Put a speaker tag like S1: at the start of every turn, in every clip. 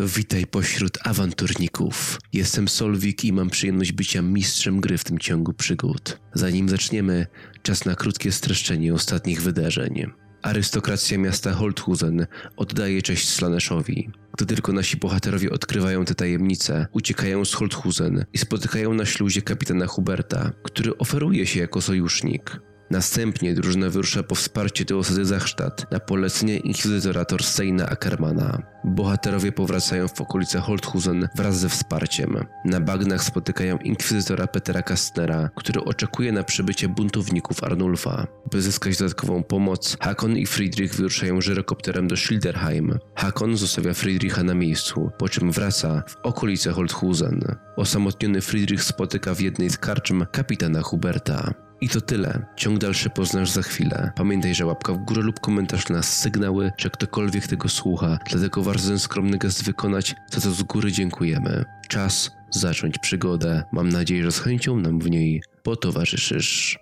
S1: Witaj pośród awanturników. Jestem Solwik i mam przyjemność bycia mistrzem gry w tym ciągu przygód. Zanim zaczniemy, czas na krótkie streszczenie ostatnich wydarzeń. Arystokracja miasta Holthusen oddaje cześć Slaneszowi. Gdy tylko nasi bohaterowie odkrywają te tajemnice, uciekają z Holthusen i spotykają na śluzie kapitana Huberta, który oferuje się jako sojusznik. Następnie drużyna wyrusza po wsparcie do osady Zachstadt na polecenie inkwizytora Thorsteina Ackermana. Bohaterowie powracają w okolice Holthusen wraz ze wsparciem. Na bagnach spotykają inkwizytora Petera Kastnera, który oczekuje na przybycie buntowników Arnulfa. By zyskać dodatkową pomoc, Hakon i Friedrich wyruszają żyrokopterem do Schilderheim. Hakon zostawia Friedricha na miejscu, po czym wraca w okolice Holthusen. Osamotniony Friedrich spotyka w jednej z karczm kapitana Huberta. I to tyle. Ciąg dalszy poznasz za chwilę. Pamiętaj, że łapka w górę lub komentarz nas sygnały, że ktokolwiek tego słucha, dlatego warto ten skromny gest wykonać, za co z góry dziękujemy. Czas zacząć przygodę. Mam nadzieję, że z chęcią nam w niej potowarzyszysz.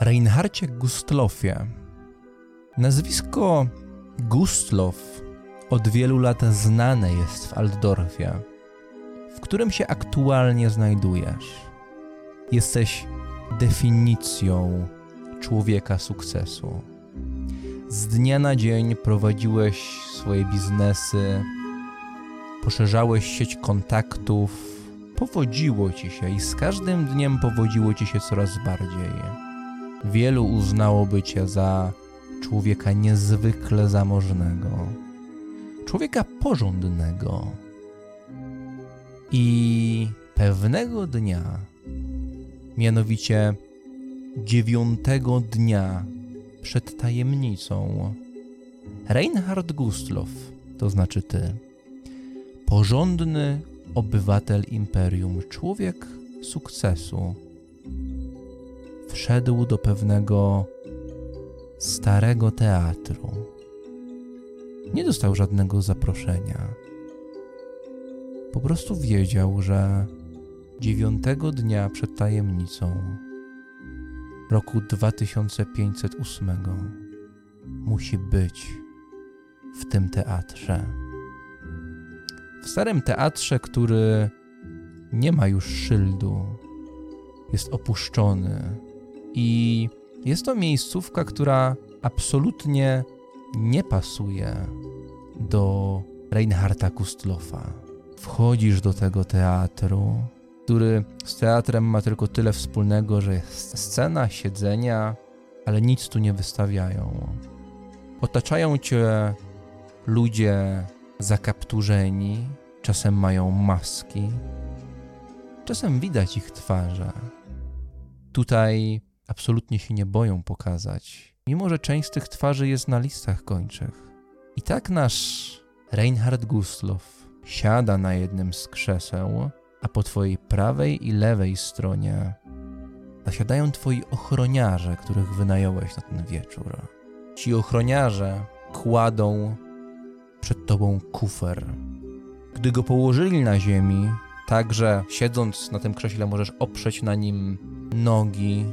S2: Reinhardzie Gustlofie. Nazwisko Gustlof od wielu lat znane jest w Altdorfie, w którym się aktualnie znajdujesz. Jesteś definicją człowieka sukcesu. Z dnia na dzień prowadziłeś swoje biznesy, poszerzałeś sieć kontaktów, powodziło ci się i z każdym dniem powodziło ci się coraz bardziej. Wielu uznałoby cię za człowieka niezwykle zamożnego, człowieka porządnego. I pewnego dnia, mianowicie dziewiątego dnia przed tajemnicą, Reinhard Gustloff, to znaczy ty, porządny obywatel imperium, człowiek sukcesu, wszedł do pewnego starego teatru. Nie dostał żadnego zaproszenia. Po prostu wiedział, że dziewiątego dnia przed tajemnicą roku 2508 musi być w tym teatrze. W starym teatrze, który nie ma już szyldu, jest opuszczony i jest to miejscówka, która absolutnie nie pasuje do Reinharda Kustlofa. Wchodzisz do tego teatru, który z teatrem ma tylko tyle wspólnego, że jest scena, siedzenia, ale nic tu nie wystawiają. Otaczają cię ludzie zakapturzeni, czasem mają maski, czasem widać ich twarze. Tutaj absolutnie się nie boją pokazać, mimo że część z tych twarzy jest na listach kończych. I tak nasz Reinhard Gustloff siada na jednym z krzeseł, a po twojej prawej i lewej stronie zasiadają twoi ochroniarze, których wynająłeś na ten wieczór. Ci ochroniarze kładą przed tobą kufer. Gdy go położyli na ziemi, tak że siedząc na tym krześle możesz oprzeć na nim nogi,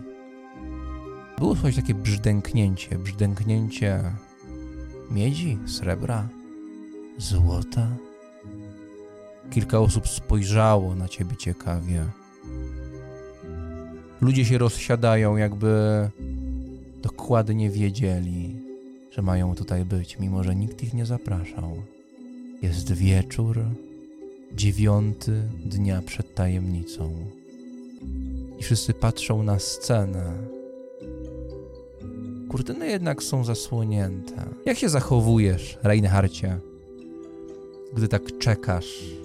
S2: było coś takie brzdęknięcie, brzdęknięcie miedzi, srebra, złota. Kilka osób spojrzało na ciebie ciekawie. Ludzie się rozsiadają, jakby dokładnie wiedzieli, że mają tutaj być, mimo że nikt ich nie zapraszał. Jest wieczór, dziewiąty dnia przed tajemnicą. I wszyscy patrzą na scenę. Kurtyny jednak są zasłonięte. Jak się zachowujesz, Reinharcie, gdy tak czekasz?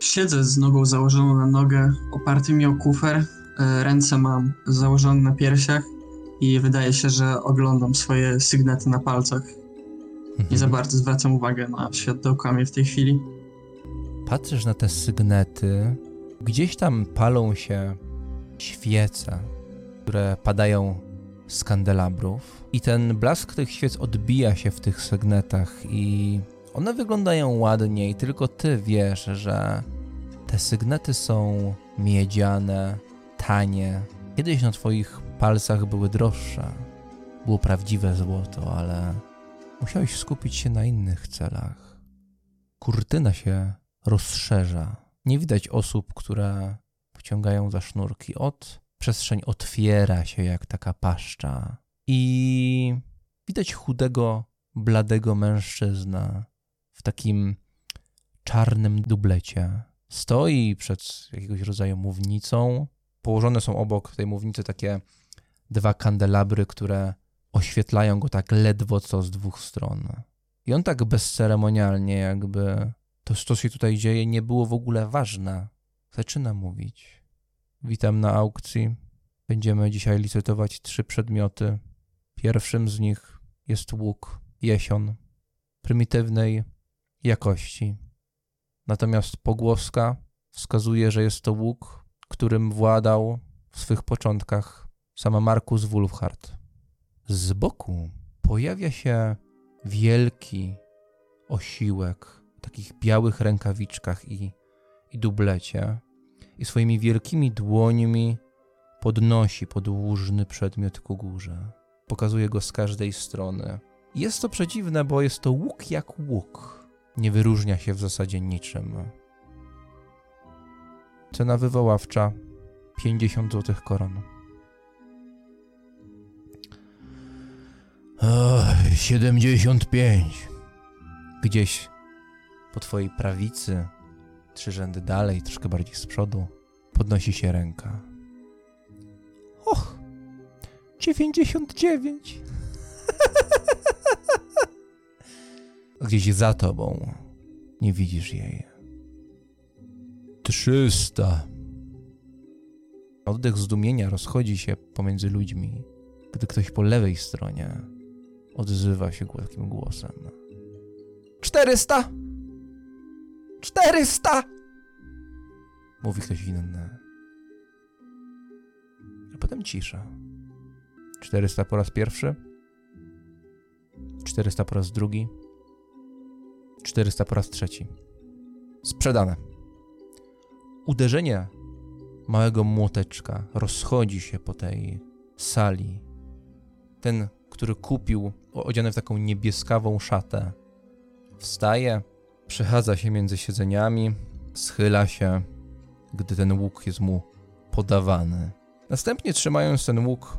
S3: Siedzę z nogą założoną na nogę, oparty mi o kufer, e, ręce mam założone na piersiach i wydaje się, że oglądam swoje sygnety na palcach. Nie za bardzo zwracam uwagę na świat dookoła mnie w tej chwili.
S2: Patrzysz na te sygnety, gdzieś tam palą się świece, które padają z kandelabrów i ten blask tych świec odbija się w tych sygnetach i one wyglądają ładnie i tylko ty wiesz, że te sygnety są miedziane, tanie. Kiedyś na twoich palcach były droższe. Było prawdziwe złoto, ale Musiałeś skupić się na innych celach. Kurtyna się rozszerza. Nie widać osób, które pociągają za sznurki. Od przestrzeń otwiera się jak taka paszcza. I widać chudego, bladego mężczyznę takim czarnym dublecie. Stoi przed jakiegoś rodzaju mównicą. Położone są obok tej mównicy takie dwa kandelabry, które oświetlają go tak ledwo co z dwóch stron. I on tak bezceremonialnie, jakby to, co się tutaj dzieje, nie było w ogóle ważne. Zaczyna mówić. Witam na aukcji. Będziemy dzisiaj licytować trzy przedmioty. Pierwszym z nich jest łuk jesion prymitywnej jakości. Natomiast pogłoska wskazuje, że jest to łuk, którym władał w swych początkach sam Markus Wulfhard. Z boku pojawia się wielki osiłek w takich białych rękawiczkach i, i dublecie i swoimi wielkimi dłońmi podnosi podłużny przedmiot ku górze. Pokazuje go z każdej strony. Jest to przedziwne, bo jest to łuk jak łuk. Nie wyróżnia się w zasadzie niczym. Cena wywoławcza 50 złotych koron. O, 75. Gdzieś po twojej prawicy, trzy rzędy dalej, troszkę bardziej z przodu, podnosi się ręka. Och, 99. Gdzieś za tobą. Nie widzisz jej. 300. Oddech zdumienia rozchodzi się pomiędzy ludźmi, gdy ktoś po lewej stronie odzywa się takim głosem. 400! 400! Mówi ktoś inny. A potem cisza. 400 po raz pierwszy. 400 po raz drugi. 400 po raz trzeci. Sprzedane. Uderzenie małego młoteczka rozchodzi się po tej sali. Ten, który kupił, odziany w taką niebieskawą szatę, wstaje, przechadza się między siedzeniami, schyla się, gdy ten łuk jest mu podawany. Następnie, trzymając ten łuk,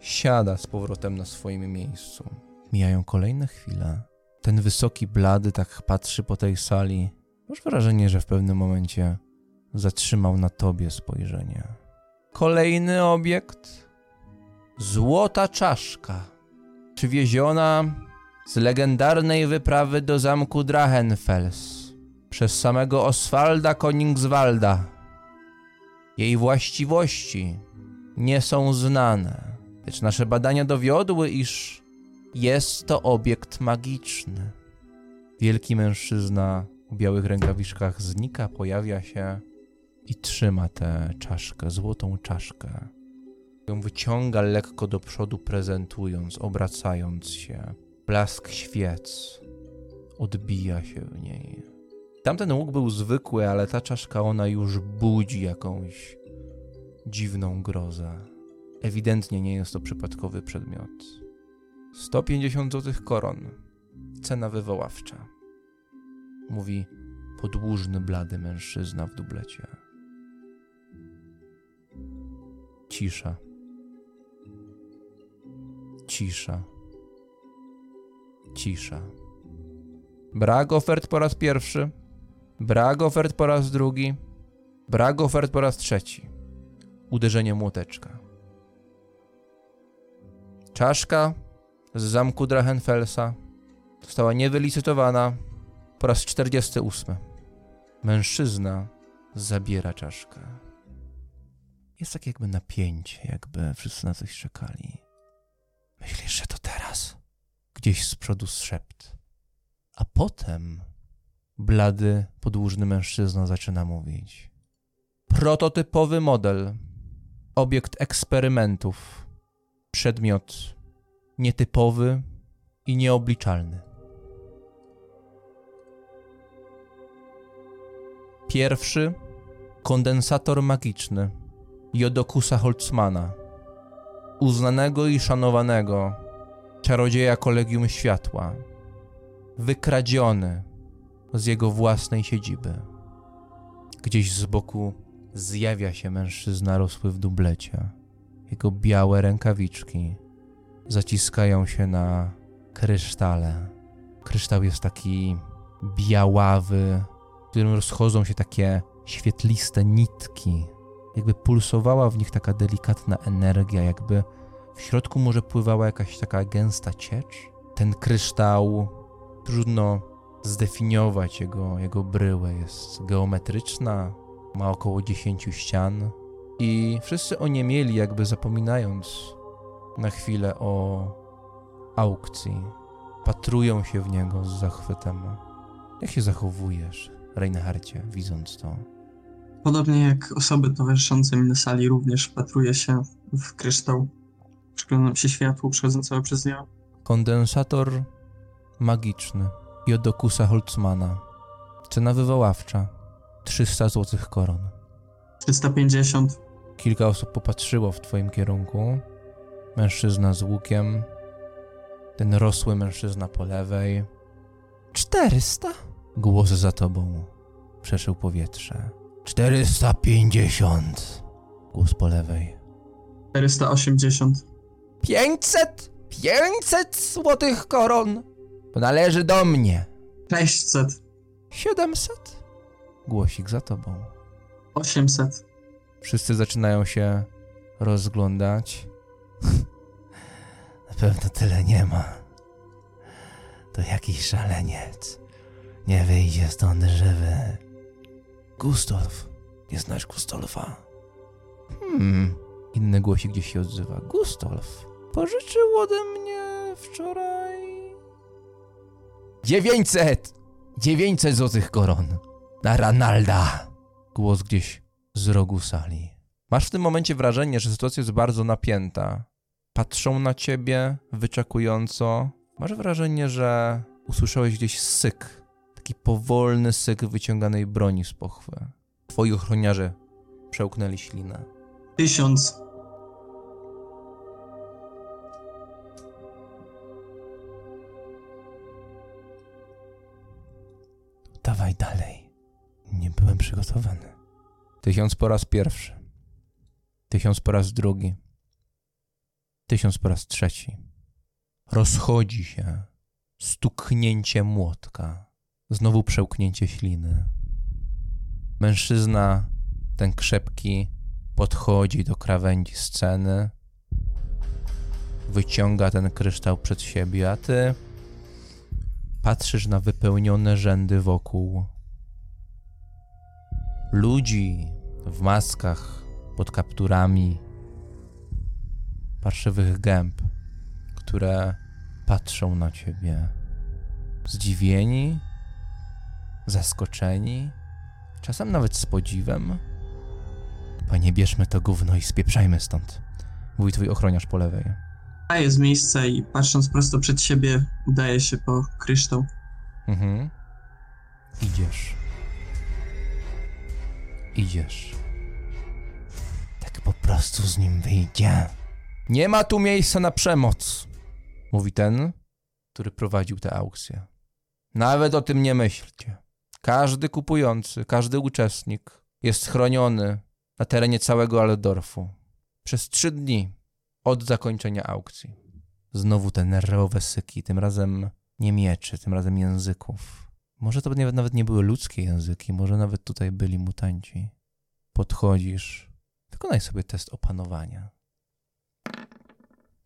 S2: siada z powrotem na swoim miejscu. Mijają kolejne chwile. Ten wysoki blady tak patrzy po tej sali. Masz wrażenie, że w pewnym momencie zatrzymał na tobie spojrzenie. Kolejny obiekt. Złota czaszka. Przywieziona z legendarnej wyprawy do zamku Drachenfels przez samego Oswalda Koningswalda. Jej właściwości nie są znane, lecz nasze badania dowiodły, iż jest to obiekt magiczny. Wielki mężczyzna w białych rękawiczkach znika, pojawia się i trzyma tę czaszkę, złotą czaszkę. Ją wyciąga lekko do przodu, prezentując, obracając się. Blask świec odbija się w niej. Tamten łuk był zwykły, ale ta czaszka ona już budzi jakąś dziwną grozę. Ewidentnie nie jest to przypadkowy przedmiot. 150 złotych koron. Cena wywoławcza. Mówi podłużny, blady mężczyzna w dublecie. Cisza. Cisza. Cisza. Brak ofert po raz pierwszy. Brak ofert po raz drugi. Brak ofert po raz trzeci. Uderzenie młoteczka. Czaszka z zamku Drachenfelsa została niewylicytowana po raz 48. Mężczyzna zabiera czaszkę. Jest tak jakby napięcie, jakby wszyscy na coś czekali. Myślisz, że to teraz? Gdzieś z przodu szept. A potem blady, podłużny mężczyzna zaczyna mówić. Prototypowy model. Obiekt eksperymentów. Przedmiot nietypowy i nieobliczalny. Pierwszy kondensator magiczny Jodokusa Holtzmana, uznanego i szanowanego czarodzieja Kolegium Światła, wykradziony z jego własnej siedziby. Gdzieś z boku zjawia się mężczyzna rosły w dublecie. Jego białe rękawiczki zaciskają się na krysztale. Kryształ jest taki białawy, w którym rozchodzą się takie świetliste nitki. Jakby pulsowała w nich taka delikatna energia, jakby w środku może pływała jakaś taka gęsta ciecz. Ten kryształ trudno zdefiniować jego, jego bryłę. Jest geometryczna, ma około 10 ścian i wszyscy oniemieli, jakby zapominając na chwilę o aukcji. Patrują się w niego z zachwytem. Jak się zachowujesz, Reinhardzie, widząc to?
S3: Podobnie jak osoby towarzyszące mi na sali, również wpatruję się w kryształ. Przyglądam się światłu przechodzącego przez niego.
S2: Kondensator magiczny Jodokusa Holzmana. Cena wywoławcza 300 złotych koron.
S3: 350.
S2: Kilka osób popatrzyło w twoim kierunku. Mężczyzna z łukiem, ten rosły mężczyzna po lewej. 400? Głos za tobą przeszył powietrze. 450. Głos po lewej.
S3: 480.
S2: 500! 500 złotych koron! To należy do mnie.
S3: 600.
S2: 700? Głosik za tobą.
S3: 800.
S2: Wszyscy zaczynają się rozglądać. Na pewno tyle nie ma. To jakiś szaleniec. Nie wyjdzie stąd żywy. Gustolf. Nie znasz Gustolfa? Hmm. Inny głosik gdzieś się odzywa. Gustolf. Pożyczył ode mnie wczoraj... 900! 900 złotych koron. Na Ranalda. Głos gdzieś z rogu sali. Masz w tym momencie wrażenie, że sytuacja jest bardzo napięta. Patrzą na ciebie wyczekująco. Masz wrażenie, że usłyszałeś gdzieś syk. Taki powolny syk wyciąganej broni z pochwy. Twoi ochroniarze przełknęli ślinę.
S3: 1000.
S2: Dawaj dalej. Nie byłem przygotowany. Tysiąc po raz pierwszy. Tysiąc po raz drugi. Tysiąc po raz trzeci. Rozchodzi się stuknięcie młotka. Znowu przełknięcie śliny. Mężczyzna, ten krzepki, podchodzi do krawędzi sceny. Wyciąga ten kryształ przed siebie, a ty patrzysz na wypełnione rzędy wokół. Ludzi w maskach, pod kapturami, parszywych gęb, które patrzą na ciebie. Zdziwieni, zaskoczeni, czasem nawet z podziwem. Panie, bierzmy to gówno i spieprzajmy stąd, mówi twój ochroniarz po lewej.
S3: Staję z miejsca i patrząc prosto przed siebie, udaję się po kryształ.
S2: Mhm. Idziesz. Idziesz. Tak po prostu z nim wyjdzie. Nie ma tu miejsca na przemoc, mówi ten, który prowadził tę aukcję. Nawet o tym nie myślcie. Każdy kupujący, każdy uczestnik jest chroniony na terenie całego Aledorfu przez trzy dni od zakończenia aukcji. Znowu te nerwowe syki, tym razem nie mieczy, tym razem języków. Może to nawet nie były ludzkie języki, może nawet tutaj byli mutanci. Podchodzisz, wykonaj sobie test opanowania.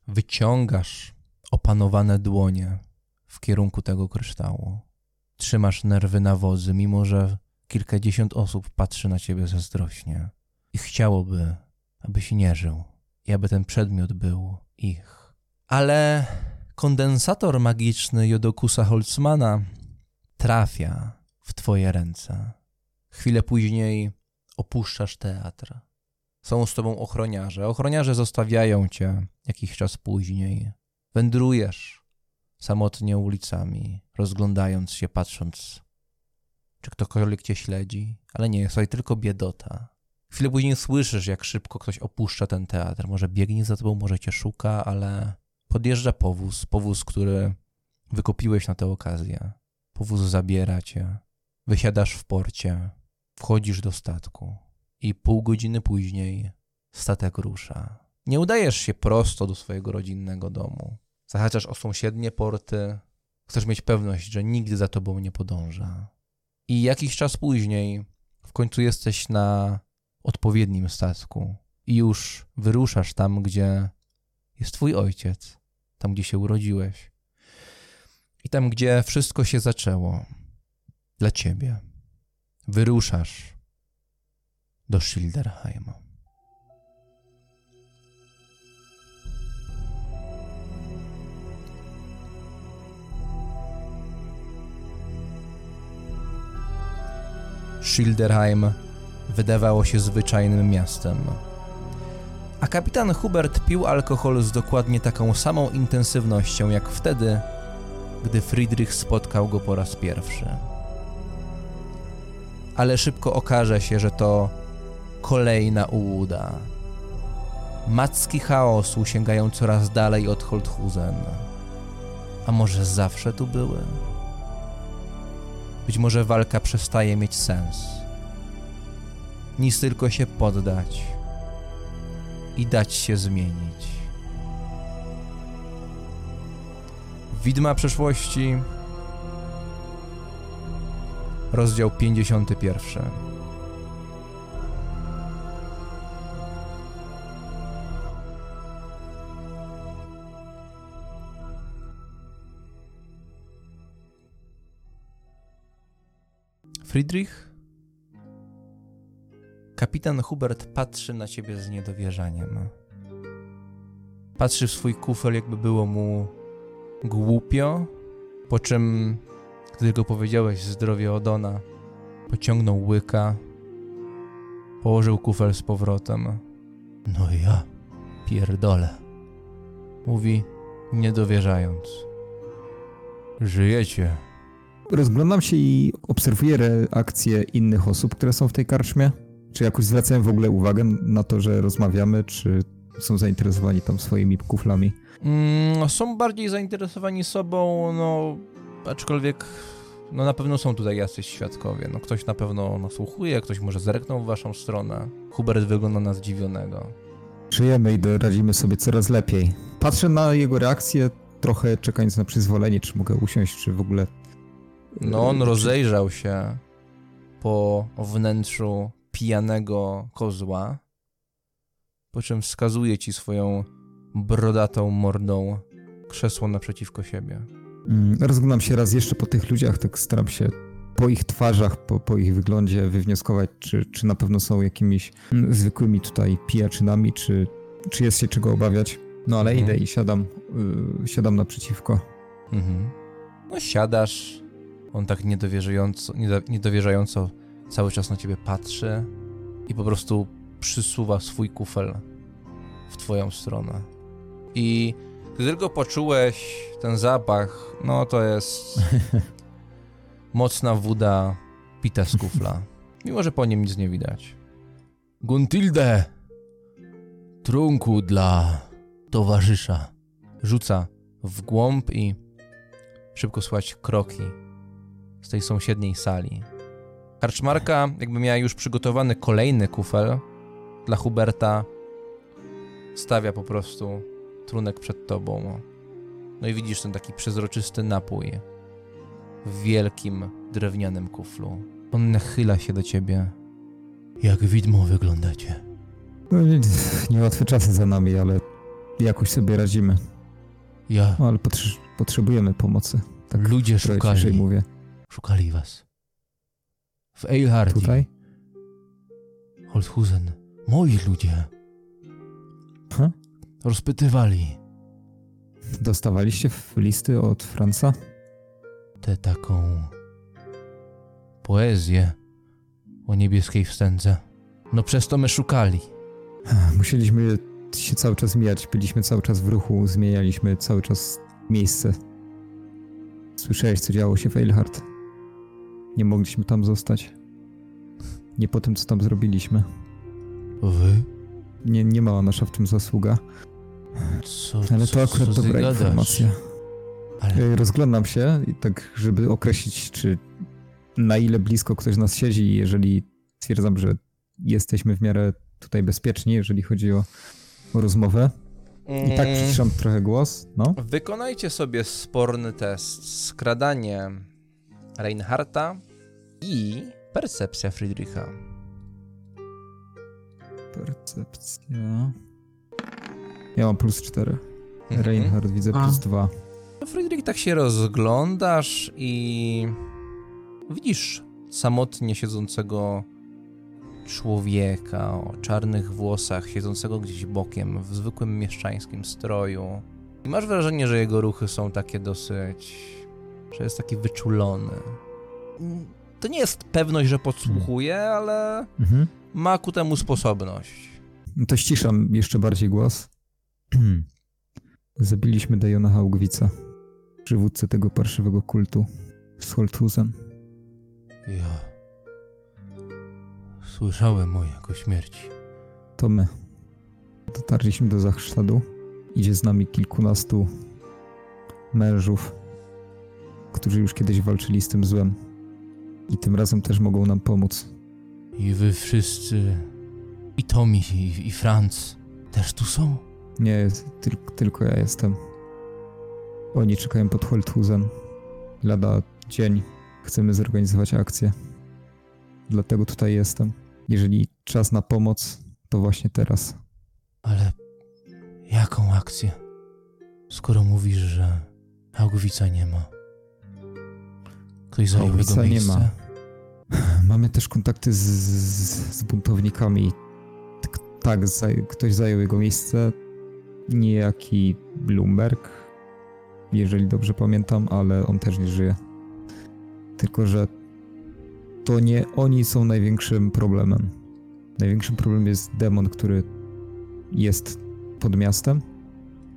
S2: Wyciągasz opanowane dłonie w kierunku tego kryształu. Trzymasz nerwy na wodzy, mimo że kilkadziesiąt osób patrzy na ciebie zazdrośnie i chciałoby, abyś nie żył i aby ten przedmiot był ich. Ale kondensator magiczny Jodokusa Holzmana trafia w twoje ręce. Chwilę później opuszczasz teatr. Są z tobą ochroniarze. Ochroniarze zostawiają cię jakiś czas później. Wędrujesz samotnie ulicami, rozglądając się, patrząc, czy ktokolwiek cię śledzi, ale nie, jest tutaj tylko biedota. Chwilę później słyszysz, jak szybko ktoś opuszcza ten teatr. Może biegnie za tobą, może cię szuka, ale Podjeżdża powóz, powóz, który wykopiłeś na tę okazję. Powóz zabiera cię. Wysiadasz w porcie, wchodzisz do statku i pół godziny później statek rusza. Nie udajesz się prosto do swojego rodzinnego domu. Zahaczasz o sąsiednie porty. Chcesz mieć pewność, że nigdy za tobą nie podąża. I jakiś czas później w końcu jesteś na odpowiednim statku i już wyruszasz tam, gdzie jest twój ojciec, tam, gdzie się urodziłeś i tam, gdzie wszystko się zaczęło dla ciebie. Wyruszasz do Schilderheima. Schilderheim wydawało się zwyczajnym miastem. A kapitan Hubert pił alkohol z dokładnie taką samą intensywnością jak wtedy, gdy Friedrich spotkał go po raz pierwszy. Ale szybko okaże się, że to kolejna ułuda. Macki chaosu sięgają coraz dalej od Holthusen. A może zawsze tu były? Być może walka przestaje mieć sens. Nic tylko się poddać i dać się zmienić. Widma przeszłości. Rozdział 51. Friedrich? Kapitan Hubert patrzy na ciebie z niedowierzaniem. Patrzy w swój kufel, jakby było mu głupio, po czym, gdy go powiedziałeś zdrowie Odona, pociągnął łyka, położył kufel z powrotem. No ja pierdolę. Mówi, niedowierzając. Żyjecie.
S4: Rozglądam się i obserwuję reakcje innych osób, które są w tej karczmie. Czy jakoś zwracają w ogóle uwagę na to, że rozmawiamy, czy są zainteresowani tam swoimi kuflami?
S2: Mm, są bardziej zainteresowani sobą, no, aczkolwiek no na pewno są tutaj jacyś świadkowie. No ktoś na pewno nasłuchuje, ktoś może zerknął w waszą stronę. Hubert wygląda na zdziwionego.
S4: Żyjemy i doradzimy sobie coraz lepiej. Patrzę na jego reakcję, trochę czekając na przyzwolenie, czy mogę usiąść, czy w ogóle...
S2: No on
S4: Czy-
S2: rozejrzał się po wnętrzu pijanego kozła, po czym wskazuje ci swoją brodatą mordą krzesło naprzeciwko siebie.
S4: Mm, Rozglądam się raz jeszcze po tych ludziach, tak staram się po ich twarzach, po, po ich wyglądzie wywnioskować, czy, czy na pewno są jakimiś mm, zwykłymi tutaj pijaczynami, czy, czy jest się czego obawiać. No ale
S2: Mhm.
S4: idę i siadam, yy, siadam naprzeciwko.
S2: Mhm. No siadasz, on tak niedowierzająco, niedo- niedowierzająco cały czas na ciebie patrzy i po prostu przysuwa swój kufel w twoją stronę. I gdy tylko poczułeś ten zapach, no to jest mocna woda pita z kufla. Mimo, że po nim nic nie widać. Guntilde! Trunku dla towarzysza. Rzuca w głąb i szybko słychać kroki z tej sąsiedniej sali. Karczmarka jakby miała już przygotowany kolejny kufel dla Huberta. Stawia po prostu trunek przed tobą. No i widzisz ten taki przezroczysty napój w wielkim drewnianym kuflu. On nachyla się do ciebie. Jak widmo wyglądacie.
S4: No, nie- niełatwe czasy za nami, ale jakoś sobie radzimy.
S2: Ja.
S4: No, ale potrze- potrzebujemy pomocy. Tak
S2: Ludzie szukali.
S4: mówię.
S2: Szukali was. W Eilhardzie.
S4: Tutaj?
S2: Holthusen. Moi ludzie.
S4: Ha?
S2: Rozpytywali
S4: Dostawaliście listy od Franca?
S2: tę taką poezję o niebieskiej wstędze. No przez to my szukali.
S4: Musieliśmy się cały czas mijać, byliśmy cały czas w ruchu, zmienialiśmy cały czas miejsce. Słyszałeś, co działo się w Eilhart? Nie mogliśmy tam zostać. Nie po tym, co tam zrobiliśmy.
S2: Wy?
S4: Nie, nie mała nasza w tym zasługa.
S2: Co,
S4: Ale
S2: co,
S4: to akurat
S2: co
S4: dobra
S2: gadasz?
S4: informacja.
S2: Ale
S4: Rozglądam się i tak, żeby określić, czy na ile blisko ktoś nas siedzi i jeżeli stwierdzam, że jesteśmy w miarę tutaj bezpieczni, jeżeli chodzi o, o rozmowę. I tak
S2: Mm,
S4: przyciszam trochę głos, no.
S2: Wykonajcie sobie sporny test. Skradanie Reinharta i percepcja Friedricha.
S4: Percepcja. Ja mam plus 4.
S2: Mhm.
S4: Reinhard widzę
S3: A.
S4: plus 2.
S2: No, Friedrich, tak się rozglądasz i widzisz samotnie siedzącego człowieka o czarnych włosach, siedzącego gdzieś bokiem w zwykłym mieszczańskim stroju. I masz wrażenie, że jego ruchy są takie dosyć. że jest taki wyczulony. To nie jest pewność, że podsłuchuje, ale
S4: Mhm.
S2: ma ku temu sposobność.
S4: No to ściszam jeszcze bardziej głos. Zabiliśmy Dejona Haugwica, przywódcę tego parszywego kultu z Holthusen.
S2: Ja. Słyszałem o jego śmierci.
S4: To my. Dotarliśmy do Zachsztadu. Idzie z nami kilkunastu mężów, którzy już kiedyś walczyli z tym złem. I tym razem też mogą nam pomóc.
S2: I wy wszyscy, i Tomi, i, i Franz też tu są?
S4: Nie, tylko, tylko ja jestem. Oni czekają pod Holthusen. Lada dzień chcemy zorganizować akcję. Dlatego tutaj jestem. Jeżeli czas na pomoc, to właśnie teraz.
S2: Ale jaką akcję? Skoro mówisz, że Haugwica nie ma. Ktoś zajął jego
S4: Haugwica nie
S2: miejsce?
S4: ma. Mamy też kontakty z, z, z buntownikami. Tak, tak ktoś zajął jego miejsce. Niejaki Bloomberg, jeżeli dobrze pamiętam, ale on też nie żyje. Tylko, że to nie oni są największym problemem. Największym problemem jest demon, który jest pod miastem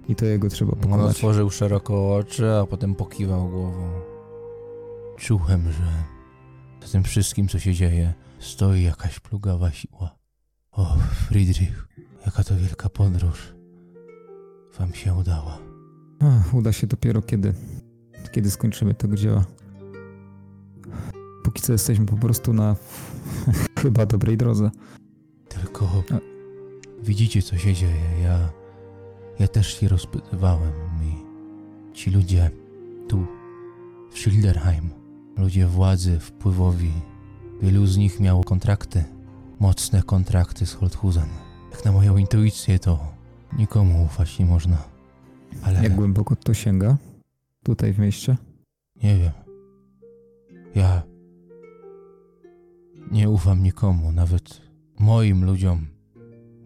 S4: i to jego trzeba
S2: On
S4: pokonać.
S2: otworzył szeroko oczy, a potem pokiwał głową. Czułem, że za tym wszystkim, co się dzieje, stoi jakaś plugawa siła. O, Friedrich, jaka to wielka podróż. Wam się udała.
S4: Ach, uda się dopiero kiedy, kiedy skończymy tego dzieła. Póki co jesteśmy po prostu na chyba dobrej drodze.
S2: Tylko
S4: A-
S2: widzicie, co się dzieje. Ja, ja też się rozpytywałem i ci ludzie tu, w Schilderheim, ludzie władzy, wpływowi, wielu z nich miało kontrakty, mocne kontrakty z Holthusen. Jak na moją intuicję, to nikomu ufać nie można. Ale
S4: Jak głęboko to sięga? Tutaj w mieście?
S2: nie wiem. Ja nie ufam nikomu, nawet moim ludziom.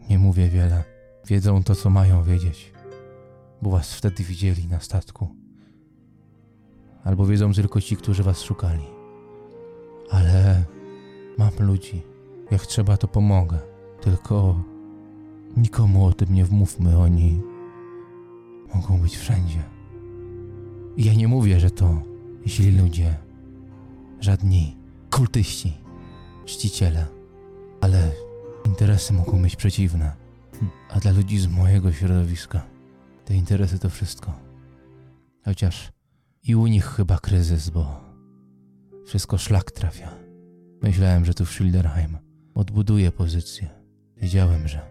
S2: Nie mówię wiele. Wiedzą to, co mają wiedzieć, bo was wtedy widzieli na statku. Albo wiedzą tylko ci, którzy was szukali. Ale mam ludzi. Jak trzeba, to pomogę. Tylko nikomu o tym nie wmówmy. Oni mogą być wszędzie. I ja nie mówię, że to źli ludzie, żadni kultyści, czciciele, ale interesy mogą być przeciwne. A dla ludzi z mojego środowiska te interesy to wszystko. Chociaż i u nich chyba kryzys, bo wszystko szlak trafia. Myślałem, że tu w Schilderheim odbuduję pozycję. Wiedziałem, że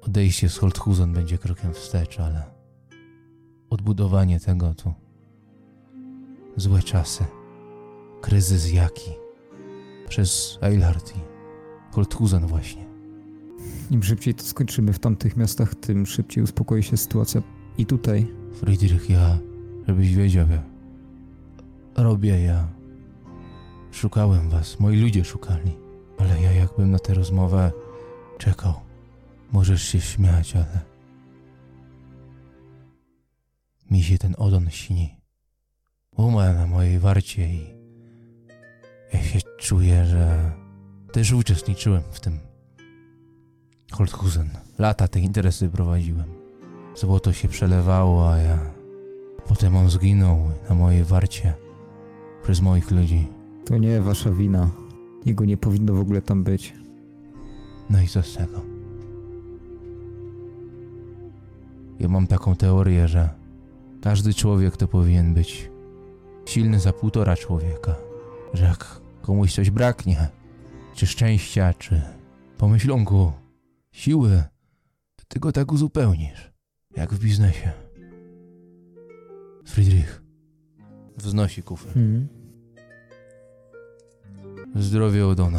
S2: odejście z Holthusen będzie krokiem wstecz, ale odbudowanie tego tu złe czasy, kryzys jaki przez Eilhart i Holthusen właśnie.
S4: Im szybciej to skończymy w tamtych miastach, tym szybciej uspokoi się sytuacja i tutaj.
S2: Friedrich, ja, żebyś wiedział, ja robię, ja szukałem was, moi ludzie szukali, ale ja jakbym na tę rozmowę czekał. Możesz się śmiać, ale mi się ten Odon śni. Umarł na mojej warcie i ja się czuję, że też uczestniczyłem w tym. Holthusen. Lata te interesy prowadziłem. Złoto się przelewało, a ja... Potem on zginął na mojej warcie. Przez moich ludzi.
S4: To nie wasza wina. Jego nie powinno w ogóle tam być.
S2: No i co z tego? Ja mam taką teorię, że każdy człowiek to powinien być silny za półtora człowieka. Że jak komuś coś braknie, czy szczęścia, czy pomyślunku, siły, to ty go tak uzupełnisz, jak w biznesie. Friedrich wznosi kufel.
S4: Hmm.
S2: Zdrowie Odona.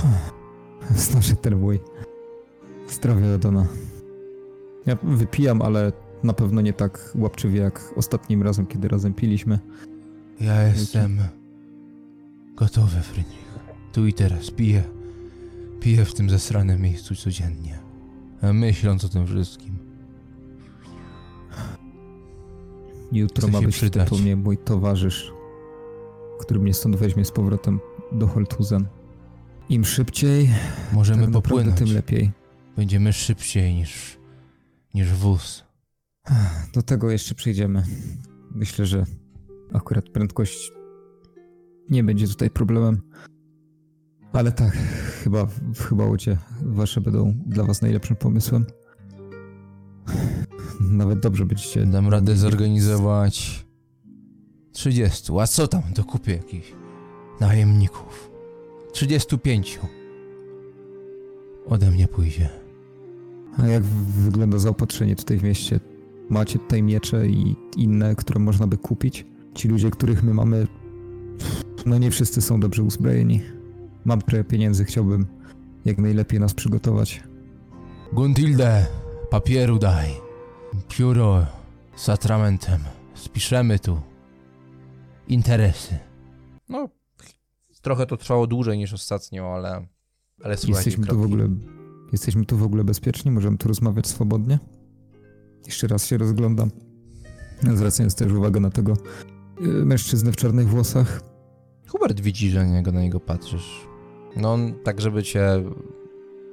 S4: Znoszę ten mój. Zdrowie Odona. Ja wypijam, ale na pewno nie tak łapczywie jak ostatnim razem, kiedy razem piliśmy.
S2: Ja jestem gotowy, Friedrich. Tu i teraz piję. Piję w tym zasranym miejscu codziennie. A myśląc o tym wszystkim.
S4: Jutro ma być mnie mój towarzysz, który mnie stąd weźmie z powrotem do Holtuzen. Im szybciej,
S2: Możemy
S4: tak
S2: popłynąć.
S4: tym lepiej.
S2: Będziemy szybciej niż, niż wóz.
S4: Do tego jeszcze przejdziemy. Myślę, że akurat prędkość nie będzie tutaj problemem. Ale tak, chyba, chyba łodzie wasze będą dla was najlepszym pomysłem. Nawet dobrze będziecie.
S2: Dam radę zorganizować 30. A co tam? Dokupię jakichś najemników. 35. Ode mnie pójdzie.
S4: A jak wygląda zaopatrzenie tutaj w mieście? Macie tutaj miecze i inne, które można by kupić? Ci ludzie, których my mamy, no nie wszyscy są dobrze uzbrojeni. Mam trochę pieniędzy, chciałbym jak najlepiej nas przygotować.
S2: Guntilde, papieru daj. Pióro z atramentem. Spiszemy tu. Interesy. No, trochę to trwało dłużej niż ostatnio, ale... Ale słuchajcie,
S4: Jesteśmy tu w ogóle, jesteśmy tu w ogóle bezpieczni? Możemy tu rozmawiać swobodnie? Jeszcze raz się rozglądam, zwracając też uwagę na tego y, mężczyznę w czarnych włosach.
S2: Hubert widzi, że na niego, na niego patrzysz. No on tak, żeby cię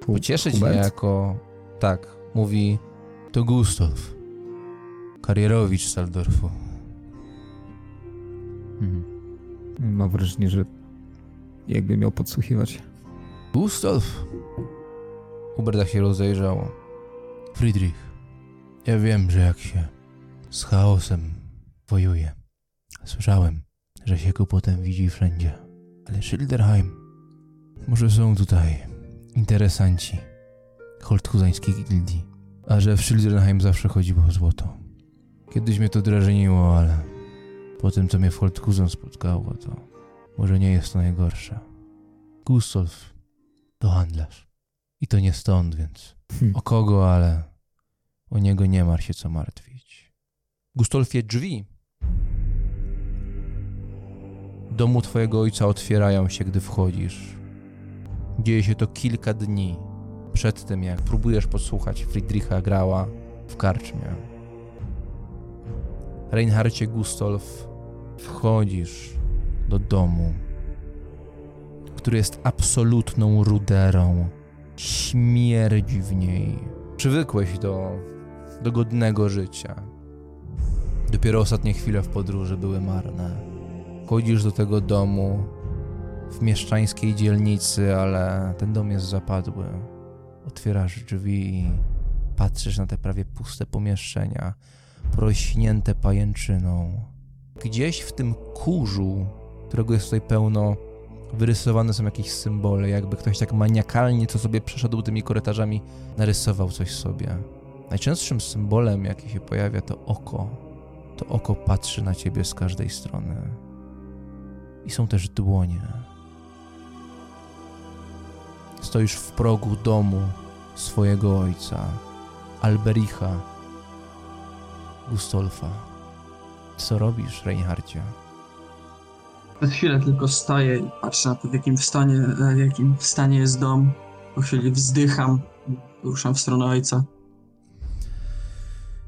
S2: Pocieszyć
S4: Hubert?
S2: niejako. Tak, mówi to Gustaw. Karierowicz Saldorfu.
S4: Mhm. Mam wrażenie, że jakby miał podsłuchiwać.
S2: Gustaw? Hubert tak się rozejrzał. Friedrich, ja wiem, że jak się z chaosem wojuje. Słyszałem, że się go potem widzi wszędzie. Ale Schilderheim, może są tutaj interesanci holthuzańskiej gildii. A że w Schilderheim zawsze chodziło o złoto. Kiedyś mnie to drażniło, ale po tym, co mnie w Holthuzen spotkało, to może nie jest to najgorsze. Gustav to handlarz. I to nie stąd, więc
S4: Hm.
S2: o kogo, ale o niego nie ma się co martwić. Gustolfie, drzwi domu twojego ojca otwierają się, gdy wchodzisz. Dzieje się to kilka dni przed tym, jak próbujesz podsłuchać Friedricha Grała w karczmie. Reinhardzie Gustolf, wchodzisz do domu, który jest absolutną ruderą. Śmierdzi w niej. Przywykłeś do, do godnego życia. Dopiero ostatnie chwile w podróży były marne. Chodzisz do tego domu w mieszczańskiej dzielnicy, ale ten dom jest zapadły. Otwierasz drzwi i patrzysz na te prawie puste pomieszczenia, porośnięte pajęczyną. Gdzieś w tym kurzu, którego jest tutaj pełno, wyrysowane są jakieś symbole, jakby ktoś tak maniakalnie, co sobie przeszedł tymi korytarzami, narysował coś sobie. Najczęstszym symbolem, jaki się pojawia, to oko. To oko patrzy na ciebie z każdej strony. I są też dłonie. Stoisz w progu domu swojego ojca, Albericha, Gustolfa. Co robisz, Reinhardzie?
S3: Przez chwilę tylko stoję i patrzę na to, w jakim stanie, e, w jakim stanie jest dom. Po chwili wzdycham, ruszam w stronę ojca.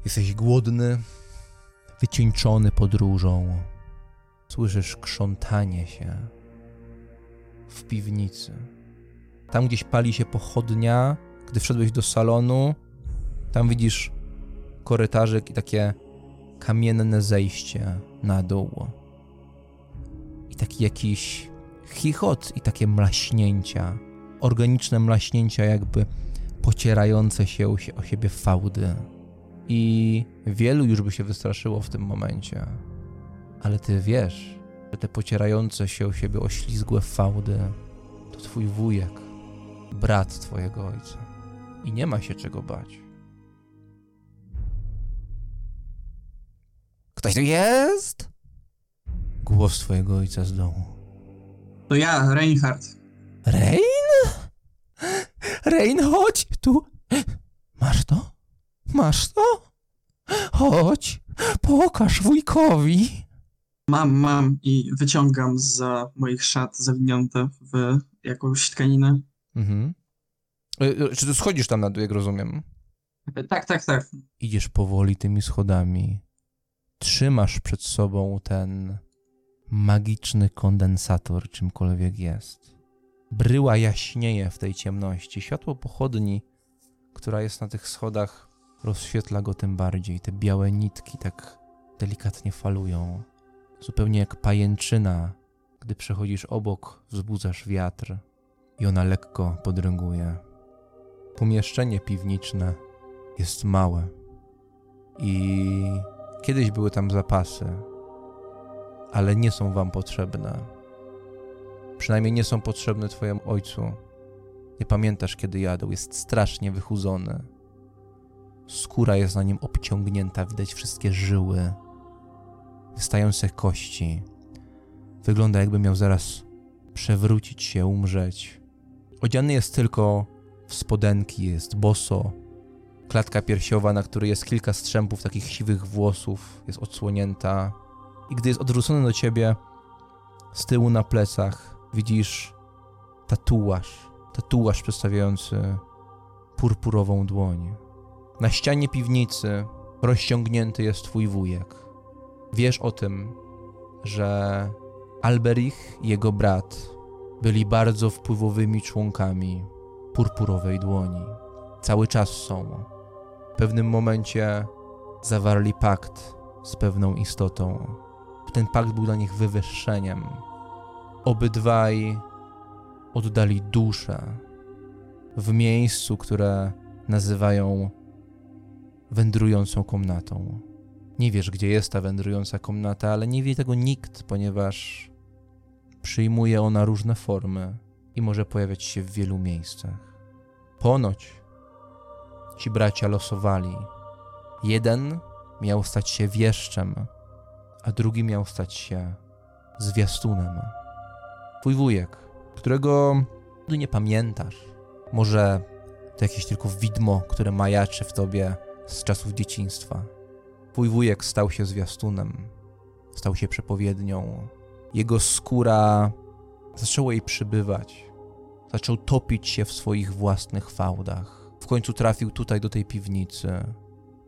S2: Jesteś głodny, wycieńczony podróżą. Słyszysz krzątanie się w piwnicy. Tam gdzieś pali się pochodnia. Gdy wszedłeś do salonu, tam widzisz korytarzyk i takie kamienne zejście na dół. I taki jakiś chichot i takie mlaśnięcia. Organiczne mlaśnięcia, jakby pocierające się o sie- o siebie fałdy. I wielu już by się wystraszyło w tym momencie. Ale ty wiesz, że te pocierające się o siebie oślizgłe fałdy to twój wujek, brat twojego ojca. I nie ma się czego bać. Ktoś tu jest? Głos twojego ojca z domu.
S3: To ja, Reinhard.
S2: Rein? Rein, chodź tu. Masz to? Masz to? Chodź, pokaż wujkowi.
S3: Mam, mam i wyciągam za moich szat zawinięte w jakąś tkaninę.
S2: Mhm. E, e, Czy ty schodzisz tam na dół, jak rozumiem?
S3: E, Tak, tak, tak.
S2: Idziesz powoli tymi schodami. Trzymasz przed sobą ten magiczny kondensator, czymkolwiek jest. Bryła jaśnieje w tej ciemności. Światło pochodni, która jest na tych schodach, rozświetla go tym bardziej. Te białe nitki tak delikatnie falują. Zupełnie jak pajęczyna. Gdy przechodzisz obok, wzbudzasz wiatr i ona lekko podręguje. Pomieszczenie piwniczne jest małe. I kiedyś były tam zapasy, ale nie są wam potrzebne. Przynajmniej nie są potrzebne twojemu ojcu. Nie pamiętasz, kiedy jadł. Jest strasznie wychudzony. Skóra jest na nim obciągnięta, widać wszystkie żyły, wystające kości. Wygląda, jakby miał zaraz przewrócić się, umrzeć. Odziany jest tylko w spodenki, jest boso, Klatka piersiowa, na której jest kilka strzępów takich siwych włosów, jest odsłonięta. I gdy jest odwrócony do ciebie, z tyłu na plecach widzisz tatuaż. Tatuaż przedstawiający purpurową dłoń. Na ścianie piwnicy rozciągnięty jest twój wujek. Wiesz o tym, że Alberich i jego brat byli bardzo wpływowymi członkami purpurowej dłoni. Cały czas są. W pewnym momencie zawarli pakt z pewną istotą. Ten pakt był dla nich wywyższeniem. Obydwaj oddali duszę w miejscu, które nazywają wędrującą komnatą. Nie wiesz, gdzie jest ta wędrująca komnata, ale nie wie tego nikt, ponieważ przyjmuje ona różne formy i może pojawiać się w wielu miejscach. Ponoć ci bracia losowali. Jeden miał stać się wieszczem, a drugi miał stać się zwiastunem. Twój wujek, którego nie pamiętasz, może to jakieś tylko widmo, które majaczy w tobie z czasów dzieciństwa. Twój wujek stał się zwiastunem, stał się przepowiednią. Jego skóra zaczęła jej przybywać. Zaczął topić się w swoich własnych fałdach w końcu trafił tutaj do tej piwnicy.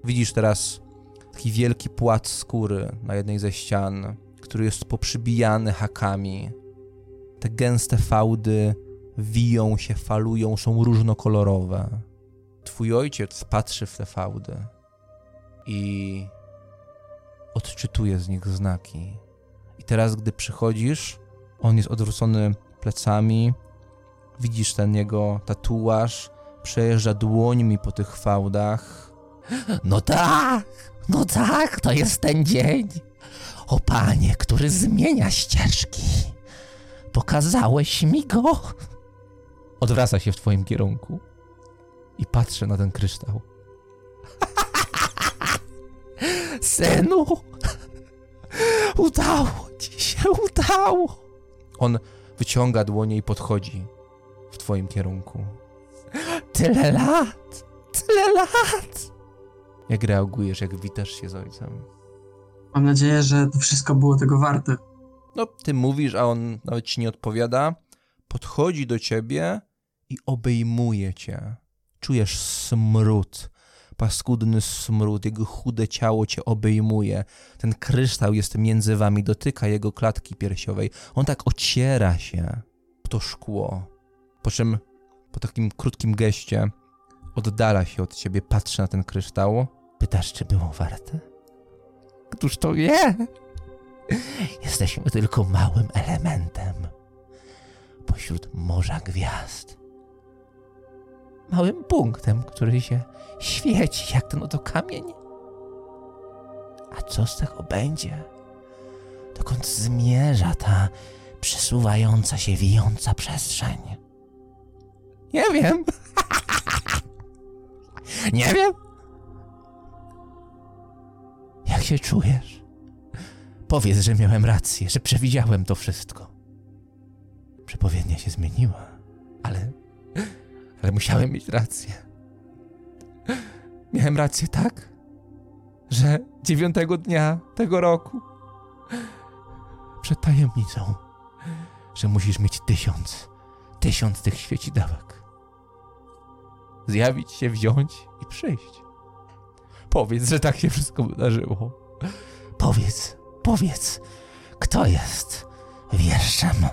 S2: Widzisz teraz taki wielki płat skóry na jednej ze ścian, który jest poprzybijany hakami. Te gęste fałdy wiją się, falują, są różnokolorowe. Twój ojciec patrzy w te fałdy i odczytuje z nich znaki. I teraz, gdy przychodzisz, on jest odwrócony plecami, widzisz ten jego tatuaż, przejeżdża dłońmi po tych fałdach. No tak, no tak, to jest ten dzień. O panie, który zmienia ścieżki. Pokazałeś mi go. Odwraca się w twoim kierunku i patrzę na ten kryształ. Synu, udało ci się, udało. On wyciąga dłonie i podchodzi w twoim kierunku. Tyle lat! Tyle lat! Jak reagujesz, jak witasz się z ojcem?
S3: Mam nadzieję, że to wszystko było tego warte.
S2: No, ty mówisz, a on nawet ci nie odpowiada. Podchodzi do ciebie i obejmuje cię. Czujesz smród, paskudny smród, jego chude ciało cię obejmuje. Ten kryształ jest między wami, dotyka jego klatki piersiowej. On tak ociera się to szkło. Po czym po takim krótkim geście oddala się od ciebie, patrzy na ten kryształ. Pytasz, czy było warte? Któż to wie? Jesteśmy tylko małym elementem pośród morza gwiazd. Małym punktem, który się świeci jak ten oto kamień A co z tego będzie? Dokąd zmierza ta przesuwająca się, wijąca przestrzeń? Nie wiem. Nie wiem. Jak się czujesz? Powiedz, że miałem rację, że przewidziałem to wszystko. Przepowiednia się zmieniła, ale. ale musiałem mieć rację. Miałem rację, tak? Że dziewiątego dnia tego roku, przed tajemnicą, że musisz mieć tysiąc, tysiąc tych świecidełek. Zjawić się, wziąć i przyjść. Powiedz, że tak się wszystko wydarzyło. Powiedz, powiedz, kto jest wieszczem?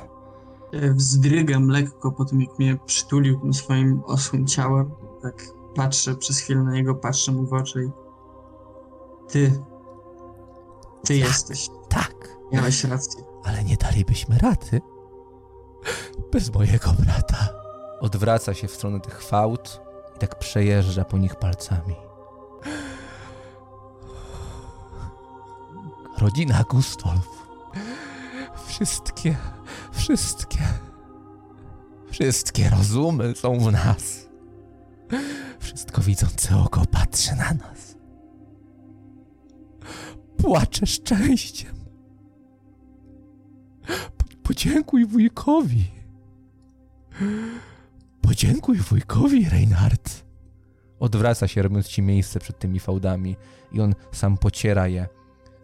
S3: E, Wzdrygam lekko po tym, jak mnie przytulił tym swoim osłym ciałem. Tak patrzę przez chwilę na niego, patrzę mu w oczy i... Ty. Ty jesteś.
S2: Tak,
S3: Miałeś rację.
S2: ale nie dalibyśmy rady bez mojego brata. Odwraca się w stronę tych fałd i tak przejeżdża po nich palcami. Rodzina Gustolf. Wszystkie, wszystkie, wszystkie rozumy są w nas. Wszystko widzące oko patrzy na nas. Płacze szczęściem. Po- Podziękuj wujkowi. Podziękuj wujkowi, Reinhard. Odwraca się, robiąc ci miejsce przed tymi fałdami i on sam pociera je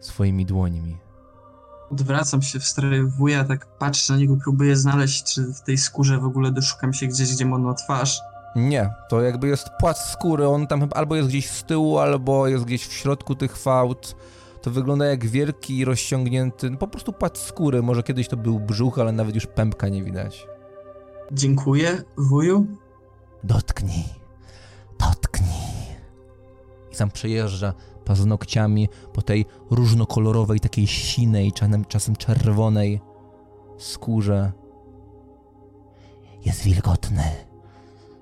S2: swoimi dłońmi.
S3: Odwracam się w stronę wuja, tak patrzę na niego, próbuję znaleźć, czy w tej skórze w ogóle doszukam się gdzieś, gdzie ma na twarz.
S2: Nie, to jakby jest płat skóry, on tam albo jest gdzieś z tyłu, albo jest gdzieś w środku tych fałd. To wygląda jak wielki, rozciągnięty, no po prostu płat skóry. Może kiedyś to był brzuch, ale nawet już pępka nie widać.
S3: Dziękuję, wuju.
S2: Dotknij, dotknij. I sam przejeżdża paznokciami po tej różnokolorowej, takiej sinej, czasem, czasem czerwonej skórze. Jest wilgotny,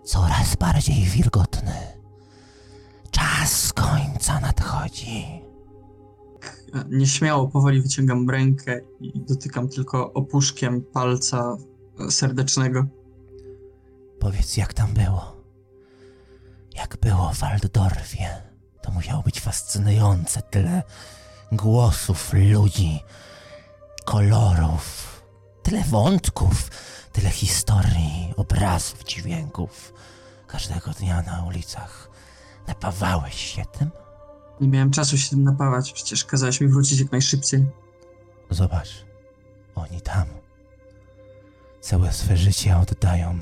S2: coraz bardziej wilgotny. Czas końca nadchodzi.
S3: Nieśmiało, powoli wyciągam rękę i dotykam tylko opuszkiem palca e, serdecznego.
S2: Powiedz, jak tam było? Jak było w Waldorfie? To musiało być fascynujące. Tyle głosów ludzi, kolorów, tyle wątków, tyle historii, obrazów, dźwięków. Każdego dnia na ulicach. Napawałeś się tym?
S3: Nie miałem czasu się tym napawać, przecież kazałeś mi wrócić jak najszybciej.
S2: Zobacz, oni tam całe swe życie oddają,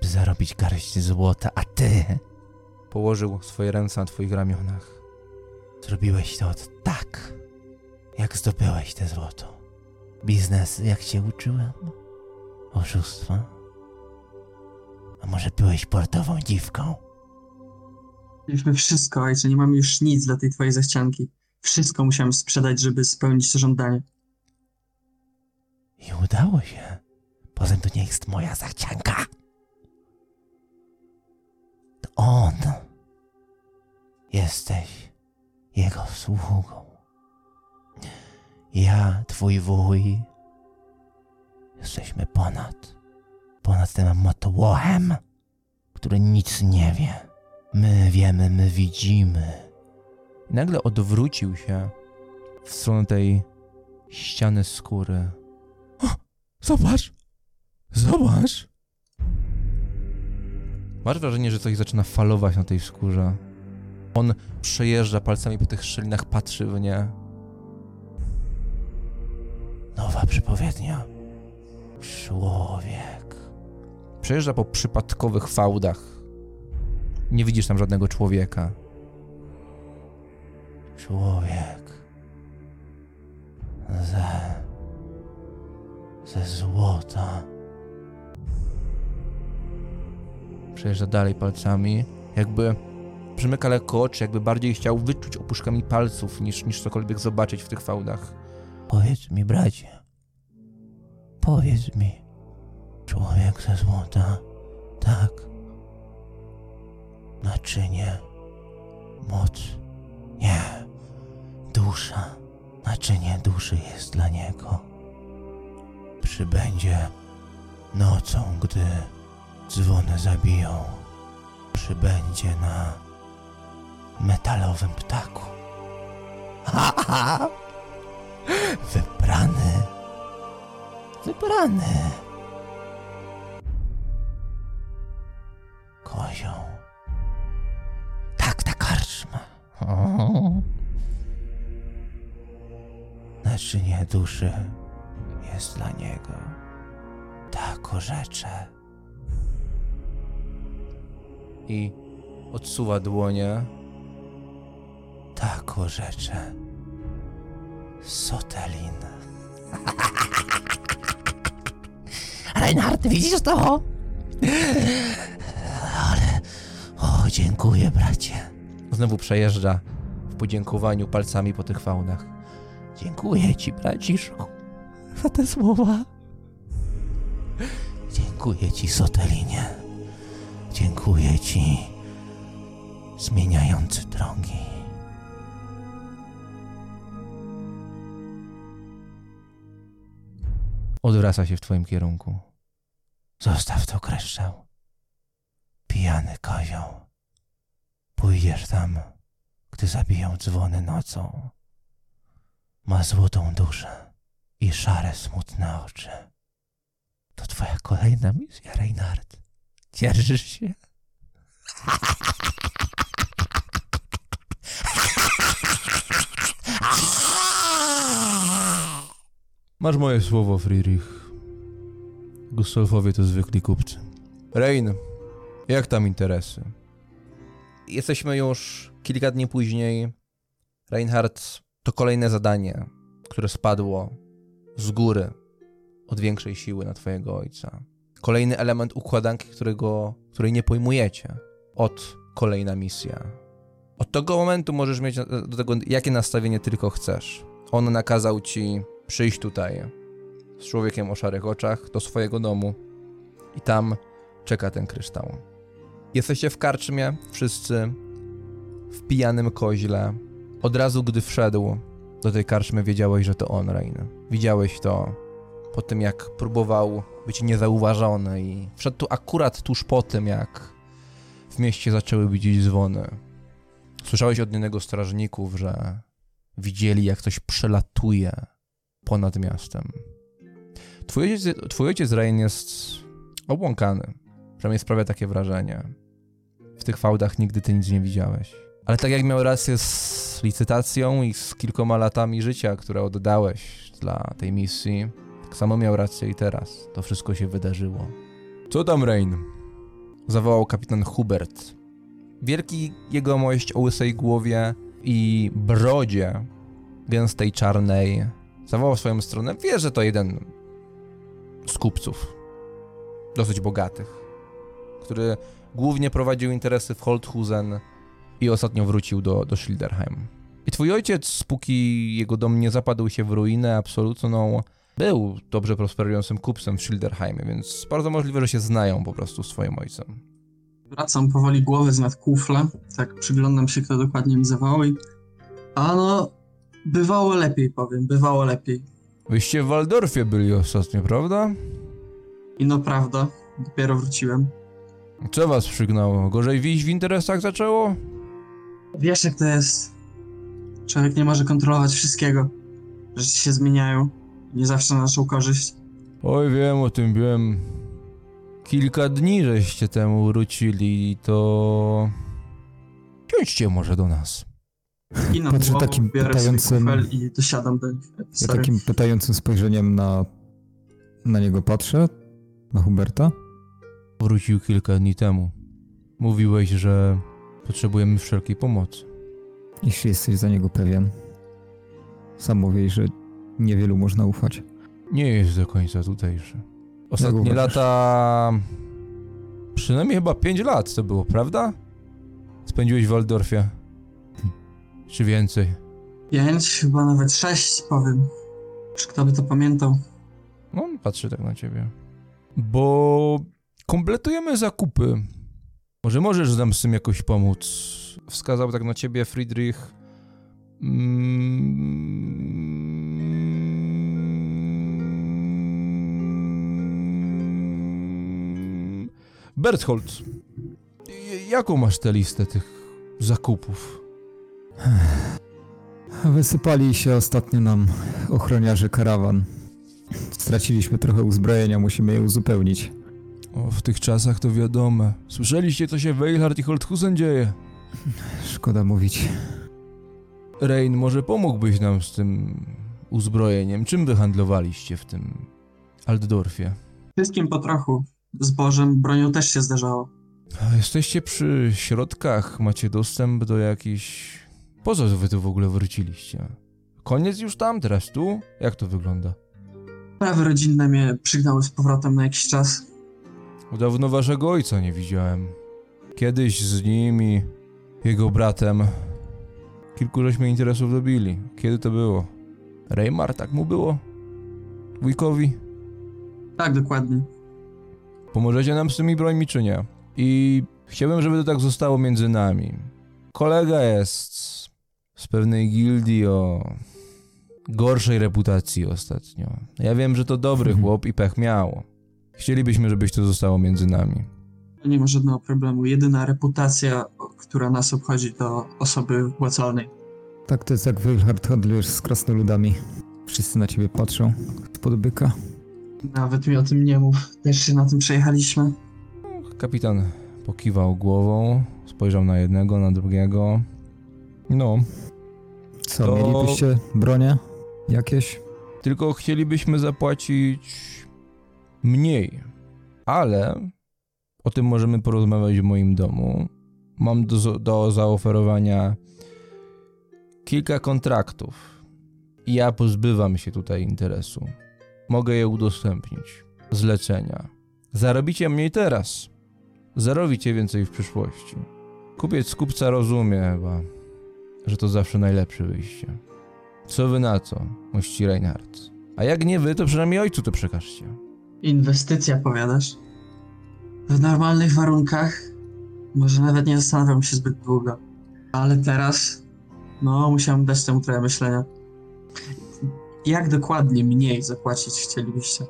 S2: by zarobić garść złota, a ty położył swoje ręce na twoich ramionach. Zrobiłeś to od tak, jak zdobyłeś te złoto. Biznes, jak cię uczyłem? Oszustwa? A może byłeś portową dziwką?
S3: Mieliśmy wszystko, ojcze, nie mamy już nic dla tej twojej zachcianki. Wszystko musiałem sprzedać, żeby spełnić to żądanie.
S2: I udało się. Poza tym to nie jest moja zachcianka. On. Jesteś jego sługą. Ja, twój wuj, jesteśmy ponad, ponad tym motłochem, który nic nie wie. My wiemy, my widzimy. I nagle odwrócił się w stronę tej ściany skóry. Zobacz! Zobacz! Masz wrażenie, że coś zaczyna falować na tej skórze. On przejeżdża palcami po tych szczelinach, patrzy w nie. Nowa przepowiednia. Człowiek. Przejeżdża po przypadkowych fałdach. Nie widzisz tam żadnego człowieka. Człowiek. Ze ze złota. Przejeżdża dalej palcami, jakby przymyka lekko oczy, jakby bardziej chciał wyczuć opuszkami palców, niż, niż cokolwiek zobaczyć w tych fałdach. Powiedz mi, bracie, powiedz mi, człowiek ze złota, tak, naczynie, moc, nie, Dusza, naczynie duszy jest dla niego. Przybędzie nocą, gdy dzwony zabiją. Przybędzie na metalowym ptaku. Ha, ha! Wybrany. Wybrany. Kozioł. Tak, ta karczma. O. Naczynie duszy jest dla niego. Tak orzecze. I odsuwa dłonie. Tak orzecze. Sotelin. Reinhard, widzisz to? Ale... O, dziękuję, bracie. Znowu przejeżdża w podziękowaniu palcami po tych faunach. Dziękuję ci, braciszku, za te słowa. Dziękuję ci, Sotelinie. Dziękuję ci, zmieniający drogi. Odwraca się w twoim kierunku. Zostaw to, kreszczał. Pijany kozioł. Pójdziesz tam, gdy zabiją dzwony nocą. Ma złotą duszę i szare, smutne oczy. To twoja kolejna misja, Reinhard. Cieszysz się? Masz moje słowo, Friedrich. Gustolfowie to zwykli kupcy. Rein, jak tam interesy? Jesteśmy już kilka dni później. Reinhard, to kolejne zadanie, które spadło z góry od większej siły na twojego ojca. Kolejny element układanki, którego, której nie pojmujecie. Od kolejna misja. Od tego momentu możesz mieć do tego jakie nastawienie tylko chcesz. On nakazał ci przyjść tutaj z człowiekiem o szarych oczach do swojego domu i tam czeka ten kryształ. Jesteście w karczmie, wszyscy w pijanym koźle. Od razu, gdy wszedł do tej karczmy, wiedziałeś, że to on, Rain. Widziałeś to po tym, jak próbował być niezauważony i wszedł tu akurat tuż po tym, jak w mieście zaczęły bić dzwony. Słyszałeś od jednego strażników, że widzieli, jak coś przelatuje ponad miastem. Twój ojciec, twój ojciec Rain jest obłąkany. Przynajmniej sprawia takie wrażenie. W tych fałdach nigdy ty nic nie widziałeś. Ale tak jak miał rację z licytacją i z kilkoma latami życia, które oddałeś dla tej misji, tak samo miał rację i teraz. To wszystko się wydarzyło. Co tam, Rain? Zawołał kapitan Hubert. Wielki jegomość o łysej głowie i brodzie gęstej czarnej zawołał w swoją stronę. Wie, że to jeden z kupców. Dosyć bogatych. Który głównie prowadził interesy w Holthusen i ostatnio wrócił do, do Schilderheim. I twój ojciec, póki jego dom nie zapadł się w ruinę absolutną, był dobrze prosperującym kupcem w Schilderheimie, więc bardzo możliwe, że się znają po prostu z twoim ojcem.
S3: Wracam powoli głowę z nad kufla, tak przyglądam się, kto dokładnie mi zawołał i... A no, bywało lepiej, powiem, bywało lepiej.
S2: Wyście w Waldorfie byli ostatnio, prawda?
S3: I no prawda, dopiero wróciłem.
S2: Co was przygnało? Gorzej wiść w interesach zaczęło?
S3: Wiesz jak to jest. Człowiek nie może kontrolować wszystkiego. Rzeczy się zmieniają. Nie zawsze na naszą korzyść.
S2: Oj, wiem o tym, wiem. Kilka dni żeście temu wrócili, to... Siądźcie może do nas.
S3: I na
S4: Patrzę
S3: głowę
S4: takim pytającym-
S3: i dosiadam do nich.
S4: Ja takim pytającym spojrzeniem na, na niego patrzę, na Huberta.
S2: Wrócił kilka dni temu. Mówiłeś, że potrzebujemy wszelkiej pomocy.
S4: Jeśli jesteś za niego pewien. Sam mówisz, że niewielu można ufać.
S2: Nie jest do końca tutejszy. Ostatnie lata... Przynajmniej chyba 5 lat to było, prawda? Spędziłeś w Waldorfie. Czy więcej?
S3: Pięć, chyba nawet sześć, powiem. Czy kto by to pamiętał?
S2: No, patrzę tak na ciebie. Bo kompletujemy zakupy. Może możesz nam z tym jakoś pomóc? Wskazał tak na ciebie Friedrich. Mm... Berthold, jaką masz tę listę tych zakupów?
S4: Wysypali się ostatnio nam ochroniarze karawan. Straciliśmy trochę uzbrojenia, musimy je uzupełnić.
S2: O, w tych czasach to wiadome. Słyszeliście, co się w Weilhard i Holthusen dzieje?
S4: Szkoda mówić.
S2: Rein, może pomógłbyś nam z tym uzbrojeniem? Czym wy handlowaliście w tym Altdorfie?
S3: Wszystkim po trochu. Zbożem, bronią też się zdarzało.
S2: A Jesteście przy środkach, macie dostęp do jakichś... Po co wy tu w ogóle wróciliście? Koniec już tam, teraz tu? Jak to wygląda?
S3: Sprawy rodzinne mnie przygnały z powrotem na jakiś czas.
S2: Dawno waszego ojca nie widziałem. Kiedyś z nim i jego bratem kilku żeśmy interesów dobili. Kiedy to było? Reymar, tak mu było? Wujkowi?
S3: Tak, dokładnie.
S2: Pomożecie nam z tymi brońmi czy nie? I chciałbym, żeby to tak zostało między nami. Kolega jest z pewnej gildii o gorszej reputacji ostatnio. Ja wiem, że to dobry
S4: Mhm.
S2: chłop i pech miał. Chcielibyśmy, żebyś to zostało między nami.
S3: Nie ma żadnego problemu. Jedyna reputacja, która nas obchodzi, to osoby płacalnej.
S4: Tak to jest jak Wilhard handlujesz z krasnoludami. Wszyscy na ciebie patrzą. Spod byka.
S3: Nawet mi o tym nie mów. Też się na tym przejechaliśmy.
S2: Kapitan pokiwał głową, spojrzał na jednego, na drugiego. No,
S4: Co,
S2: To-
S4: mielibyście bronie? Jakieś?
S2: tylko chcielibyśmy zapłacić mniej. Ale o tym możemy porozmawiać w moim domu. Mam do, do zaoferowania kilka kontraktów. I ja pozbywam się tutaj interesu. Mogę je udostępnić. Zlecenia. Zarobicie mniej teraz. Zarobicie więcej w przyszłości. Kupiec kupca rozumie chyba, że to zawsze najlepsze wyjście. Co wy na to, mości Reinhardt? A jak nie wy, to przynajmniej ojcu to przekażcie.
S3: Inwestycja, powiadasz? W normalnych warunkach może nawet nie zastanawiam się zbyt długo. Ale teraz, no, musiałem dać temu trochę myślenia. Jak dokładnie mniej zapłacić chcielibyście?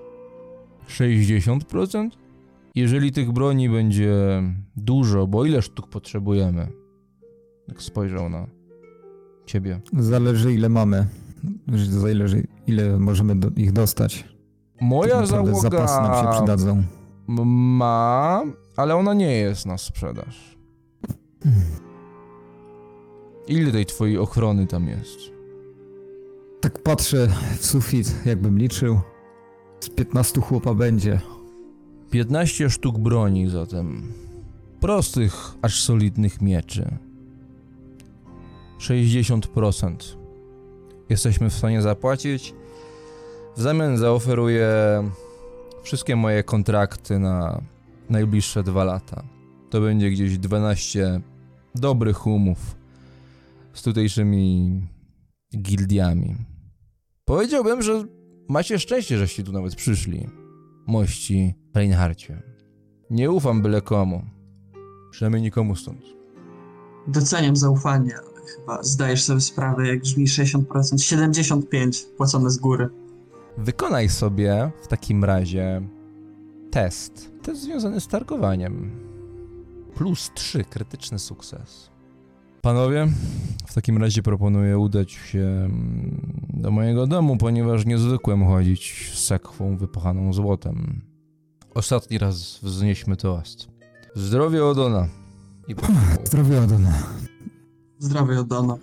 S2: 60%? Jeżeli tych broni będzie dużo, bo ile sztuk potrzebujemy? Jak spojrzał na ciebie.
S4: Zależy ile mamy. Zależy ile możemy do, ich dostać.
S2: Moja
S4: Tak
S2: załoga
S4: Zapasy nam się przydadzą.
S2: ma, ale ona nie jest na sprzedaż. Ile tej twojej ochrony tam jest?
S4: Tak patrzę w sufit, jakbym liczył. Z 15 chłopa będzie.
S2: 15 sztuk broni zatem. Prostych, aż solidnych mieczy. 60% jesteśmy w stanie zapłacić. W zamian zaoferuję wszystkie moje kontrakty na najbliższe dwa lata. To będzie gdzieś 12 dobrych umów z tutejszymi gildiami. Powiedziałbym, że macie szczęście, żeście tu nawet przyszli mości Reinhardzie. Nie ufam byle komu. Przynajmniej nikomu stąd.
S3: Doceniam zaufanie, ale chyba zdajesz sobie sprawę, jak brzmi 60%, 75% płacone z góry.
S2: Wykonaj sobie w takim razie test. Test związany z targowaniem. Plus 3, krytyczny sukces. Panowie, w takim razie proponuję udać się mm, do mojego domu, ponieważ nie zwykłem chodzić z sekwą wypachaną złotem. Ostatni raz wznieśmy toast. Zdrowie Odona. I
S4: Zdrowie Adona.
S3: Zdrowie Odono.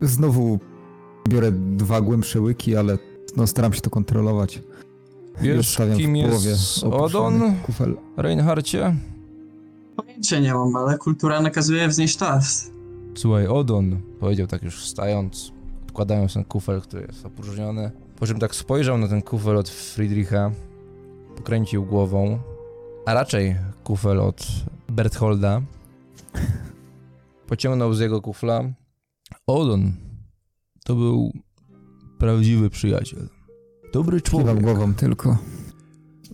S4: Znowu biorę dwa głębsze łyki, ale no staram się to kontrolować.
S2: Wiesz, kim jest Odon,
S4: Kufel.
S2: Reinhardzie?
S3: Pojęcia nie mam, ale kultura nakazuje wznieść toast.
S2: Słuchaj, Odon, powiedział tak już wstając, odkładając ten kufel, który jest opróżniony. Po czym tak spojrzał na ten kufel od Friedricha, pokręcił głową, a raczej kufel od Bertholda. Pociągnął z jego kufla. Odon to był prawdziwy przyjaciel. Dobry
S4: Kiwam
S2: człowiek.
S4: głową tylko.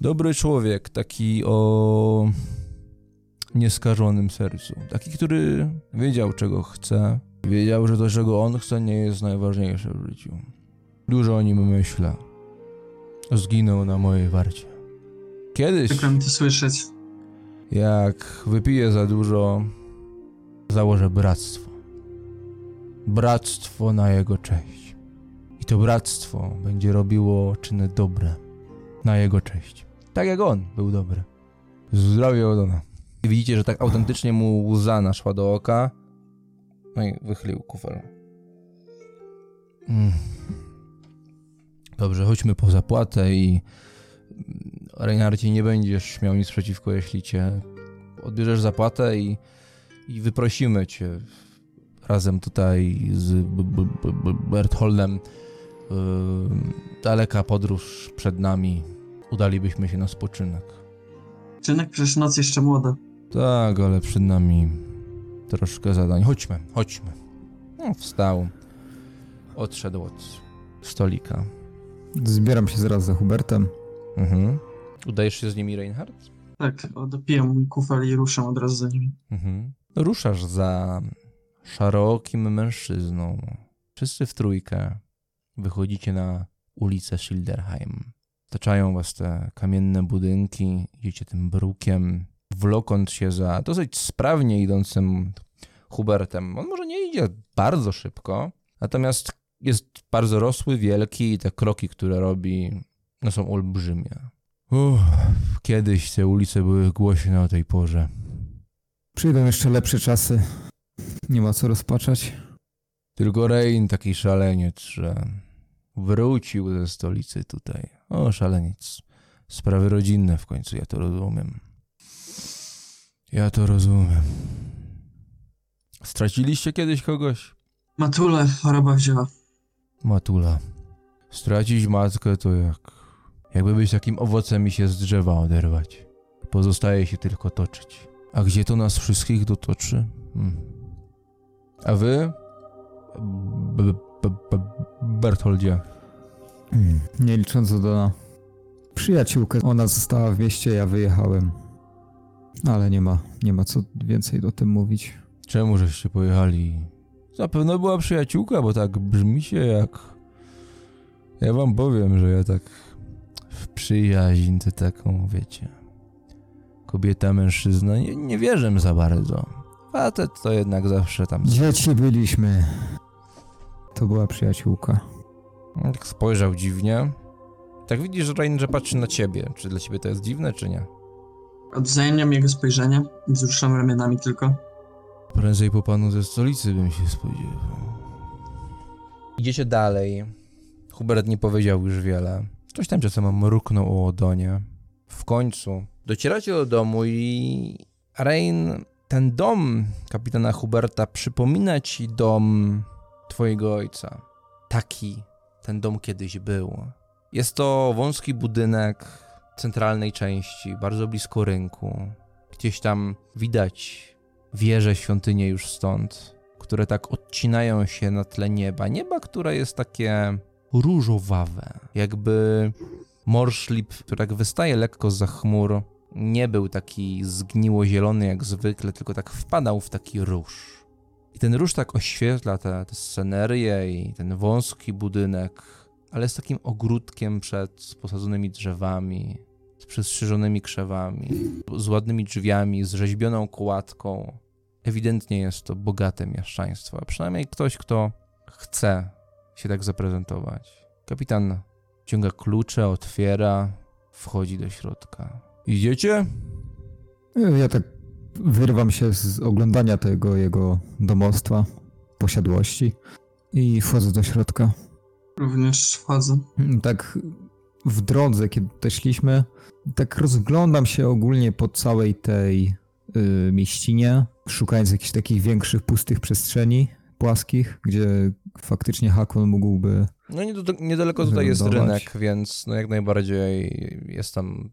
S2: Dobry człowiek, taki o nieskażonym sercu. Taki, który wiedział, czego chce, Wiedział, że to, czego on chce, nie jest najważniejsze w życiu. Dużo o nim myślę. Zginął na mojej warcie. Kiedyś,
S3: Przykro mi to słyszeć.
S2: jak wypiję za dużo, założę bractwo. Bractwo na jego cześć. I to bractwo będzie robiło czyny dobre na jego cześć. Tak jak on był dobry. Zdrowie Odona. Widzicie, że tak autentycznie mu łza naszła do oka. No i wychylił kufel. Mm. Dobrze, chodźmy po zapłatę i Reinhardzie nie będziesz miał nic przeciwko, jeśli cię odbierzesz zapłatę i, i wyprosimy cię razem tutaj z B- B- B- Bertholdem. Yy, daleka podróż przed nami. Udalibyśmy się na spoczynek.
S3: Czynek przecież noc jeszcze młoda.
S2: Tak, ale przed nami troszkę zadań. Chodźmy, chodźmy. No, wstał. Odszedł od stolika.
S4: Zbieram się zaraz za Hubertem.
S2: Mhm. Udajesz się z nimi, Reinhardt?
S3: Tak, dopijam mój kufel i ruszam od razu za nimi.
S2: Mhm. Ruszasz za szerokim mężczyzną. Wszyscy w trójkę wychodzicie na ulicę Schilderheim. Otaczają was te kamienne budynki, idziecie tym brukiem, wlokąc się za dosyć sprawnie idącym Hubertem. On może nie idzie bardzo szybko, natomiast jest bardzo rosły, wielki i te kroki, które robi, no są olbrzymie. Uff, kiedyś te ulice były głośne o tej porze.
S4: Przyjdą jeszcze lepsze czasy. Nie ma co rozpaczać.
S2: Tylko Rein, taki szaleniec, że wrócił ze stolicy tutaj. O, szaleniec. Sprawy rodzinne w końcu, ja to rozumiem. Ja to rozumiem. Straciliście kiedyś kogoś?
S3: Matule choroba wzięła.
S2: Matula. Stracić matkę to jak... Jakby być takim owocem i się z drzewa oderwać. Pozostaje się tylko toczyć. A gdzie to nas wszystkich dotoczy? Hmm. A wy? B- b- b- Bertholdzie.
S4: Hmm, Nie licząc Odona. Przyjaciółkę. Ona została w mieście, ja wyjechałem. Ale nie ma, nie ma co więcej o tym mówić.
S2: Czemu żeście pojechali? Zapewne była przyjaciółka, bo tak brzmi się jak... Ja wam powiem, że ja tak w przyjaźń to taką, wiecie... Kobieta, mężczyzna, nie, nie wierzę za bardzo. Facet to jednak zawsze tam...
S4: Dzieci byliśmy. To była przyjaciółka.
S2: Tak spojrzał dziwnie. Tak widzisz, że Rain, patrzy na ciebie. Czy dla ciebie to jest dziwne, czy nie?
S3: Odwzajemniam jego spojrzenie i wzruszam ramionami tylko.
S2: Prędzej po panu ze stolicy bym się spodziewał. Idziecie dalej. Hubert nie powiedział już wiele. Coś tam czasem mruknął o Odonie. W końcu docieracie do domu i Rain, ten dom kapitana Huberta przypomina ci dom twojego ojca. Taki ten dom kiedyś był. Jest to wąski budynek centralnej części, bardzo blisko rynku. Gdzieś tam widać wieże, świątynie już stąd, które tak odcinają się na tle nieba. Nieba, które jest takie różowawe, jakby morszlip, który tak wystaje lekko za chmur, nie był taki zgniło-zielony jak zwykle, tylko tak wpadał w taki róż. I ten róż tak oświetla tę scenerię i ten wąski budynek, ale z takim ogródkiem przed posadzonymi drzewami, przystrzyżonymi krzewami, z ładnymi drzwiami, z rzeźbioną kołatką. Ewidentnie jest to bogate mieszczaństwo, a przynajmniej ktoś, kto chce się tak zaprezentować. Kapitan ciąga klucze, otwiera, wchodzi do środka. Idziecie?
S4: Ja tak wyrwam się z oglądania tego jego domostwa, posiadłości i wchodzę do środka.
S3: Również wchodzę.
S4: Tak w drodze, kiedy tutaj szliśmy, tak rozglądam się ogólnie po całej tej y, mieścinie, szukając jakichś takich większych, pustych przestrzeni płaskich, gdzie faktycznie Hakon mógłby...
S2: No niedaleko, tutaj jest rynek, więc no jak najbardziej jest tam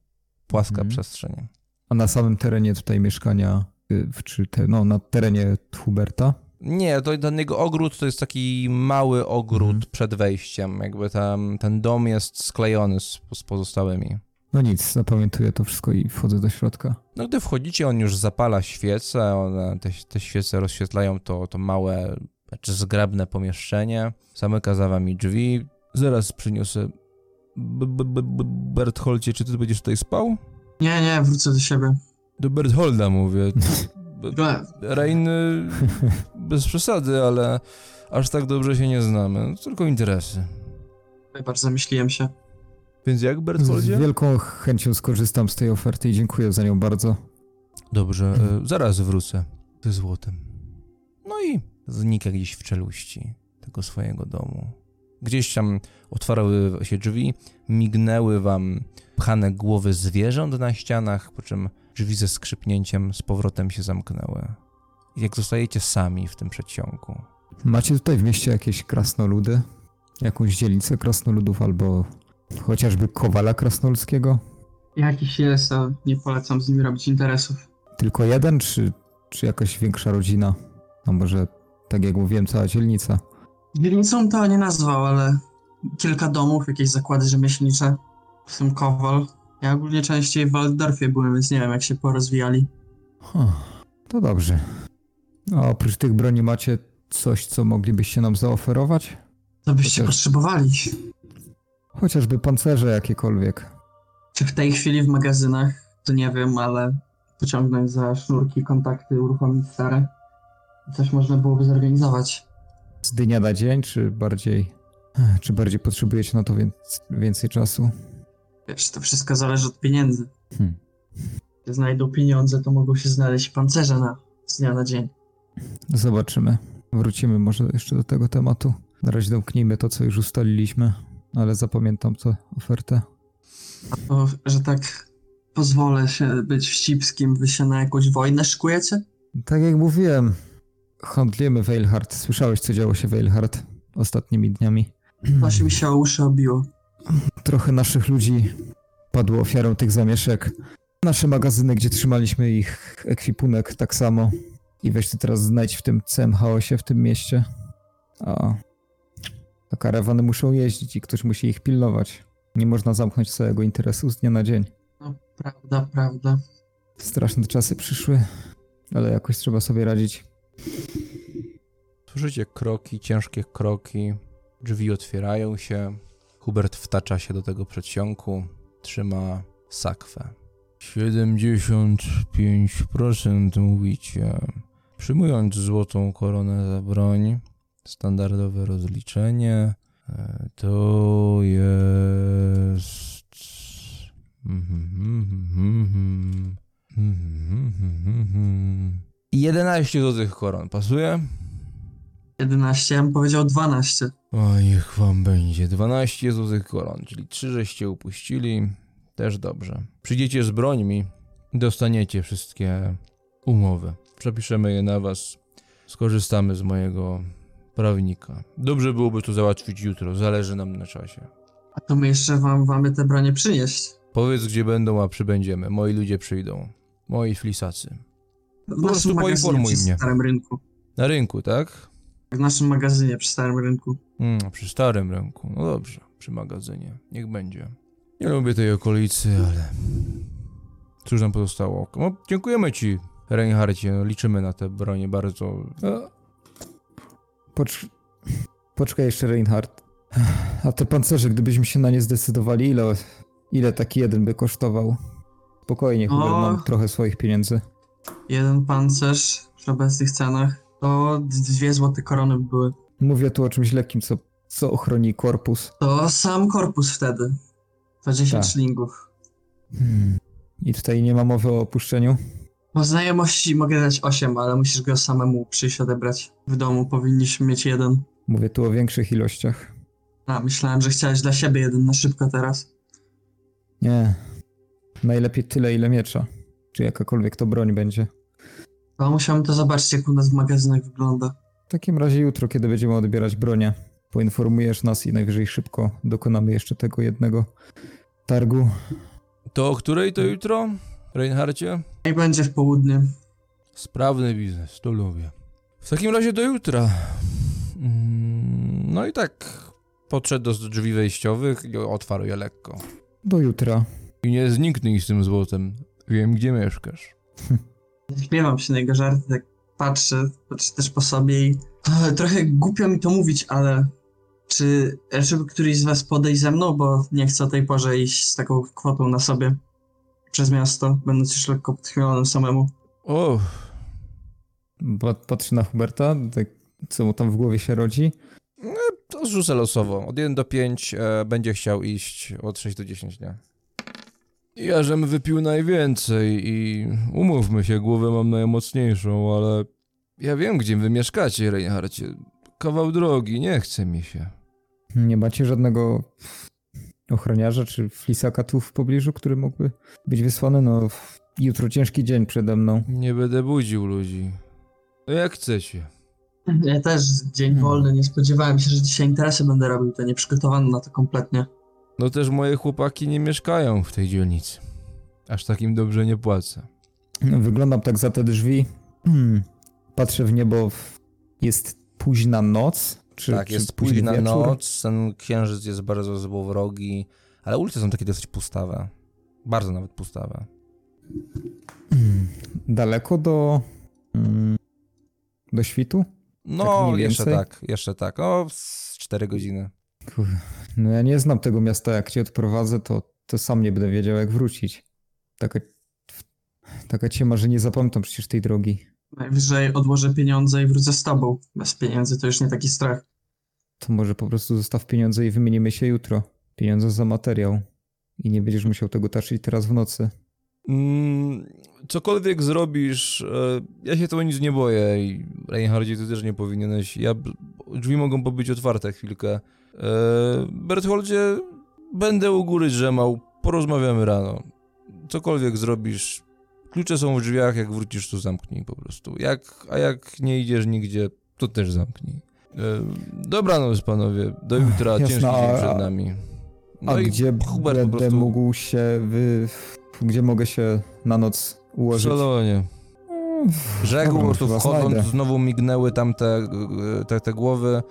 S2: płaska
S4: Mhm.
S2: przestrzeń.
S4: A na samym terenie tutaj mieszkania, y, czy te, no na terenie Huberta,
S2: Nie, to ten jego ogród to jest taki mały ogród
S4: Mhm.
S2: przed wejściem. Jakby tam ten dom jest sklejony z, z pozostałymi.
S4: no nic, zapamiętuję to wszystko i wchodzę do środka.
S2: No gdy wchodzicie, on już zapala świece, one, te, te świece rozświetlają to, to małe znaczy zgrabne pomieszczenie, zamyka za wami drzwi. Zaraz przyniosę. B- b- b- b- Bertholdzie, czy ty będziesz tutaj spał?
S3: Nie, nie, wrócę do siebie.
S2: Do Bertholda mówię.
S3: Gle,
S2: Rain y, bez przesady, ale aż tak dobrze się nie znamy. Tylko interesy.
S3: Bardzo zamyśliłem się.
S2: Więc jak,
S4: Z
S2: Bertholdzie?
S4: wielką chęcią skorzystam z tej oferty i dziękuję za nią bardzo.
S2: Dobrze, y, zaraz wrócę ze złotem. No i znika gdzieś w czeluści tego swojego domu. Gdzieś tam otwarły się drzwi, mignęły wam pchane głowy zwierząt na ścianach, po czym drzwi ze skrzypnięciem z powrotem się zamknęły. Jak zostajecie sami w tym przedsionku.
S4: Macie tutaj w mieście jakieś krasnoludy? Jakąś dzielnicę krasnoludów albo chociażby kowala krasnoludzkiego?
S3: Jakiś jest, ale nie polecam z nimi robić interesów.
S4: Tylko jeden, czy, czy jakaś większa rodzina? A może, tak jak mówiłem, cała dzielnica?
S3: Dzielnicą to nie nazwał, ale kilka domów, jakieś zakłady rzemieślnicze, w tym Kowal. Ja ogólnie częściej w Waldorfie byłem, więc nie wiem jak się porozwijali.
S4: Huh, to dobrze. A oprócz tych broni macie coś, co moglibyście nam zaoferować?
S3: To byście
S4: też-
S3: potrzebowali.
S4: Chociażby pancerze jakiekolwiek.
S3: Czy w tej chwili w magazynach, to nie wiem, ale pociągnąć za sznurki, kontakty, uruchomić stare. Coś można byłoby zorganizować.
S4: Z dnia na dzień, czy bardziej... Czy bardziej potrzebujecie na to więc, więcej czasu?
S3: Wiesz, to wszystko zależy od pieniędzy.
S4: Hmm.
S3: Gdy znajdą pieniądze, to mogą się znaleźć pancerze na z dnia na dzień.
S4: Zobaczymy. Wrócimy może jeszcze do tego tematu. Na razie domknijmy to, co już ustaliliśmy, ale zapamiętam tę ofertę.
S3: A to, że tak pozwolę się być wścibskim, wy się na jakąś wojnę szykujecie?
S4: Tak jak mówiłem, handlujemy Veilhard. Słyszałeś, co działo się w Veilhard ostatnimi dniami?
S3: Właśnie mi się o uszy obiło.
S4: Trochę naszych ludzi padło ofiarą tych zamieszek. Nasze magazyny, gdzie trzymaliśmy ich ekwipunek, tak samo. I weź ty teraz znajdź w tym całym chaosie w tym mieście. A, a karawany muszą jeździć i ktoś musi ich pilnować. Nie można zamknąć całego interesu z dnia na dzień.
S3: No, prawda, prawda.
S4: Straszne czasy przyszły, ale jakoś trzeba sobie radzić.
S2: Słyszycie kroki, ciężkie kroki, drzwi otwierają się. Hubert wtacza się do tego przedsionku, trzyma sakwę. 75% mówicie. Przyjmując złotą koronę za broń, standardowe rozliczenie, e, to jest... Mhm, 11 złotych koron, pasuje?
S3: 11, ja bym powiedział 12.
S2: O, niech wam będzie. 12 złotych koron, czyli 3 żeście upuścili. Też dobrze. Przyjdziecie z brońmi, dostaniecie wszystkie umowy. Przepiszemy je na was. Skorzystamy z mojego prawnika. Dobrze byłoby to załatwić jutro, zależy nam na czasie.
S3: A to my jeszcze wam mamy te bronie przynieść.
S2: Powiedz, gdzie będą, a przybędziemy. Moi ludzie przyjdą. Moi flisacy.
S3: W
S2: prostu poinformuj mnie.
S3: starym rynku.
S2: Na rynku, tak?
S3: W naszym magazynie przy starym rynku.
S2: Mm, przy starym rynku. No dobrze, przy magazynie. Niech będzie. Nie lubię tej okolicy, ale... Cóż nam pozostało? No, dziękujemy ci, Reinhardzie. No, liczymy na te bronie bardzo.
S4: A... Pocz... Poczekaj jeszcze, Reinhard. A te pancerze, gdybyśmy się na nie zdecydowali, ile, ile taki jeden by kosztował? Spokojnie, Hubert,
S3: O.
S4: mam trochę swoich pieniędzy.
S3: Jeden pancerz przy obecnych cenach to d- dwie złote korony by były.
S4: Mówię tu o czymś lekkim, co, co ochroni korpus.
S3: To sam korpus wtedy. 20
S4: Tak.
S3: szlingów.
S4: Hmm. I tutaj nie ma mowy o opuszczeniu?
S3: Po znajomości mogę dać 8, ale musisz go samemu przyjść odebrać. W domu powinniśmy mieć jeden.
S4: Mówię tu o większych ilościach.
S3: A, myślałem, że chciałeś dla siebie jeden na szybko teraz.
S4: Nie. Najlepiej tyle, ile miecza. Czy jakakolwiek to broń będzie.
S3: To musiałem to zobaczyć, jak u nas w magazynach wygląda.
S4: W takim razie jutro, kiedy będziemy odbierać bronię, poinformujesz nas i najwyżej szybko dokonamy jeszcze tego jednego targu.
S2: To o której to jutro, Reinhardzie?
S3: I będzie w południe.
S2: Sprawny biznes, to lubię. W takim razie do jutra. Mm, No i tak podszedł do drzwi wejściowych i otwarł je lekko.
S4: Do jutra.
S2: I nie zniknij z tym złotem. Wiem, gdzie mieszkasz.
S3: Śmiewam się na jego żarty, tak patrzę, patrzę też po sobie i Trochę głupio mi to mówić, ale czy żeby któryś z was podejść ze mną, bo nie chcę o tej porze iść z taką kwotą na sobie przez miasto, będąc już lekko podchmielonym samemu.
S2: O,
S4: Pat- Patrzy na Huberta, tak, co mu tam w głowie się rodzi.
S2: to zrzucę losowo. Od 1 do 5 e, będzie chciał iść od 6 do 10, nie? Ja żem wypił najwięcej i umówmy się, głowę mam najmocniejszą, ale ja wiem, gdzie wy mieszkacie, Reinhardzie. Kawał drogi, nie chce mi się.
S4: Nie macie żadnego ochroniarza czy flisaka tu w pobliżu, który mógłby być wysłany? No, jutro ciężki dzień przede mną.
S2: Nie będę budził ludzi. No jak chcecie.
S3: Ja też dzień
S4: Hmm.
S3: wolny, nie spodziewałem się, że dzisiaj interesy będę robił, to nie przygotowany na to kompletnie.
S2: No też moje chłopaki nie mieszkają w tej dzielnicy. Aż takim dobrze nie płacę.
S4: Wyglądam tak za te drzwi. Hmm. Patrzę w niebo. Jest późna noc? Czy,
S2: tak,
S4: czy
S2: jest późna
S4: wieczór?
S2: noc, ten księżyc jest bardzo złowrogi, ale ulice są takie dosyć pustawe. Bardzo nawet pustawe.
S4: Hmm. Daleko do. mm, do świtu?
S2: No,
S4: Tak
S2: jeszcze tak, jeszcze tak. O, z 4 godziny.
S4: Kur- No ja nie znam tego miasta. Jak cię odprowadzę, to, to sam nie będę wiedział, jak wrócić. Taka, taka ciema, że nie zapamiętam przecież tej drogi.
S3: Najwyżej odłożę pieniądze i wrócę z tobą. Bez pieniędzy to już nie taki strach.
S4: To może po prostu zostaw pieniądze i wymienimy się jutro. Pieniądze za materiał. I nie będziesz musiał tego taczyć teraz w nocy.
S2: Mm, cokolwiek zrobisz, e, ja się tego nic nie boję i Reinhardzie, ty też nie powinieneś. Ja, drzwi mogą pobyć otwarte chwilkę. E, Bertholdzie, będę u góry drzemał, porozmawiamy rano. Cokolwiek zrobisz, klucze są w drzwiach, jak wrócisz, to zamknij po prostu. Jak, a jak nie idziesz nigdzie, to też zamknij. E, dobranoc, panowie, do jutra,
S4: Jasne,
S2: ciężki
S4: a-
S2: dzień przed nami.
S4: A
S2: No i
S4: gdzie
S2: Hubert
S4: będę
S2: prostu
S4: mógł się wy... Gdzie mogę się na noc
S2: w
S4: ułożyć?
S2: salonie. Rzekł, po prostu wchodząc,
S4: znajdę.
S2: znowu mignęły tamte e, te, te głowy.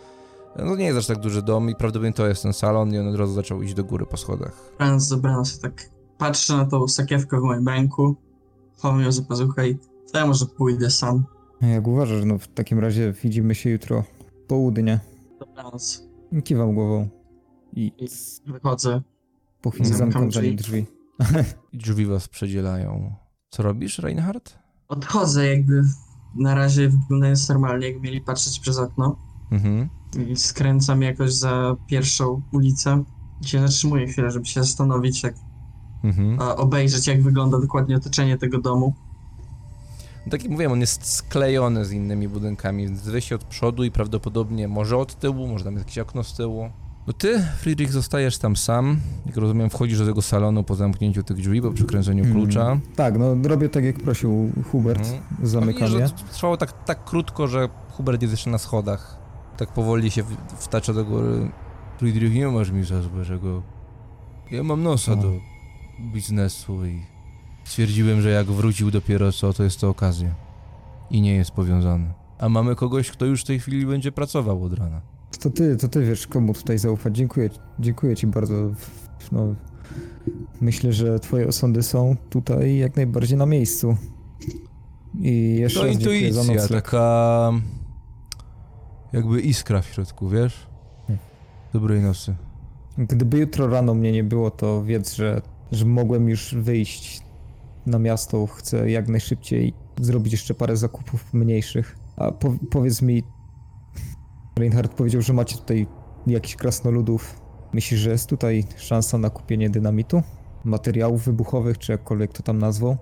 S2: No nie jest aż tak duży dom i prawdopodobnie to jest ten salon i on od razu zaczął iść do góry po schodach.
S3: Dobranoc, dobranoc. Tak patrzę na tą sakiewkę w moim ręku, chowam ją za pazuchę i to ja może pójdę sam.
S4: Jak uważasz, no w takim razie widzimy się jutro południe.
S3: Dobranoc.
S4: Kiwam głową i
S3: I wychodzę.
S4: po chwili zamkam za nim
S3: drzwi.
S4: drzwi.
S2: Was przedzielają. Co robisz, Reinhard?
S3: Odchodzę jakby na razie wyglądając normalnie, jak mieli patrzeć przez okno.
S2: Mhm.
S3: I skręcam jakoś za pierwszą ulicę. I się zatrzymuję chwilę, żeby się zastanowić, jak
S2: Mhm.
S3: obejrzeć, jak wygląda dokładnie otoczenie tego domu.
S2: No tak jak mówiłem, on jest sklejony z innymi budynkami, więc wejście od przodu i prawdopodobnie może od tyłu, może tam jest jakieś okno z tyłu. No ty, Friedrich, zostajesz tam sam. Jak rozumiem, wchodzisz do tego salonu po zamknięciu tych drzwi, po przykręceniu
S4: Mm.
S2: klucza.
S4: Tak, no robię tak jak prosił Hubert.
S2: Mhm.
S4: Zamykam
S2: No,
S4: je.
S2: trwało tak, tak krótko, że Hubert jest jeszcze na schodach. Tak powoli się wtacza do góry. Friedrich, nie masz mi za złe, że go... Ja mam nosa
S4: O.
S2: do biznesu i stwierdziłem, że jak wrócił dopiero co, to jest to okazja. I nie jest powiązany. A mamy kogoś, kto już w tej chwili będzie pracował od rana.
S4: To ty, to ty wiesz, komu tutaj zaufać. Dziękuję, dziękuję ci bardzo. No, myślę, że twoje osądy są tutaj jak najbardziej na miejscu. I jeszcze
S2: To
S4: raz
S2: intuicja, taka... Jakby iskra w środku, wiesz?
S4: Hmm.
S2: Dobrej nocy.
S4: Gdyby jutro rano mnie nie było, to wiedz, że, że mogłem już wyjść na miasto. Chcę jak najszybciej zrobić jeszcze parę zakupów mniejszych. A po, powiedz mi, Reinhard powiedział, że macie tutaj jakichś krasnoludów. Myślisz, że jest tutaj szansa na kupienie dynamitu? Materiałów wybuchowych, czy jakkolwiek to tam nazwą?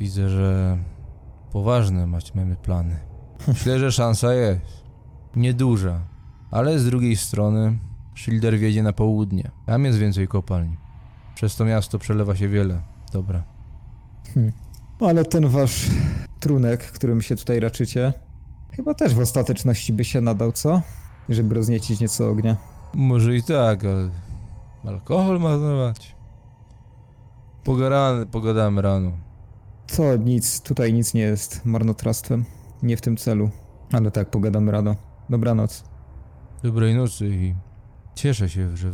S2: Widzę, że poważne macie, mamy plany. Myślę, że szansa jest. Nieduża. Ale z drugiej strony Schilder wiedzie na południe. Tam jest więcej kopalni. Przez to miasto przelewa się wiele. Dobra.
S4: Ale ten wasz trunek, którym się tutaj raczycie, chyba też w ostateczności by się nadał, co? Żeby rozniecić nieco ognia.
S2: Może i tak, ale alkohol ma dawać. Pogadamy, pogadamy rano.
S4: To nic, tutaj nic nie jest marnotrawstwem. Nie w tym celu. Ale tak, pogadamy rano. Dobranoc.
S2: Dobrej nocy i cieszę się, że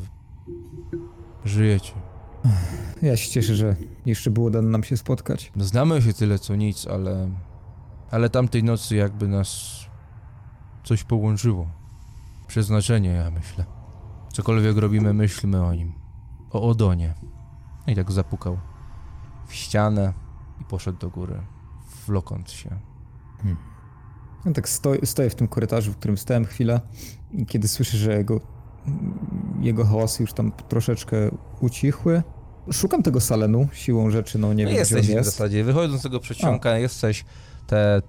S2: żyjecie.
S4: Ja się cieszę, że jeszcze było dane nam się spotkać.
S2: Znamy się tyle co nic, ale... Ale tamtej nocy jakby nas coś połączyło. Przeznaczenie, ja myślę. Cokolwiek robimy, myślmy o nim. O Odonie. No I tak zapukał w ścianę i poszedł do góry, wlokąc się.
S4: Ja tak stoję, stoję w tym korytarzu, w którym stałem chwilę, i kiedy słyszę, że jego, jego hałasy już tam troszeczkę ucichły. Szukam tego salenu siłą rzeczy, no nie
S2: No
S4: wiem,
S2: jesteś
S4: gdzie on
S2: w
S4: jest.
S2: zasadzie, wychodząc z tego przedsionka, jesteś, te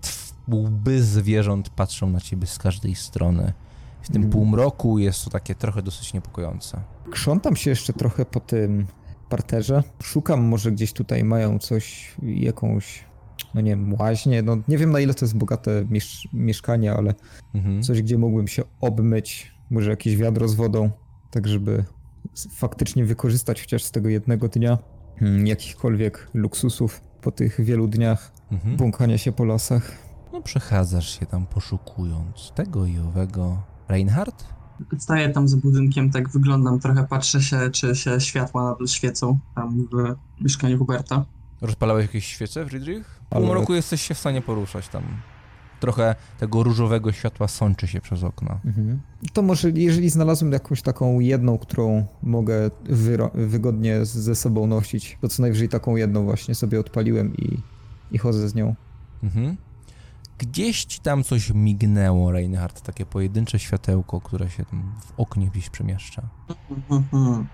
S2: łby zwierząt patrzą na ciebie z każdej strony. W tym
S4: Mhm.
S2: półmroku jest to takie trochę dosyć niepokojące.
S4: Krzątam się jeszcze trochę po tym parterze. Szukam, może gdzieś tutaj mają coś, jakąś, no nie wiem, łaźnię. No nie wiem na ile to jest bogate miesz- mieszkanie, ale
S2: Mhm.
S4: coś, gdzie mógłbym się obmyć. Może jakieś wiadro z wodą, tak żeby faktycznie wykorzystać chociaż z tego jednego dnia mm, jakichkolwiek luksusów po tych wielu dniach
S2: Mhm.
S4: błąkania się po lasach.
S2: No przechadzasz się tam poszukując tego i owego. Reinhardt?
S3: Staję tam za budynkiem, tak wyglądam trochę, patrzę się, czy się światła nadal świecą tam w mieszkaniu Huberta.
S2: Rozpalałeś jakieś świece, Friedrich? W
S4: Ale-
S2: półmroku jesteś się w stanie poruszać tam. Trochę tego różowego światła sączy się przez okno.
S4: Mhm. To może, jeżeli znalazłem jakąś taką jedną, którą mogę wygodnie ze sobą nosić, to co najwyżej taką jedną właśnie sobie odpaliłem i, i chodzę z nią.
S2: Mhm. Gdzieś ci tam coś mignęło, Reinhardt, takie pojedyncze światełko, które się tam w oknie gdzieś przemieszcza.
S3: Mhm.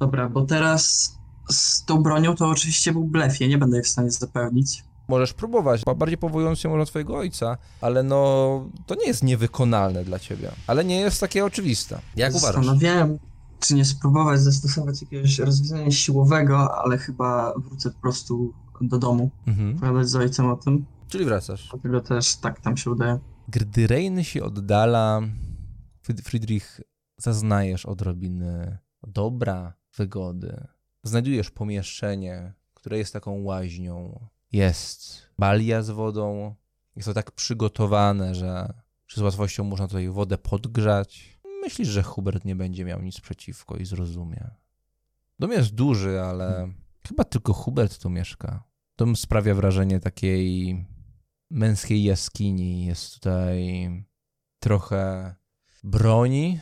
S3: Dobra, bo teraz z tą bronią to oczywiście był blef, ja nie będę jej w stanie zapełnić.
S2: Możesz próbować, ba- bardziej powołując się może na twojego ojca, ale no to nie jest niewykonalne dla ciebie, ale nie jest takie oczywiste. Jak uważasz?
S3: Zastanawiałem, czy nie spróbować zastosować jakiegoś rozwiązania siłowego, ale chyba wrócę po prostu do domu,
S2: Mhm.
S3: pogadać z ojcem o tym.
S2: Czyli wracasz.
S3: Dlatego też tak tam się udaje.
S2: Gdy Rein się oddala, Fried- Friedrich, zaznajesz odrobiny dobra, wygody. Znajdujesz pomieszczenie, które jest taką łaźnią. Jest balia z wodą. Jest to tak przygotowane, że, z łatwością można tutaj wodę podgrzać. Myślisz, że Hubert nie będzie miał nic przeciwko i zrozumie. Dom jest duży, ale chyba tylko Hubert tu mieszka. Dom sprawia wrażenie takiej męskiej jaskini. Jest tutaj trochę broni,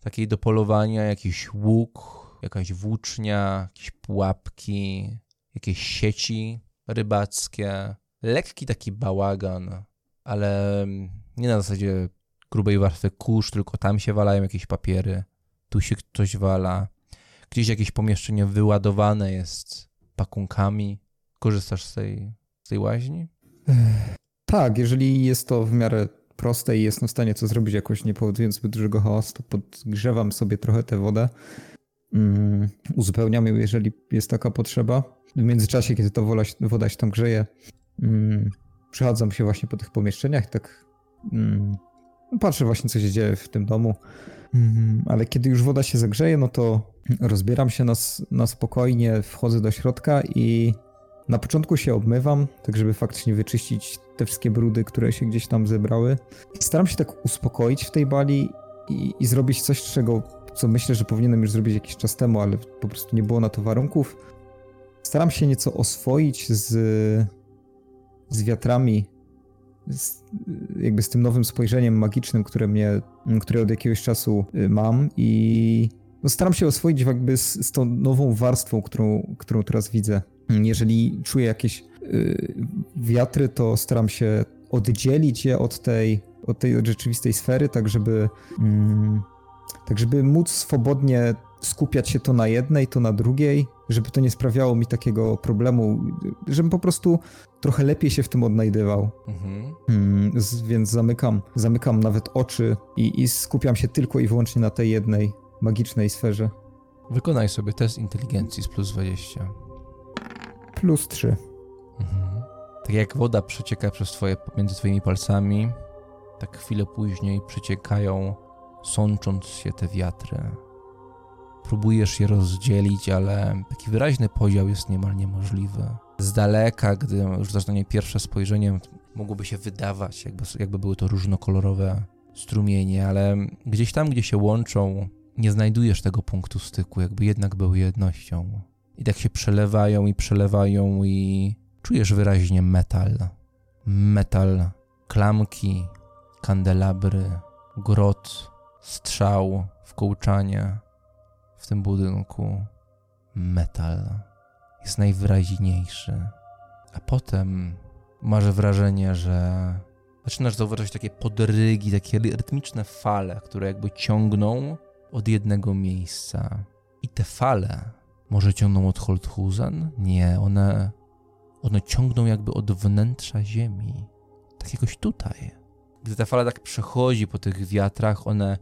S2: takiej do polowania, jakiś łuk, jakaś włócznia, jakieś pułapki, jakieś sieci rybackie. Lekki taki bałagan, ale nie na zasadzie grubej warstwy kurz, tylko tam się walają jakieś papiery, tu się coś wala. Gdzieś jakieś pomieszczenie wyładowane jest pakunkami. Korzystasz z tej, z tej łaźni?
S4: Tak, jeżeli jest to w miarę proste i jestem w stanie to zrobić jakoś nie powodując zbyt dużego chaosu, to podgrzewam sobie trochę tę wodę. Mm, uzupełniam ją, jeżeli jest taka potrzeba. W międzyczasie, kiedy ta woda, woda się tam grzeje, mm, się właśnie po tych pomieszczeniach, tak mm, patrzę właśnie, co się dzieje w tym domu. Mm, ale kiedy już woda się zagrzeje, no to rozbieram się na, na spokojnie, wchodzę do środka i na początku się obmywam, tak żeby faktycznie wyczyścić te wszystkie brudy, które się gdzieś tam zebrały. Staram się tak uspokoić w tej bali i, i zrobić coś, czego, co myślę, że powinienem już zrobić jakiś czas temu, ale po prostu nie było na to warunków. Staram się nieco oswoić z, z wiatrami, z, jakby z tym nowym spojrzeniem magicznym, które mnie, które od jakiegoś czasu y, mam i no staram się oswoić jakby z, z tą nową warstwą, którą, którą teraz widzę. Jeżeli czuję jakieś y, wiatry, to staram się oddzielić je od tej, od tej rzeczywistej sfery, tak żeby, mm, tak żeby móc swobodnie skupiać się to na jednej, to na drugiej, żeby to nie sprawiało mi takiego problemu, żebym po prostu trochę lepiej się w tym odnajdywał.
S2: Mhm.
S4: Mm, z- więc zamykam, zamykam nawet oczy i, i skupiam się tylko i wyłącznie na tej jednej magicznej sferze.
S2: Wykonaj sobie test inteligencji z plus 20.
S4: Plus 3.
S2: Mhm. Tak jak woda przecieka przez twoje, między twoimi palcami, tak chwilę później przeciekają, sącząc się te wiatry. Próbujesz je rozdzielić, ale taki wyraźny podział jest niemal niemożliwy. Z daleka, gdy rzucasz na pierwsze spojrzenie, mogłoby się wydawać, jakby, jakby były to różnokolorowe strumienie, ale gdzieś tam, gdzie się łączą, nie znajdujesz tego punktu styku, jakby jednak były jednością. I tak się przelewają i przelewają i czujesz wyraźnie metal. Metal, klamki, kandelabry, grot, strzał, wkołczanie w tym budynku. Metal jest najwyraźniejszy. A potem masz wrażenie, że zaczynasz zauważyć takie podrygi, takie rytmiczne fale, które jakby ciągną od jednego miejsca. I te fale może ciągną od Holthusen? Nie, one, one ciągną jakby od wnętrza ziemi. Tak jakoś tutaj. Gdy ta fala tak przechodzi po tych wiatrach, one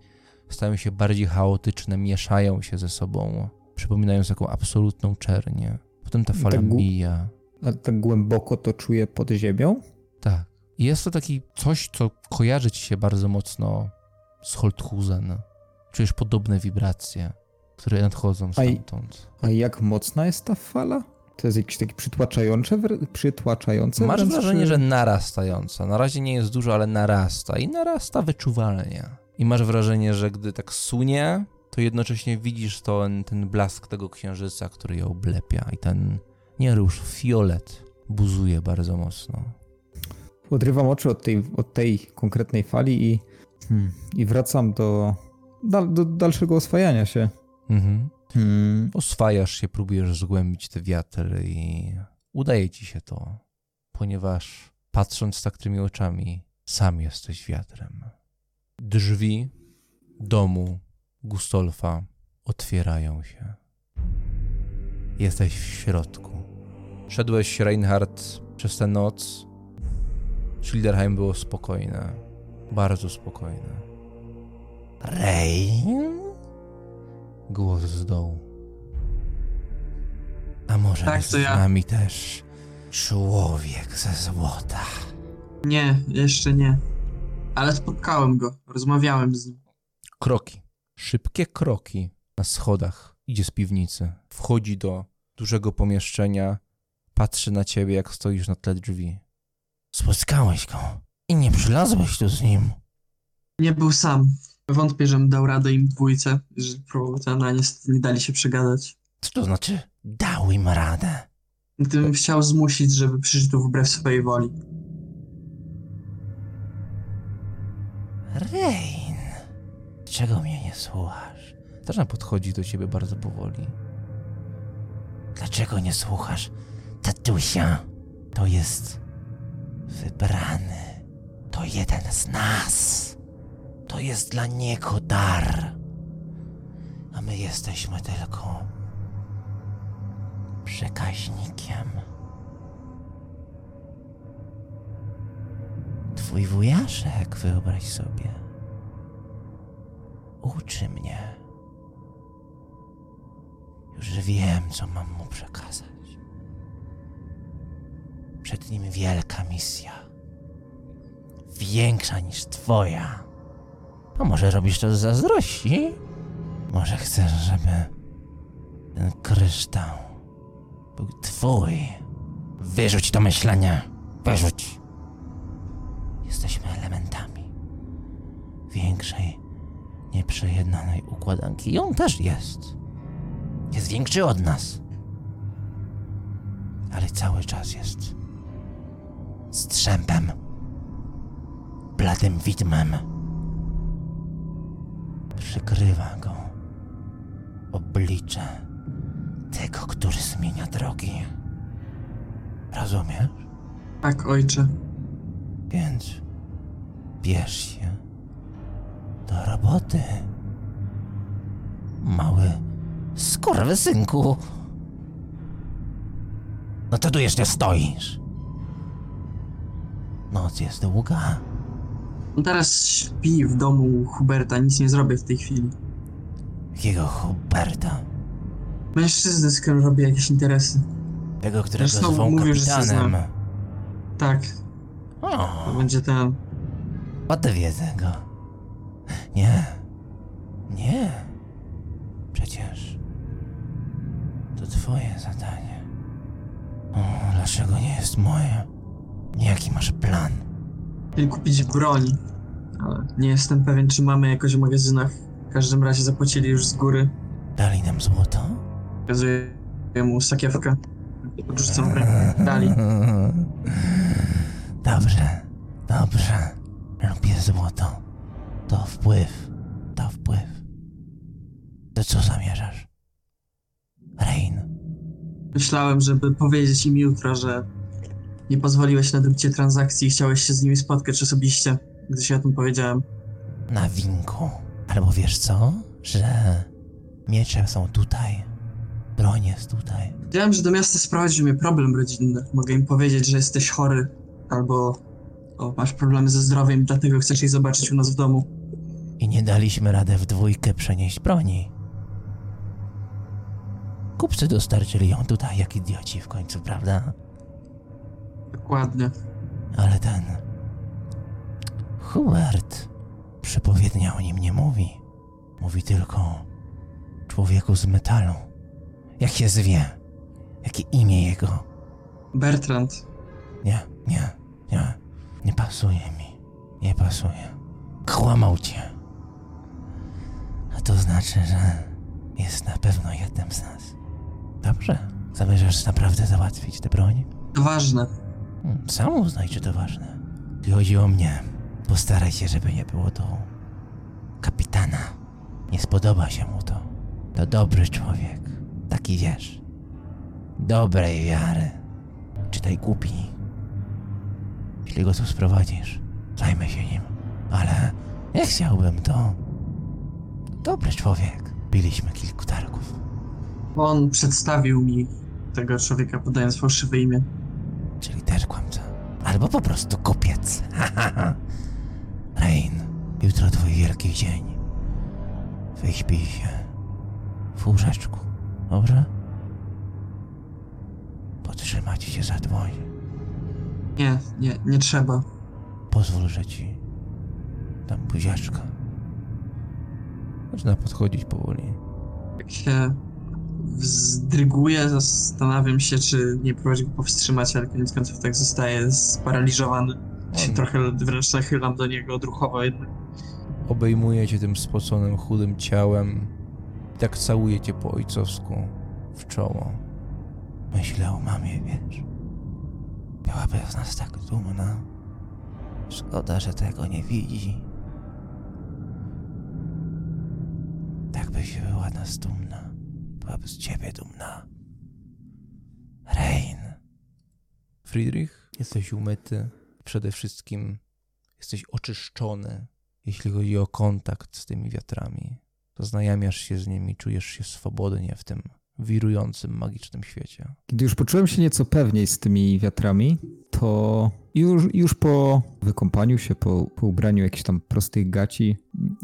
S2: stają się bardziej chaotyczne, mieszają się ze sobą, przypominając taką absolutną czernię. Potem ta fala
S4: Tak
S2: mija.
S4: A tak głęboko to czuję pod ziemią?
S2: Tak. I jest to taki coś, co kojarzy ci się bardzo mocno z Holthusen. Czujesz podobne wibracje, które nadchodzą
S4: A
S2: stamtąd.
S4: A jak mocna jest ta fala? To jest jakieś takie przytłaczające, przytłaczające
S2: Masz wrażenie,
S4: czy-
S2: że narastająca. Na razie nie jest dużo, ale narasta i narasta wyczuwalnie. I masz wrażenie, że gdy tak sunie, to jednocześnie widzisz ten, ten blask tego księżyca, który ją oblepia i ten, nie róż, fiolet buzuje bardzo mocno.
S4: Odrywam oczy od tej, od tej konkretnej fali i, hmm, i wracam do, dal, do dalszego oswajania się.
S2: Mhm.
S4: Hmm,
S2: Oswajasz się, próbujesz zgłębić te wiatry i udaje ci się to, ponieważ patrząc tak tymi oczami, sam jesteś wiatrem. Drzwi domu Gustolfa otwierają się. Jesteś w środku. Szedłeś, Reinhardt, przez tę noc. Schilderheim było spokojne. Bardzo spokojne. Rein? Głos z dołu. A może
S3: Tak,
S2: jest z
S3: ja.
S2: nami też człowiek ze złota?
S3: Nie, jeszcze nie. Ale spotkałem go, rozmawiałem z nim.
S2: Kroki. Szybkie kroki na schodach. Idzie z piwnicy. Wchodzi do dużego pomieszczenia. Patrzy na ciebie, jak stoisz na tle drzwi. Spotkałeś go i nie przylazłeś tu z nim.
S3: Nie był sam. Wątpię, żebym dał radę im dwójce, że próbował ten, a niestety nie dali się przegadać.
S2: Co to znaczy? Dał im radę.
S3: Gdybym chciał zmusić, żeby przyszli tu wbrew swojej woli.
S2: Rein, czego mnie nie słuchasz? Zaczyna podchodzi do ciebie bardzo powoli. Dlaczego nie słuchasz tatusia? To jest wybrany. To jeden z nas. To jest dla niego dar. A my jesteśmy tylko przekaźnikiem. Twój wujaszek, wyobraź sobie, uczy mnie. Już wiem, co mam mu przekazać. Przed nim wielka misja. Większa niż twoja. A może robisz to z zazdrości? Może chcesz, żeby ten kryształ był twój? Wyrzuć to myślenie. Wyrzuć. Jesteśmy elementami większej, nieprzejednanej układanki. I on też jest. Jest większy od nas. Ale cały czas jest strzępem, bladym widmem. Przykrywa go oblicze tego, który zmienia drogi. Rozumiesz?
S3: Tak, ojcze.
S2: Więc bierz się do roboty. Mały skurwysynku. No to tu jeszcze stoisz. Noc jest długa.
S3: On teraz śpi w domu Huberta, nic nie zrobię w tej chwili.
S2: Jakiego Huberta?
S3: Mężczyzny, z którym robię jakieś interesy.
S2: Tego, którego
S3: Zresztą
S2: zwą
S3: mówił, że się znam. Tak, to
S2: O,
S3: będzie ten.
S2: Odwiedzę go. Nie. Nie. Przecież to twoje zadanie. O, dlaczego nie jest moje? Jaki masz plan?
S3: Kupić broń, ale nie jestem pewien, czy mamy jakoś w magazynach. W każdym razie zapłacili już z góry.
S2: Dali nam złoto?
S3: Pokazuję mu sakiewkę. Podrzucam w rękę. Dali.
S2: Dobrze, dobrze. Lubię złoto. To wpływ. To wpływ. To co zamierzasz? Rain.
S3: Myślałem, żeby powiedzieć im jutro, że nie pozwoliłeś na drukcie transakcji i chciałeś się z nimi spotkać osobiście, gdy się o tym powiedziałem.
S2: Na winku. Albo wiesz co? Że miecze są tutaj. Broń jest tutaj.
S3: Wiedziałem, że do miasta sprowadził mnie problem rodzinny. Mogę im powiedzieć, że jesteś chory, albo o, masz problemy ze zdrowiem, dlatego chcesz jej zobaczyć u nas w domu.
S2: I nie daliśmy radę w dwójkę przenieść broni. Kupcy dostarczyli ją tutaj jak idioci w końcu, prawda?
S3: Dokładnie.
S2: Ale ten. Hubert przepowiednia o nim nie mówi. Mówi tylko człowieku z metalu. Jak się zwie? Jakie imię jego?
S3: Bertrand,
S2: Nie, nie, nie. Nie pasuje mi. Nie pasuje. Kłamał cię. A to znaczy, że jest na pewno jednym z nas. Dobrze. Zamierzasz naprawdę załatwić tę broń?
S3: to ważne.
S2: Hmm, Sam uznaj, czy to ważne. Gdy chodzi o mnie, postaraj się, żeby nie było to kapitana. Nie spodoba się mu to. To dobry człowiek. Taki wiesz. Dobrej wiary. Czytaj głupi. Jeśli go tu sprowadzisz, zajmę się nim. Ale nie chciałbym to. Dobry człowiek. Biliśmy kilku targów.
S3: On przedstawił mi tego człowieka, podając fałszywe imię.
S2: Czyli też kłamca. Albo po prostu kupiec. Rain, jutro twój wielki dzień. Wyśpij się. W łóżeczku. Dobrze? Potrzymać cię za dłoń.
S3: Nie, nie, nie trzeba.
S2: Pozwól, że ci dam buziaczka. Zaczyna podchodzić powoli.
S3: Jak się wzdryguję, zastanawiam się, czy nie próbować go powstrzymać, ale koniec końców tak zostaje sparaliżowany. Się trochę wręcz nachylam do niego odruchowo jednak.
S2: Obejmuje cię tym spoconym, chudym ciałem tak całuje cię po ojcowsku w czoło. Myślę o mamie, wiesz. Byłaby z nas tak dumna. Szkoda, że tego nie widzi. Tak byś była nas dumna. Byłaby z ciebie dumna. Rain. Friedrich, jesteś umyty. Przede wszystkim jesteś oczyszczony jeśli chodzi o kontakt z tymi wiatrami. Zaznajamiasz się z nimi, czujesz się swobodnie w tym wirującym, magicznym świecie.
S4: Kiedy już poczułem się nieco pewniej z tymi wiatrami, to już, już po wykąpaniu się, po, po ubraniu jakichś tam prostych gaci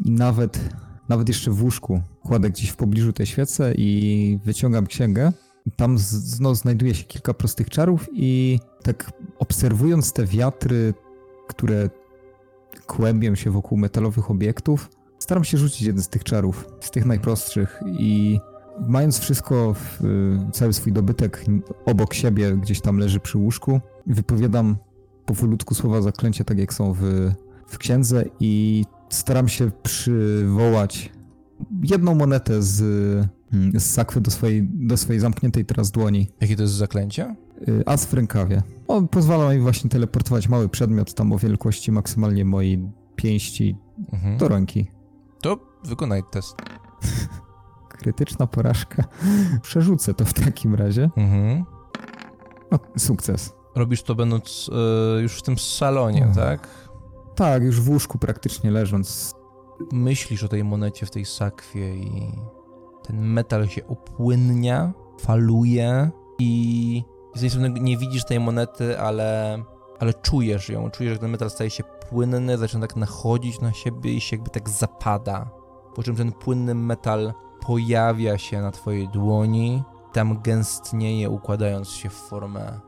S4: i nawet, nawet jeszcze w łóżku kładę gdzieś w pobliżu tej świece i wyciągam księgę. Tam z, no, znajduje się kilka prostych czarów i tak obserwując te wiatry, które kłębią się wokół metalowych obiektów, staram się rzucić jeden z tych czarów, z tych najprostszych i mając wszystko, y, cały swój dobytek obok siebie, gdzieś tam leży przy łóżku, wypowiadam powolutku słowa zaklęcia, tak jak są w, w księdze i staram się przywołać jedną monetę z, mm, z sakwy do swojej, do swojej zamkniętej teraz dłoni.
S2: Jakie to jest zaklęcie?
S4: Y, As w rękawie. On pozwala mi właśnie teleportować mały przedmiot tam o wielkości maksymalnie mojej pięści
S2: Mhm.
S4: do ręki.
S2: To wykonaj test.
S4: Krytyczna porażka. Przerzucę to w takim razie.
S2: Mhm.
S4: O, sukces.
S2: Robisz to będąc e, już w tym salonie,
S4: Mhm.
S2: tak?
S4: Tak, już w łóżku praktycznie leżąc.
S2: Myślisz o tej monecie w tej sakwie i ten metal się opłynnia, faluje i z jednej strony nie widzisz tej monety, ale, ale czujesz ją. Czujesz, że ten metal staje się płynny, zaczyna tak nachodzić na siebie i się jakby tak zapada. Po czym ten płynny metal pojawia się na twojej dłoni, tam gęstnieje, układając się w formę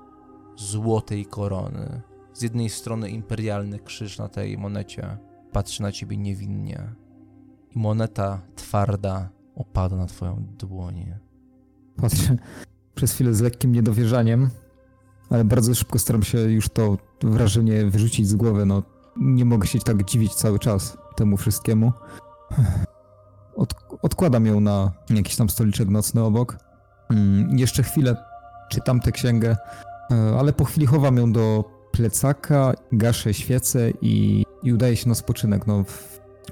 S2: złotej korony. Z jednej strony imperialny krzyż na tej monecie patrzy na ciebie niewinnie. I moneta twarda opada na twoją dłonię.
S4: Patrzę przez chwilę z lekkim niedowierzaniem, ale bardzo szybko staram się już to wrażenie wyrzucić z głowy. No, nie mogę się tak dziwić cały czas temu wszystkiemu. Od, odkładam ją na jakiś tam stoliczek nocny obok. Mm, jeszcze chwilę czytam tę księgę, e, ale po chwili chowam ją do plecaka, gaszę świecę i, i udaję się na spoczynek.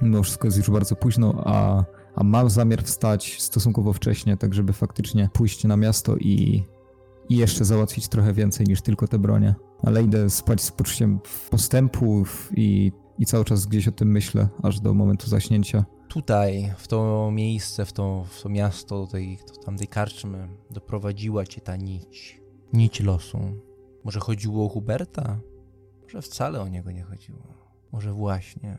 S4: No, wszystko jest już bardzo późno, a, a mam zamiar wstać stosunkowo wcześnie, tak żeby faktycznie pójść na miasto i, i jeszcze załatwić trochę więcej niż tylko te bronie. Ale idę spać z poczuciem postępów i, i cały czas gdzieś o tym myślę, aż do momentu zaśnięcia.
S2: Tutaj, w to miejsce, w to, w to miasto, do tej, do tamtej karczmy, doprowadziła cię ta nić. Nić losu. Może chodziło o Huberta? Może wcale o niego nie chodziło. Może właśnie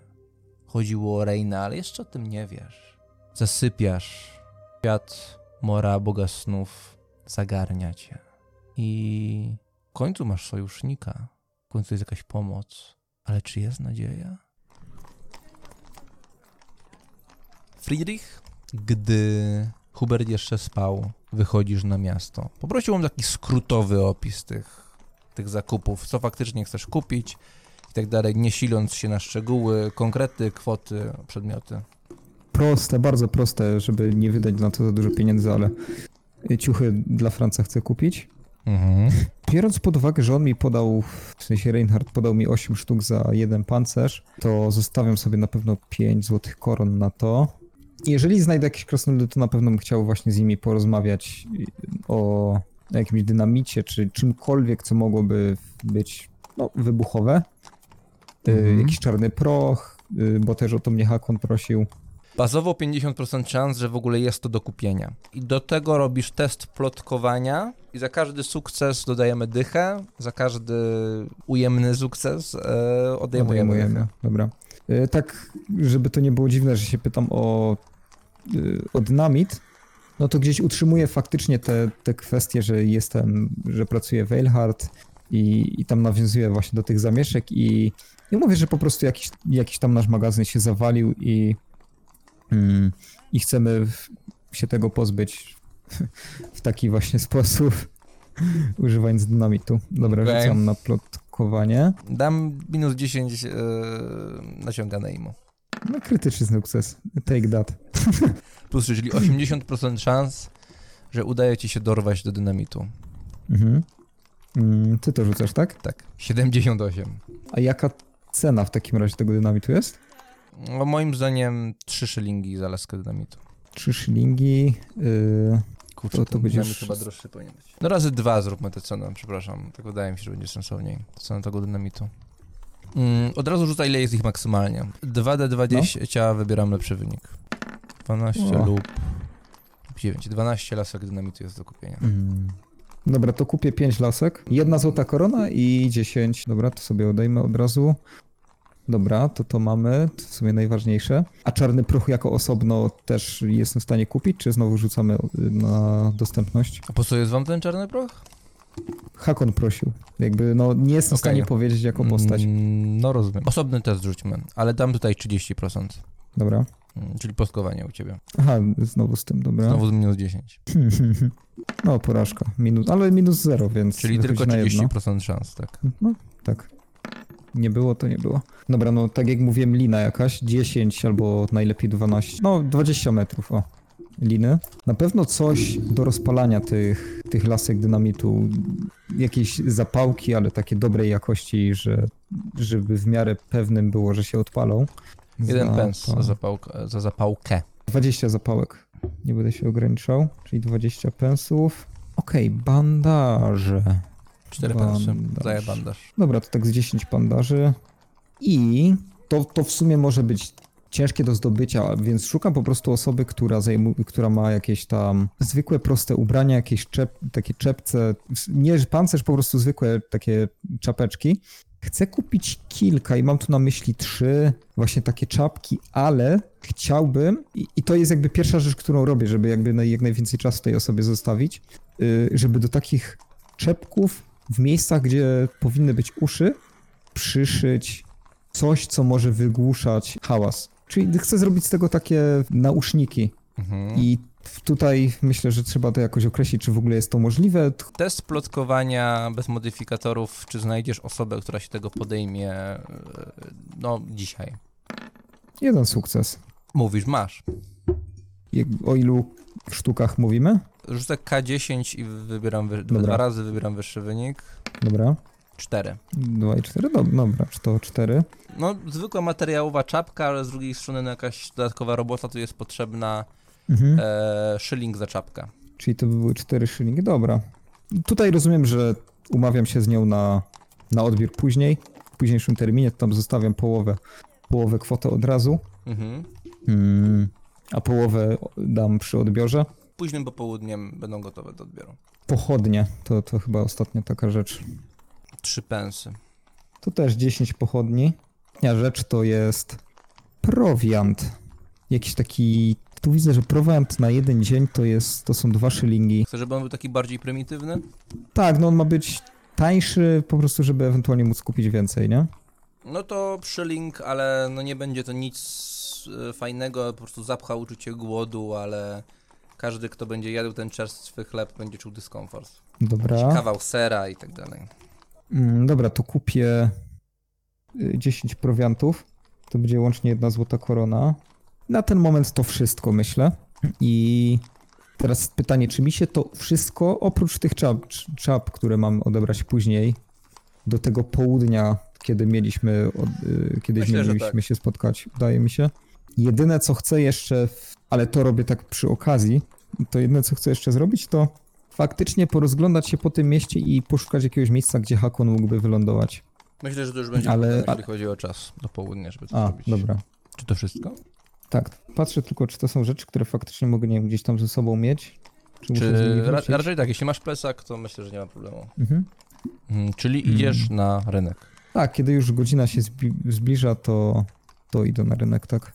S2: chodziło o Reina, ale jeszcze o tym nie wiesz. Zasypiasz. Świat mora Boga snów zagarnia cię. I w końcu masz sojusznika. W końcu jest jakaś pomoc. Ale czy jest nadzieja? Friedrich, gdy Hubert jeszcze spał, wychodzisz na miasto. Poprosił on taki skrótowy opis tych, tych zakupów, co faktycznie chcesz kupić i tak dalej, nie siląc się na szczegóły, konkrety, kwoty, przedmioty.
S4: Proste, bardzo proste, żeby nie wydać na to za dużo pieniędzy, ale ciuchy dla Franca chcę kupić.
S2: Mhm.
S4: Biorąc pod uwagę, że on mi podał, w sensie Reinhardt podał mi 8 sztuk za jeden pancerz, to zostawiam sobie na pewno 5 złotych koron na to. Jeżeli znajdę jakieś krasnoludy, to na pewno bym chciał właśnie z nimi porozmawiać o jakimś dynamicie, czy czymkolwiek, co mogłoby być no, wybuchowe. Y,
S2: Mhm.
S4: Jakiś czarny proch, y, bo też o to mnie Hakon prosił.
S2: Bazowo 50% szans, że w ogóle jest to do kupienia. I do tego robisz test plotkowania i za każdy sukces dodajemy dychę, za każdy ujemny sukces e, odejmujemy dychę.
S4: Odejmujemy, dobra. Y, Tak, żeby to nie było dziwne, że się pytam o, y, o dynamit, no to gdzieś utrzymuję faktycznie te, te kwestie, że jestem, że pracuję w Eilhart i, i tam nawiązuję właśnie do tych zamieszek i, i mówię, że po prostu jakiś, jakiś tam nasz magazyn się zawalił i, mm, i chcemy w- się tego pozbyć w taki właśnie sposób, używając dynamitu. Dobra,
S2: Okej.
S4: rzucam na plotkowanie.
S2: Dam minus 10 e, naciągane imo.
S4: No krytyczny sukces. Take that.
S2: Plus, czyli 80% szans, że udaje ci się dorwać do dynamitu.
S4: Mhm. Mm, ty to rzucasz, tak?
S2: Tak, 78.
S4: A jaka cena w takim razie tego dynamitu jest?
S2: No, moim zdaniem 3 szylingi za laskę dynamitu.
S4: Trzy szylingi. Yy,
S2: Kurczę,
S4: To-
S2: to,
S4: będzie
S2: chyba droższy powinien być. No razy dwa zróbmy tę cenę, przepraszam. Tak wydaje mi się, że będzie sensowniej. Cenę tego dynamitu. Mm, od razu rzucaj, ile jest ich maksymalnie. 2D20 wybieram lepszy wynik. 12
S4: O.
S2: lub 9. 12 lasek dynamitu jest do kupienia.
S4: mm. Dobra, to kupię 5 lasek. Jedna złota korona i 10. Dobra, to sobie odejmę od razu. Dobra, to to mamy, to w sumie najważniejsze. A czarny proch jako osobno też jestem w stanie kupić, czy znowu rzucamy na dostępność?
S2: A po co jest wam ten czarny proch?
S4: Hakon prosił. Jakby, no nie jestem w
S2: Okej.
S4: stanie powiedzieć jako postać.
S2: Mm, no rozumiem. Osobny test rzućmy, ale dam tutaj 30%.
S4: Dobra.
S2: Mm, Czyli postkowanie u ciebie.
S4: Aha, znowu z tym, dobra.
S2: Znowu z minus 10.
S4: No, porażka. Minus, ale minus zero, więc.
S2: Czyli tylko
S4: na jedno.
S2: 30% szans, tak.
S4: No, tak. Nie było, to nie było. Dobra, no tak jak mówiłem, lina jakaś, 10 albo najlepiej 12, no 20 metrów, o, liny. Na pewno coś do rozpalania tych, tych lasek dynamitu, jakieś zapałki, ale takie dobrej jakości, że, żeby w miarę pewnym było, że się odpalą.
S2: Jeden pens za,
S4: Zapa-
S2: zapałkę, za zapałkę.
S4: 20 zapałek. Nie będę się ograniczał, czyli 20 pensów. Okej, bandaże.
S2: 4 pensy za bandaż.
S4: Dobra, to tak z 10 bandaży. I to, to w sumie może być ciężkie do zdobycia, więc szukam po prostu osoby, która, która ma jakieś tam zwykłe, proste ubrania, jakieś czep, takie czepce, nie pancerz, po prostu zwykłe takie czapeczki. Chcę kupić kilka i mam tu na myśli trzy właśnie takie czapki, ale chciałbym, i, i to jest jakby pierwsza rzecz, którą robię, żeby jakby jak najwięcej czasu tej osobie zostawić, y, żeby do takich czepków w miejscach, gdzie powinny być uszy, przyszyć coś, co może wygłuszać hałas. Czyli chcę zrobić z tego takie nauszniki.
S2: Mhm.
S4: I tutaj myślę, że trzeba to jakoś określić, czy w ogóle jest to możliwe.
S2: Test plotkowania bez modyfikatorów, czy znajdziesz osobę, która się tego podejmie, e, no dzisiaj.
S4: Jeden sukces.
S2: Mówisz, masz.
S4: O ilu sztukach mówimy?
S2: Rzucę K10 i wybieram, wy- dwa razy wybieram wyższy wynik.
S4: Dobra.
S2: Cztery.
S4: 2 i 4? Dob- dobra, czy to 4?
S2: No, zwykła materiałowa czapka, ale z drugiej strony no, jakaś dodatkowa robota tu jest potrzebna.
S4: Mhm.
S2: E, szyling za czapkę.
S4: Czyli to by były 4 szylingi. Dobra. Tutaj rozumiem, że umawiam się z nią na, na odbiór później, w późniejszym terminie, to tam zostawiam połowę, połowę kwotę od razu,
S2: Mhm.
S4: mm, a połowę dam przy odbiorze.
S2: Późnym popołudniem będą gotowe do odbioru.
S4: Pochodnie, to, to chyba ostatnia taka rzecz.
S2: Trzy pensy.
S4: To też 10 pochodni. A rzecz to jest prowiant. Jakiś taki. Tu widzę, że prowiant na jeden dzień to jest. To są dwa szylingi.
S2: Chcę, żeby on był taki bardziej prymitywny?
S4: Tak, no on ma być tańszy, po prostu, żeby ewentualnie móc kupić więcej, nie?
S2: No to szyling, ale no nie będzie to nic e, fajnego, po prostu zapcha uczucie głodu, ale każdy, kto będzie jadł ten czerstwy chleb, będzie czuł dyskomfort.
S4: Dobra.
S2: Kawał sera i tak dalej.
S4: Mm, dobra, to kupię y, 10 prowiantów. To będzie łącznie jedna złota korona. Na ten moment to wszystko, myślę. I teraz pytanie, czy mi się to wszystko, oprócz tych czap, cz- czap które mam odebrać później, do tego południa, kiedy mieliśmy, y, kiedyś
S2: Myślę, że
S4: mieliśmy
S2: tak.
S4: się spotkać, udaje mi się. Jedyne, co chcę jeszcze, ale to robię tak przy okazji, to jedyne, co chcę jeszcze zrobić, to faktycznie porozglądać się po tym mieście i poszukać jakiegoś miejsca, gdzie Hakon mógłby wylądować.
S2: Myślę, że to już będzie
S4: Ale-
S2: jeśli
S4: ale-
S2: chodzi o czas do południa, żeby to
S4: A,
S2: zrobić.
S4: dobra.
S2: Czy to wszystko?
S4: Tak, patrzę tylko, czy to są rzeczy, które faktycznie mogę, nie wiem, gdzieś tam ze sobą mieć. Czy, muszę z nimi
S2: Czy ra
S4: wrócić?
S2: raczej tak, jeśli masz plesak, to myślę, że nie ma problemu.
S4: Mhm.
S2: Mhm, czyli
S4: Mm.
S2: idziesz na rynek.
S4: Tak, kiedy już godzina się zbi zbliża, to, to idę na rynek, tak.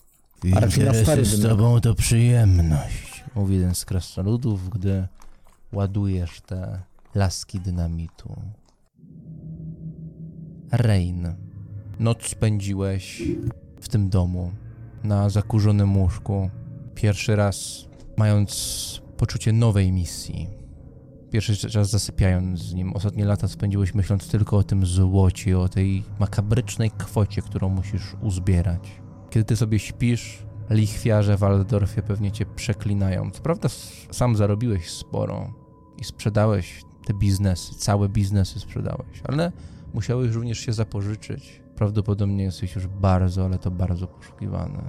S4: A raczej na stary
S2: Interesy z
S4: rynek.
S2: tobą to przyjemność, mówi jeden z krasnoludów, gdy ładujesz te laski dynamitu. Rain. Noc spędziłeś w tym domu, na zakurzonym łóżku. Pierwszy raz mając poczucie nowej misji. Pierwszy raz zasypiając z nim. Ostatnie lata spędziłeś myśląc tylko o tym złocie, o tej makabrycznej kwocie, którą musisz uzbierać. Kiedy ty sobie śpisz, lichwiarze w Waldorfie pewnie cię przeklinają. Co prawda sam zarobiłeś sporo i sprzedałeś te biznesy, całe biznesy sprzedałeś, ale musiałeś również się zapożyczyć. Prawdopodobnie jesteś już bardzo, ale to bardzo poszukiwany.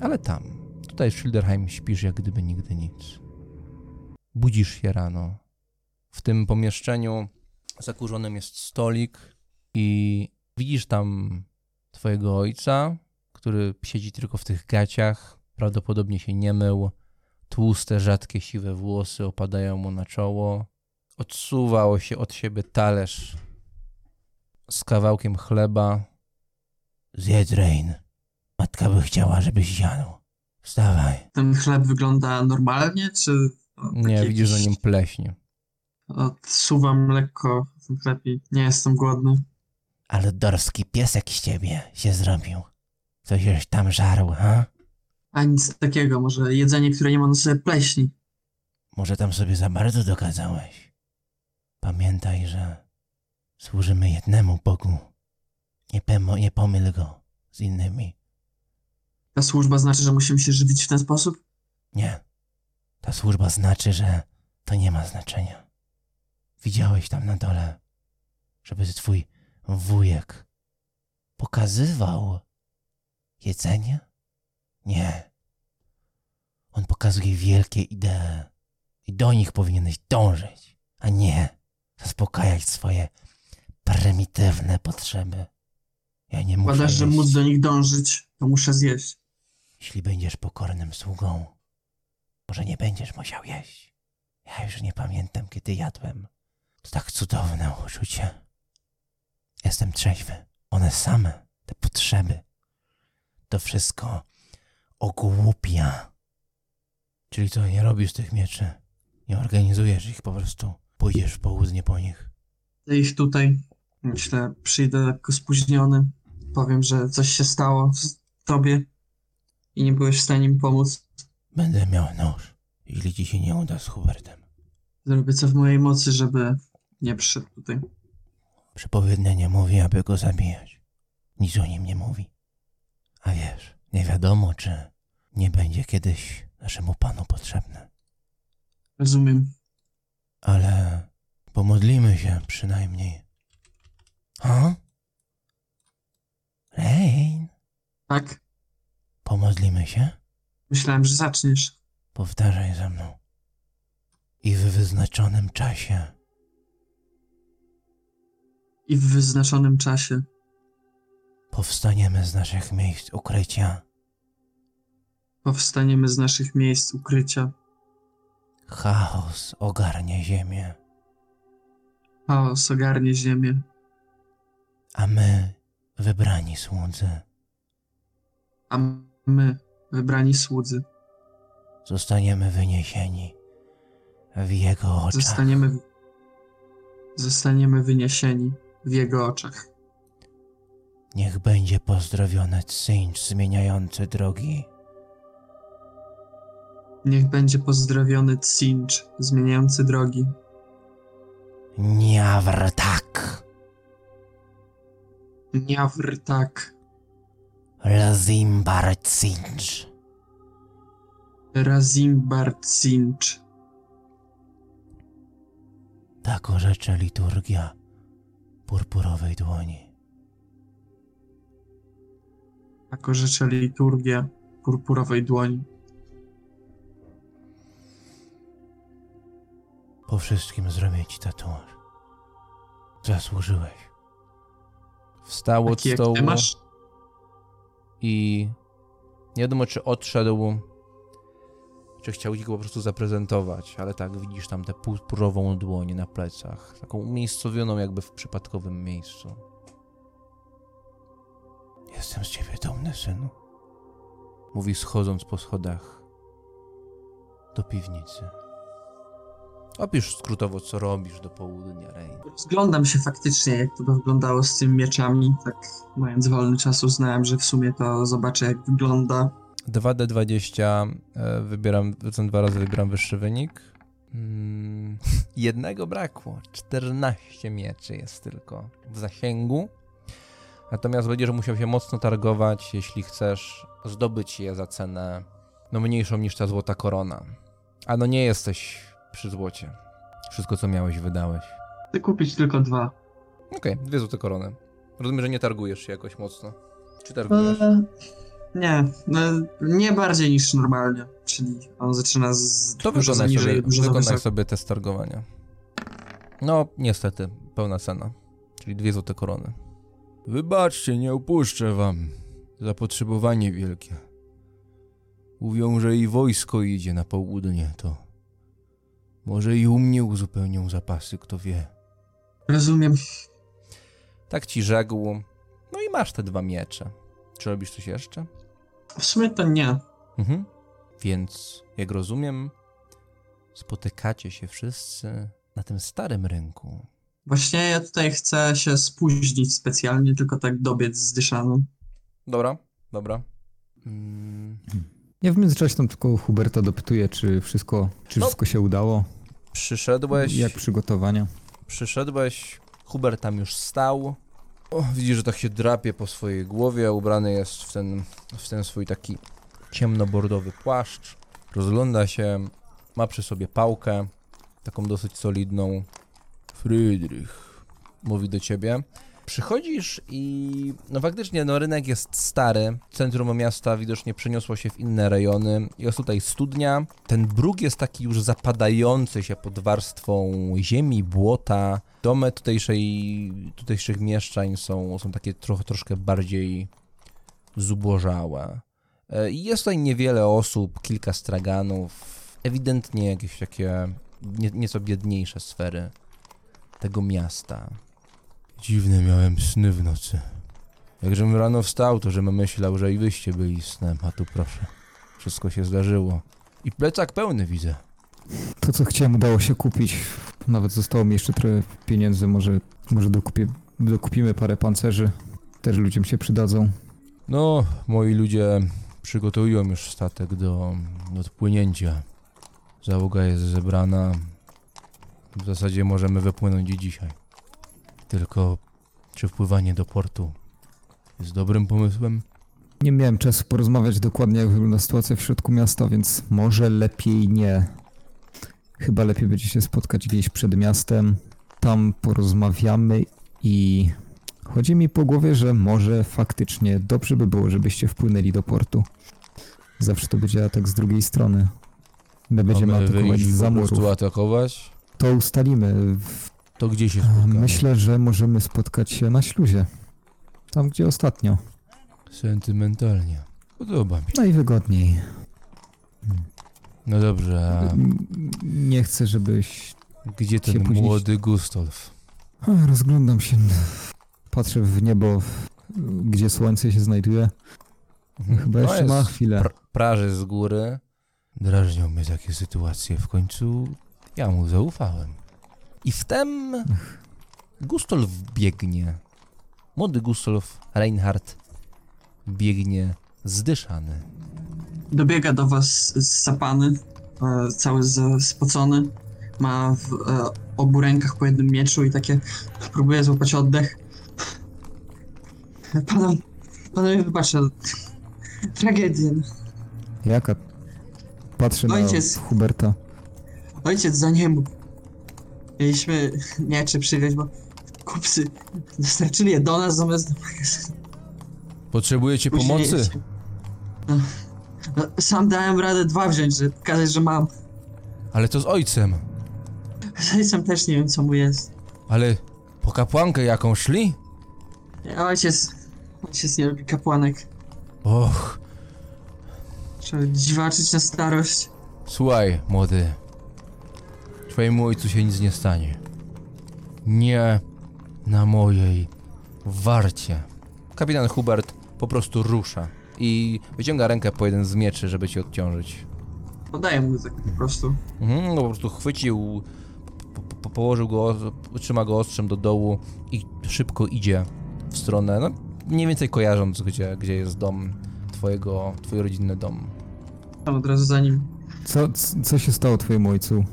S2: Ale tam, tutaj w Schilderheim śpisz jak gdyby nigdy nic. Budzisz się rano. W tym pomieszczeniu zakurzonym jest stolik i widzisz tam twojego ojca, który siedzi tylko w tych gaciach, prawdopodobnie się nie mył. Tłuste, rzadkie, siwe włosy opadają mu na czoło. Odsuwał się od siebie talerz z kawałkiem chleba. Zjedz, Rain. Matka by chciała, żebyś jadł. Wstawaj.
S3: Ten chleb wygląda normalnie, czy...
S2: Nie, widzisz, że
S3: jakiś-
S2: nim pleśnie.
S3: Odsuwam lekko ten chleb i nie jestem głodny.
S2: Ale dorski piesek z ciebie się zrobił. Coś żeś tam żarł, ha?
S3: A nic takiego, może jedzenie, które nie ma na sobie pleśni.
S2: Może tam sobie za bardzo dokazałeś. Pamiętaj, że służymy jednemu Bogu. Nie, pemo, nie pomyl go z innymi.
S3: Ta służba znaczy, że musimy się żywić w ten sposób?
S2: Nie. Ta służba znaczy, że to nie ma znaczenia. Widziałeś tam na dole, żeby twój wujek pokazywał jedzenie? Nie. On pokazuje wielkie idee i do nich powinieneś dążyć, a nie zaspokajać swoje prymitywne potrzeby. Ja nie muszę
S3: Badasz, że móc do nich dążyć, to muszę zjeść.
S2: Jeśli będziesz pokornym sługą, może nie będziesz musiał jeść. Ja już nie pamiętam, kiedy jadłem. To tak cudowne uczucie. Jestem trzeźwy. One same, te potrzeby, to wszystko ogłupia. Czyli co, nie robisz tych mieczy? Nie organizujesz ich po prostu. Pójdziesz w południe po nich.
S3: Ich tutaj. Myślę, przyjdę lekko spóźniony. Powiem, że coś się stało z tobie i nie byłeś w stanie mi pomóc.
S2: Będę miał nóż, jeśli ci się nie uda z Hubertem.
S3: Zrobię co w mojej mocy, żeby nie przyszedł tutaj.
S2: Przepowiednia nie mówi, aby go zabijać. Nic o nim nie mówi. A wiesz, nie wiadomo, czy nie będzie kiedyś naszemu Panu potrzebne.
S3: Rozumiem.
S2: Ale pomodlimy się przynajmniej. Ha? Rain?
S3: Tak?
S2: Pomodlimy się?
S3: Myślałem, że zaczniesz.
S2: Powtarzaj ze mną. I w wyznaczonym czasie.
S3: I w wyznaczonym czasie.
S2: Powstaniemy z naszych miejsc ukrycia
S3: powstaniemy z naszych miejsc ukrycia.
S2: Chaos ogarnie ziemię,
S3: Chaos ogarnie ziemię,
S2: a my, wybrani słudzy,
S3: a my, wybrani słudzy,
S2: zostaniemy wyniesieni w Jego oczach.
S3: zostaniemy, zostaniemy wyniesieni w Jego oczach.
S2: Niech będzie pozdrowiony Cinch zmieniający drogi.
S3: Niech będzie pozdrowiony Cinch, zmieniający drogi.
S2: Niawrtak,
S3: Niawrtak,
S2: Lazimbar Cinch.
S3: Razimbar Cinch.
S2: Tak orzecze liturgia purpurowej dłoni.
S3: Tak orzecze liturgia purpurowej dłoni.
S2: Po wszystkim zrobię ci tatuaż. Zasłużyłeś. Wstał od stołu
S3: masz?
S2: i nie wiadomo, czy odszedł, czy chciał ci go po prostu zaprezentować, ale tak, widzisz tam tę purpurową dłoń na plecach, taką umiejscowioną jakby w przypadkowym miejscu. Jestem z ciebie dumny, synu. Mówi schodząc po schodach do piwnicy. Opisz skrótowo, co robisz do południa, Rain.
S3: Rozglądam się faktycznie, jak to by wyglądało z tymi mieczami. Tak, mając wolny czas, uznałem, że w sumie to zobaczę, jak wygląda.
S2: 2D20 e, wybieram, ten dwa razy wybieram wyższy wynik. Mm, jednego brakło. 14 mieczy jest tylko w zasięgu. Natomiast będziesz musiał się mocno targować, jeśli chcesz zdobyć je za cenę no mniejszą niż ta złota korona. A no nie jesteś przy złocie. Wszystko co miałeś wydałeś.
S3: Chcę kupić tylko dwa.
S2: Okej, dwie złote korony. Rozumiem, że nie targujesz się jakoś mocno. Czy targujesz?
S3: E, nie, no, nie bardziej niż normalnie. Czyli on zaczyna z
S2: To wykonaj
S3: niżej,
S2: sobie, wykonaj sobie test targowania. No, niestety, pełna cena. Czyli dwie złote korony. Wybaczcie, nie opuszczę wam. Zapotrzebowanie wielkie. Mówią, że i wojsko idzie na południe, to może i u mnie uzupełnią zapasy, kto wie.
S3: Rozumiem.
S2: Tak ci rzekł. No i masz te dwa miecze. Czy robisz coś jeszcze?
S3: W sumie to nie.
S2: Mhm. Więc, jak rozumiem, spotykacie się wszyscy na tym starym rynku.
S3: Właśnie ja tutaj chcę się spóźnić specjalnie, tylko tak dobiec z dyszaną.
S2: Dobra, dobra. Mm,
S4: Ja w międzyczasie tam tylko Huberta dopytuję, czy wszystko, czy
S2: No.
S4: wszystko się udało,
S2: przyszedłeś,
S4: jak przygotowania.
S2: przyszedłeś, Hubert tam już stał. O, widzisz, że tak się drapie po swojej głowie, a ubrany jest w ten, w ten swój taki ciemnobordowy płaszcz. Rozgląda się, ma przy sobie pałkę, taką dosyć solidną. Frydrych, mówi do ciebie. Przychodzisz i no faktycznie no rynek jest stary, centrum miasta widocznie przeniosło się w inne rejony. Jest tutaj studnia. Ten bruk jest taki już zapadający się pod warstwą ziemi, błota. Domy tutejszej, tutejszych mieszczań są, są takie trochę, troszkę bardziej zubożałe. E, Jest tutaj niewiele osób, kilka straganów, ewidentnie jakieś takie nie, nieco biedniejsze sfery tego miasta. Dziwne miałem sny w nocy. Jakżem rano wstał, to żebym myślał, że i wyście byli snem, a tu proszę. Wszystko się zdarzyło. I plecak pełny widzę.
S4: To, co chciałem, udało się kupić. Nawet zostało mi jeszcze trochę pieniędzy, może, może dokupię, dokupimy parę pancerzy. Też ludziom się przydadzą.
S2: No, moi ludzie przygotują już statek do odpłynięcia. Załoga jest zebrana. W zasadzie możemy wypłynąć i dzisiaj. Tylko, czy wpływanie do portu jest dobrym pomysłem?
S4: Nie miałem czasu porozmawiać dokładnie, jak wygląda sytuacja w środku miasta, więc może lepiej nie. Chyba lepiej będzie się spotkać gdzieś przed miastem. Tam porozmawiamy i Chodzi mi po głowie, że może faktycznie dobrze by było, żebyście wpłynęli do portu. Zawsze to będzie atak z drugiej strony. My będziemy
S2: Mamy
S4: atakować
S2: wyjść
S4: z
S2: po prostu
S4: zamurów.
S2: atakować?
S4: To ustalimy. W-
S2: To gdzie się spotkamy?
S4: Myślę, że możemy spotkać się na śluzie. Tam, gdzie ostatnio.
S2: Sentymentalnie. Podoba mi się.
S4: Najwygodniej.
S2: No dobrze, a
S4: N- Nie chcę, żebyś...
S2: gdzie ten
S4: później-
S2: młody Gustolf?
S4: A, Rozglądam się. Patrzę w niebo, gdzie słońce się znajduje. Chyba
S2: No
S4: jeszcze ma chwilę.
S2: pr- praży z góry. Drażnią mnie takie sytuacje. W końcu ja mu zaufałem. I wtem Gustolf biegnie. Młody Gustolf Reinhardt biegnie zdyszany.
S3: Dobiega do was zapany, e, cały spocony. Ma w e, obu rękach po jednym mieczu i takie próbuje złapać oddech. Panowie, panowie wybaczę. Tragedia.
S4: Jaka? Patrzę
S3: Ojciec.
S4: na Huberta.
S3: Ojciec za nie mógł. Mieliśmy miecze przywieźć, bo kupcy dostarczyli je do nas zamiast do magazynu.
S2: Potrzebujecie
S3: Później
S2: pomocy?
S3: No, no, sam dałem radę dwa wziąć, żeby pokazać, że mam.
S2: Ale to z ojcem.
S3: Z ojcem też nie wiem, co mu jest.
S2: Ale po kapłankę jaką szli?
S3: Ojciec, ojciec nie lubi kapłanek.
S2: Och,
S3: Trzeba dziwaczyć na starość.
S2: słuchaj, młody. Twojemu ojcu się nic nie stanie. Nie na mojej warcie. Kapitan Hubert po prostu rusza i wyciąga rękę po jeden z mieczy, żeby cię odciążyć.
S3: Podaję mu tak po prostu.
S2: Mhm, no po prostu chwycił, po, po, położył go, trzyma go ostrzem do dołu i szybko idzie w stronę, no mniej więcej kojarząc, gdzie, gdzie jest dom twojego, twój rodzinny dom.
S3: Tam od razu za nim.
S4: Co, co się stało twojemu ojcu?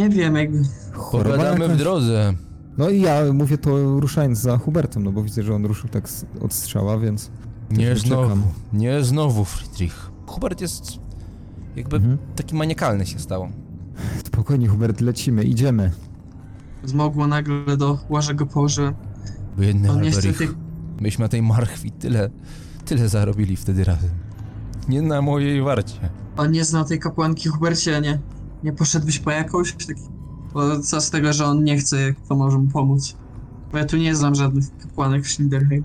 S3: Nie wiem, jakby...
S4: Choroba
S2: Pogadamy w drodze.
S4: No i ja mówię to ruszając za Hubertem, no bo widzę, że on ruszył tak od strzała, więc...
S2: Nie znowu,
S4: czekam.
S2: nie znowu, Friedrich. Hubert jest jakby
S4: Mhm.
S2: taki maniakalny się stał.
S4: Spokojnie, Hubert, lecimy, idziemy.
S3: Zmogło nagle do łoża go położyłem.
S2: Biedny
S3: On
S2: Alberich.
S3: niestety...
S2: Myśmy na tej marchwi tyle, tyle zarobili wtedy razem. Nie na mojej warcie.
S3: On nie znał tej kapłanki Hubercie, nie? Nie poszedłbyś po jakąś? Taki... Bo co z tego, że on nie chce, jak to może mu pomóc? Bo ja tu nie znam żadnych kapłanek w Schlinderheim.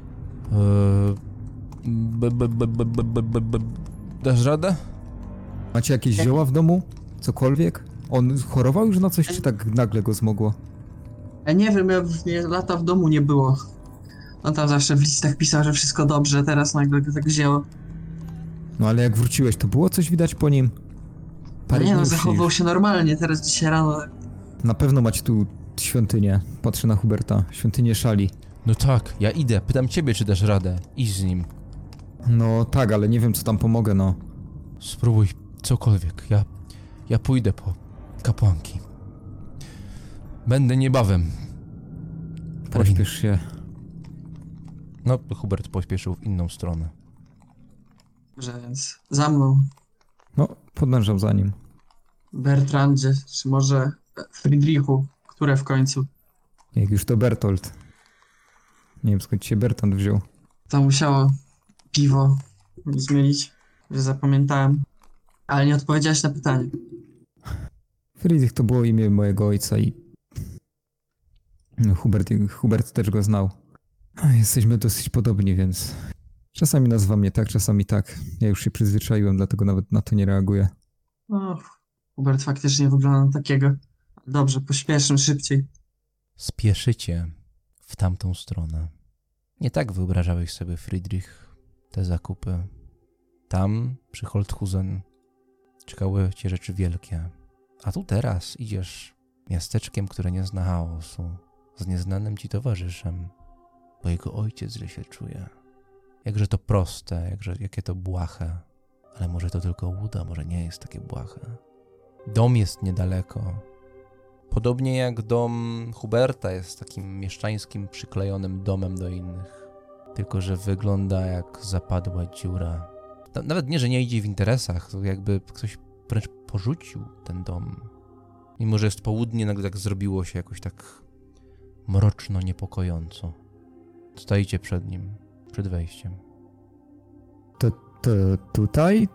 S2: Dasz radę?
S4: Macie jakieś zioła w domu? Cokolwiek? On chorował już na coś, czy tak nagle go zmogło?
S3: Ja nie wiem, ja w- nie, lata w domu nie było. On tam zawsze w listach pisał, że wszystko dobrze, teraz nagle go tak wzięło.
S4: No ale jak wróciłeś, to było coś widać po nim?
S3: Nie no, zachował się normalnie, teraz dzisiaj rano...
S4: Na pewno macie tu świątynię. Patrzę na Huberta. Świątynię szali.
S2: No tak, ja idę. Pytam ciebie, czy dasz radę. Idź z nim.
S4: No tak, ale nie wiem, co tam pomogę, no.
S2: Spróbuj cokolwiek. Ja, ja pójdę po kapłanki. Będę niebawem.
S4: Pośpiesz się.
S2: No, Hubert pośpieszył w inną stronę.
S3: Że więc za mną,
S4: No, podążam za nim.
S3: Bertrandzie, czy może Friedrichu, które w końcu.
S4: Jak już to Bertolt. Nie wiem, skąd się Bertrand wziął.
S3: To musiało piwo zmienić, że zapamiętałem. Ale nie odpowiedziałeś na pytanie.
S4: Friedrich to było imię mojego ojca i... Hubert, Hubert też go znał. Jesteśmy dosyć podobni, więc... Czasami nazywa mnie tak, czasami tak. Ja już się przyzwyczaiłem, dlatego nawet na to nie reaguję.
S3: O, Hubert faktycznie wygląda na takiego. Dobrze, pośpieszmy szybciej.
S2: Spieszycie w tamtą stronę. Nie tak wyobrażałeś sobie, Friedrich, te zakupy. Tam, przy Holthusen, czekały cię rzeczy wielkie. A tu teraz idziesz miasteczkiem, które nie zna chaosu, z nieznanym ci towarzyszem, bo jego ojciec źle się czuje. Jakże to proste, jakże, jakie to błahe. Ale może to tylko łuda, może nie jest takie błahe. Dom jest niedaleko, Podobnie jak dom Huberta jest takim mieszczańskim, przyklejonym domem do innych. Tylko, że wygląda jak zapadła dziura. Nawet nie, że nie idzie w interesach, to jakby ktoś wręcz porzucił ten dom. Mimo, że jest południe, nagle tak zrobiło się jakoś tak mroczno, niepokojąco. Stoicie przed nim, przed wejściem.
S4: To, to tutaj?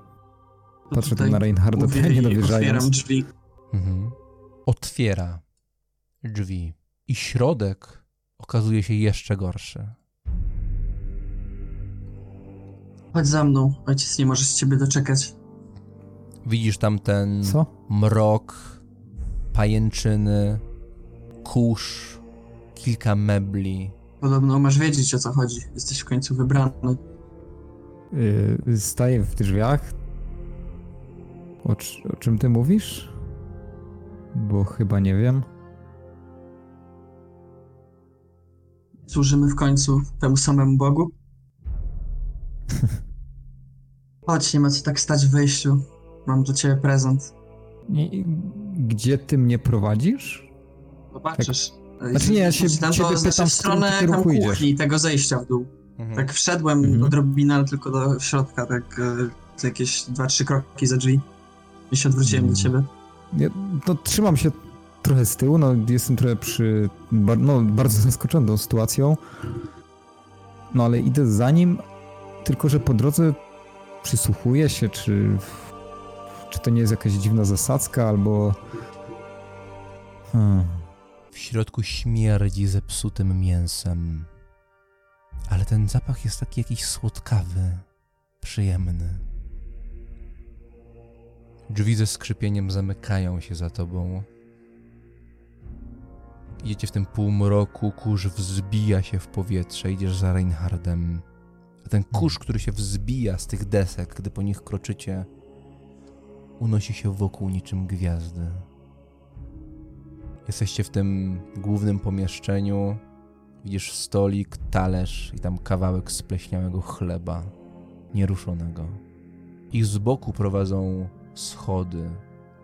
S4: Patrzę
S3: tutaj
S4: na Reinharda, nie dowierzając.
S3: Otwieram drzwi.
S2: Mhm. Otwiera drzwi i środek okazuje się jeszcze gorszy.
S3: Chodź za mną, ojciec nie może się ciebie doczekać.
S2: Widzisz tam ten
S4: Co?
S2: mrok, pajęczyny, kurz, kilka mebli.
S3: Podobno masz wiedzieć o co chodzi. Jesteś w końcu wybrany.
S4: Yy, staję w drzwiach. O, o czym ty mówisz? Bo chyba nie wiem.
S3: Służymy w końcu temu samemu Bogu? Chodź, nie ma co tak stać w wejściu. Mam do ciebie prezent.
S4: I, gdzie ty mnie prowadzisz?
S3: Zobaczysz.
S4: Znaczy nie, ja się
S3: tam
S4: ciebie
S3: to
S4: pytam,
S3: znaczy
S4: w
S3: w stronę
S4: kierunku
S3: tam
S4: idziesz.
S3: kuchni, tego zejścia w dół. Tak wszedłem
S4: Mhm.
S3: odrobinę, ale tylko do środka, tak e, jakieś 2-3 kroki za drzwi. I się odwróciłem
S4: Mhm.
S3: do ciebie.
S4: Ja, no, trzymam się trochę z tyłu, no jestem trochę przy, bar, no, bardzo zaskoczony tą sytuacją. No ale idę za nim, tylko że po drodze przysłuchuję się, czy, czy to nie jest jakaś dziwna zasadzka, albo... Hmm.
S2: W środku śmierdzi zepsutym mięsem. Ale ten zapach jest taki jakiś słodkawy, przyjemny. Drzwi ze skrzypieniem zamykają się za tobą. Idziecie w tym półmroku, kurz wzbija się w powietrze, idziesz za Reinhardem. A ten kurz, który się wzbija z tych desek, gdy po nich kroczycie, unosi się wokół niczym gwiazdy. Jesteście w tym głównym pomieszczeniu. Widzisz stolik, talerz i tam kawałek spleśniałego chleba, nieruszonego. Ich z boku prowadzą schody,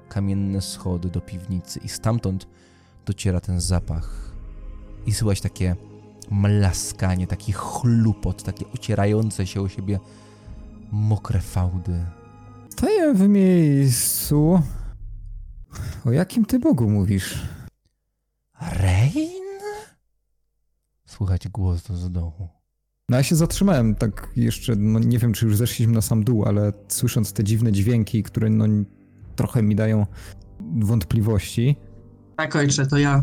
S2: kamienne schody do piwnicy i stamtąd dociera ten zapach. I słychać takie mlaskanie, taki chlupot, takie ocierające się o siebie mokre fałdy.
S4: Stoję w miejscu... O jakim ty Bogu mówisz?
S2: Rein? Słychać głos z dołu.
S4: No ja się zatrzymałem tak jeszcze, no nie wiem czy już zeszliśmy na sam dół, ale słysząc te dziwne dźwięki, które no trochę mi dają wątpliwości.
S3: Tak, ojcze, to ja.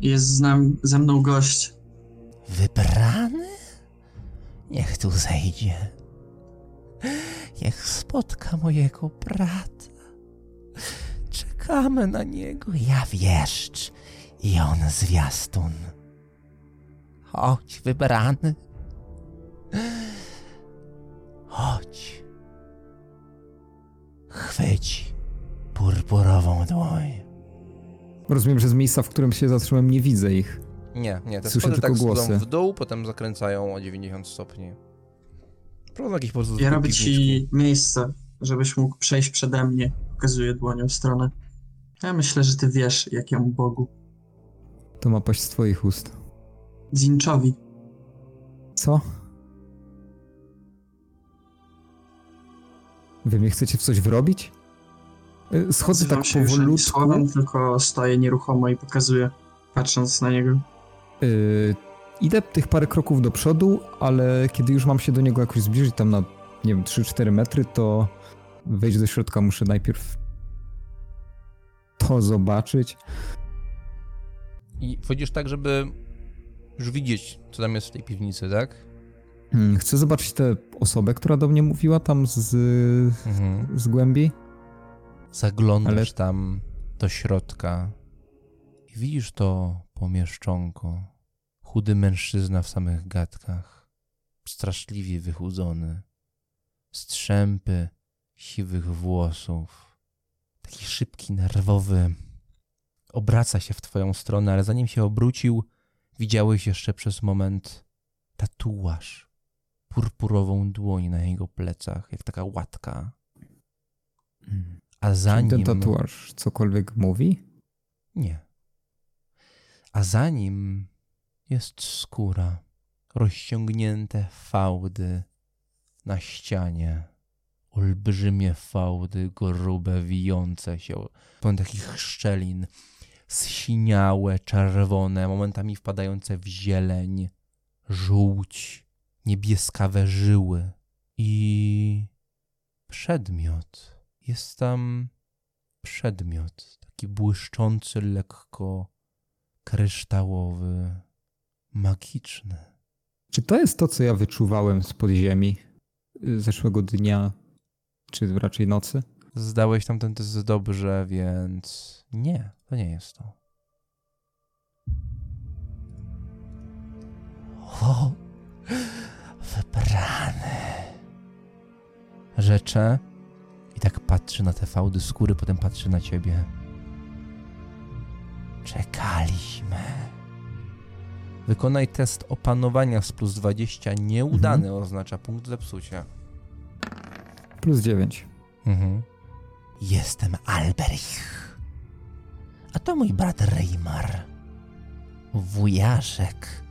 S3: Jest z nam, ze mną gość.
S2: Wybrany? Niech tu zejdzie. Niech spotka mojego brata. Czekamy na niego. Ja wieszcz i on zwiastun. Chodź, wybrany. Chodź. Chwyć purpurową dłoń.
S4: Rozumiem, że z miejsca, w którym się zatrzymałem, nie widzę ich.
S2: Nie, nie, te
S4: Słyszę
S2: tak
S4: tylko
S2: schodzą
S4: głosy.
S2: w dół, potem zakręcają o 90 stopni. Prowadzą jakiś po prostu
S3: Ja robię ci miejsce, żebyś mógł przejść przede mnie. Pokazuję dłonią w stronę. Ja myślę, że ty wiesz, jakiemu Bogu.
S4: To ma paść z twoich ust.
S3: Zinczowi.
S4: Co? Wy mnie chcecie w coś wrobić? Y, Schodzę
S3: Odzywam
S4: tak
S3: się już
S4: powolutku.
S3: słowem, tylko stoję nieruchomo i pokazuję, patrząc na niego.
S4: Y, idę tych parę kroków do przodu, ale kiedy już mam się do niego jakoś zbliżyć, tam na, nie wiem, 3-4 metry, to wejść do środka muszę najpierw to zobaczyć.
S2: I wchodzisz tak, żeby już widzieć, co tam jest w tej piwnicy, tak?
S4: Hmm, Chcę zobaczyć tę osobę, która do mnie mówiła tam z,
S2: Mhm.
S4: z głębi.
S2: Zaglądasz
S4: Ale-
S2: tam do środka i widzisz to pomieszczonko. Chudy mężczyzna w samych gadkach, straszliwie wychudzony, strzępy siwych włosów, taki szybki, nerwowy. Obraca się w twoją stronę, ale zanim się obrócił, widziałeś jeszcze przez moment tatuaż, purpurową dłoń na jego plecach, jak taka łatka. A za
S4: Czy ten tatuaż cokolwiek mówi?
S2: Nie. A za nim jest skóra, rozciągnięte fałdy na ścianie. Olbrzymie fałdy, grube, wijące się, pełne takich szczelin, zsiniałe, czerwone, momentami wpadające w zieleń, żółć, niebieskawe żyły i przedmiot. Jest tam przedmiot, taki błyszczący, lekko kryształowy, magiczny.
S4: Czy to jest to, co ja wyczuwałem z podziemi y, zeszłego dnia, czy raczej nocy?
S2: Zdałeś tam ten test dobrze, więc nie, to nie jest to. O, wybrany. Rzeczę i tak patrzy na te fałdy skóry, potem patrzy na ciebie. Czekaliśmy. Wykonaj test opanowania z plus 20. Nieudany oznacza punkt zepsucia.
S4: Plus 9.
S2: Mhm. Jestem Alberich. A to mój brat Reimar. Wujaszek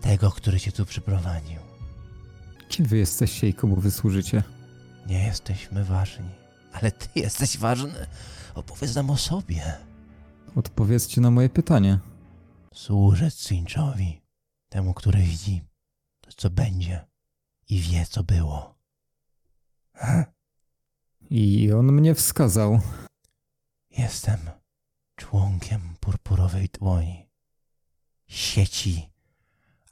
S2: tego, który cię tu przyprowadził.
S4: Kim wy jesteście i komu wy służycie?
S2: Nie jesteśmy ważni, ale ty jesteś ważny. Opowiedz nam o sobie.
S4: Odpowiedzcie na moje pytanie.
S2: Służę Cinchowi, temu, który widzi to, co będzie i wie, co było.
S4: I on mnie wskazał.
S2: Jestem członkiem purpurowej dłoni, sieci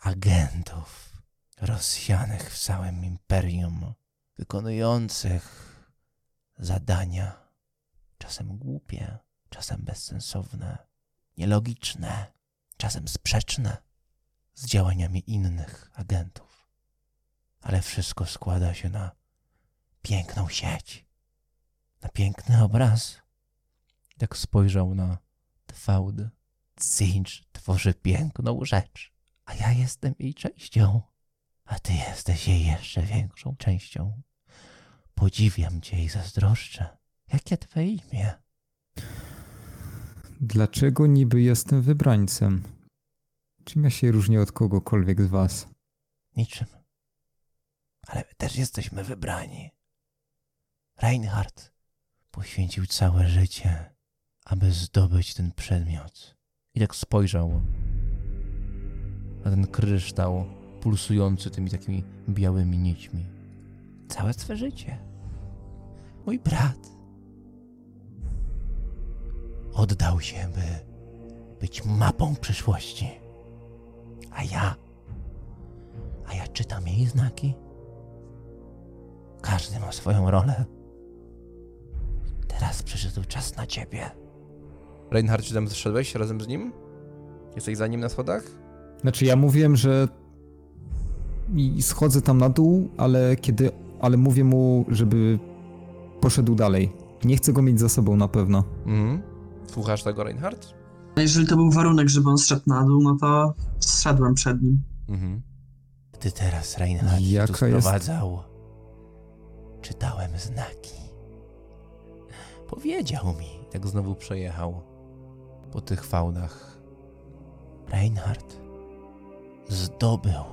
S2: agentów rozsianych w całym imperium, wykonujących zadania, czasem głupie, czasem bezsensowne, nielogiczne, czasem sprzeczne z działaniami innych agentów. Ale wszystko składa się na piękną sieć, na piękny obraz. Jak spojrzał na fałdy. Cinch tworzy piękną rzecz, a ja jestem jej częścią, a ty jesteś jej jeszcze większą częścią. Podziwiam cię i zazdroszczę. Jakie twoje imię?
S4: Dlaczego niby jestem wybrańcem? Czym ja się różnię od kogokolwiek z was?
S2: Niczym. Ale my też jesteśmy wybrani. Reinhard poświęcił całe życie, aby zdobyć ten przedmiot. I tak spojrzał na ten kryształ pulsujący tymi takimi białymi nićmi. Całe swe życie. Mój brat oddał się, by być mapą przyszłości. A ja, a ja czytam jej znaki. Każdy ma swoją rolę. Teraz przyszedł czas na ciebie. Reinhard, czy tam zszedłeś razem z nim? Jesteś za nim na schodach?
S4: Znaczy ja mówiłem, że i schodzę tam na dół, ale kiedy, ale mówię mu, żeby poszedł dalej. Nie chcę go mieć za sobą na pewno.
S2: Mhm. Słuchasz tego, Reinhard?
S3: A jeżeli to był warunek, żeby on zszedł na dół, no to zszedłem przed nim.
S2: Mhm. Gdy teraz Reinhard się
S4: Jaka
S2: tu
S4: jest-
S2: sprowadzał, czytałem znaki. Powiedział mi, jak znowu przejechał po tych fałdach. Reinhard zdobył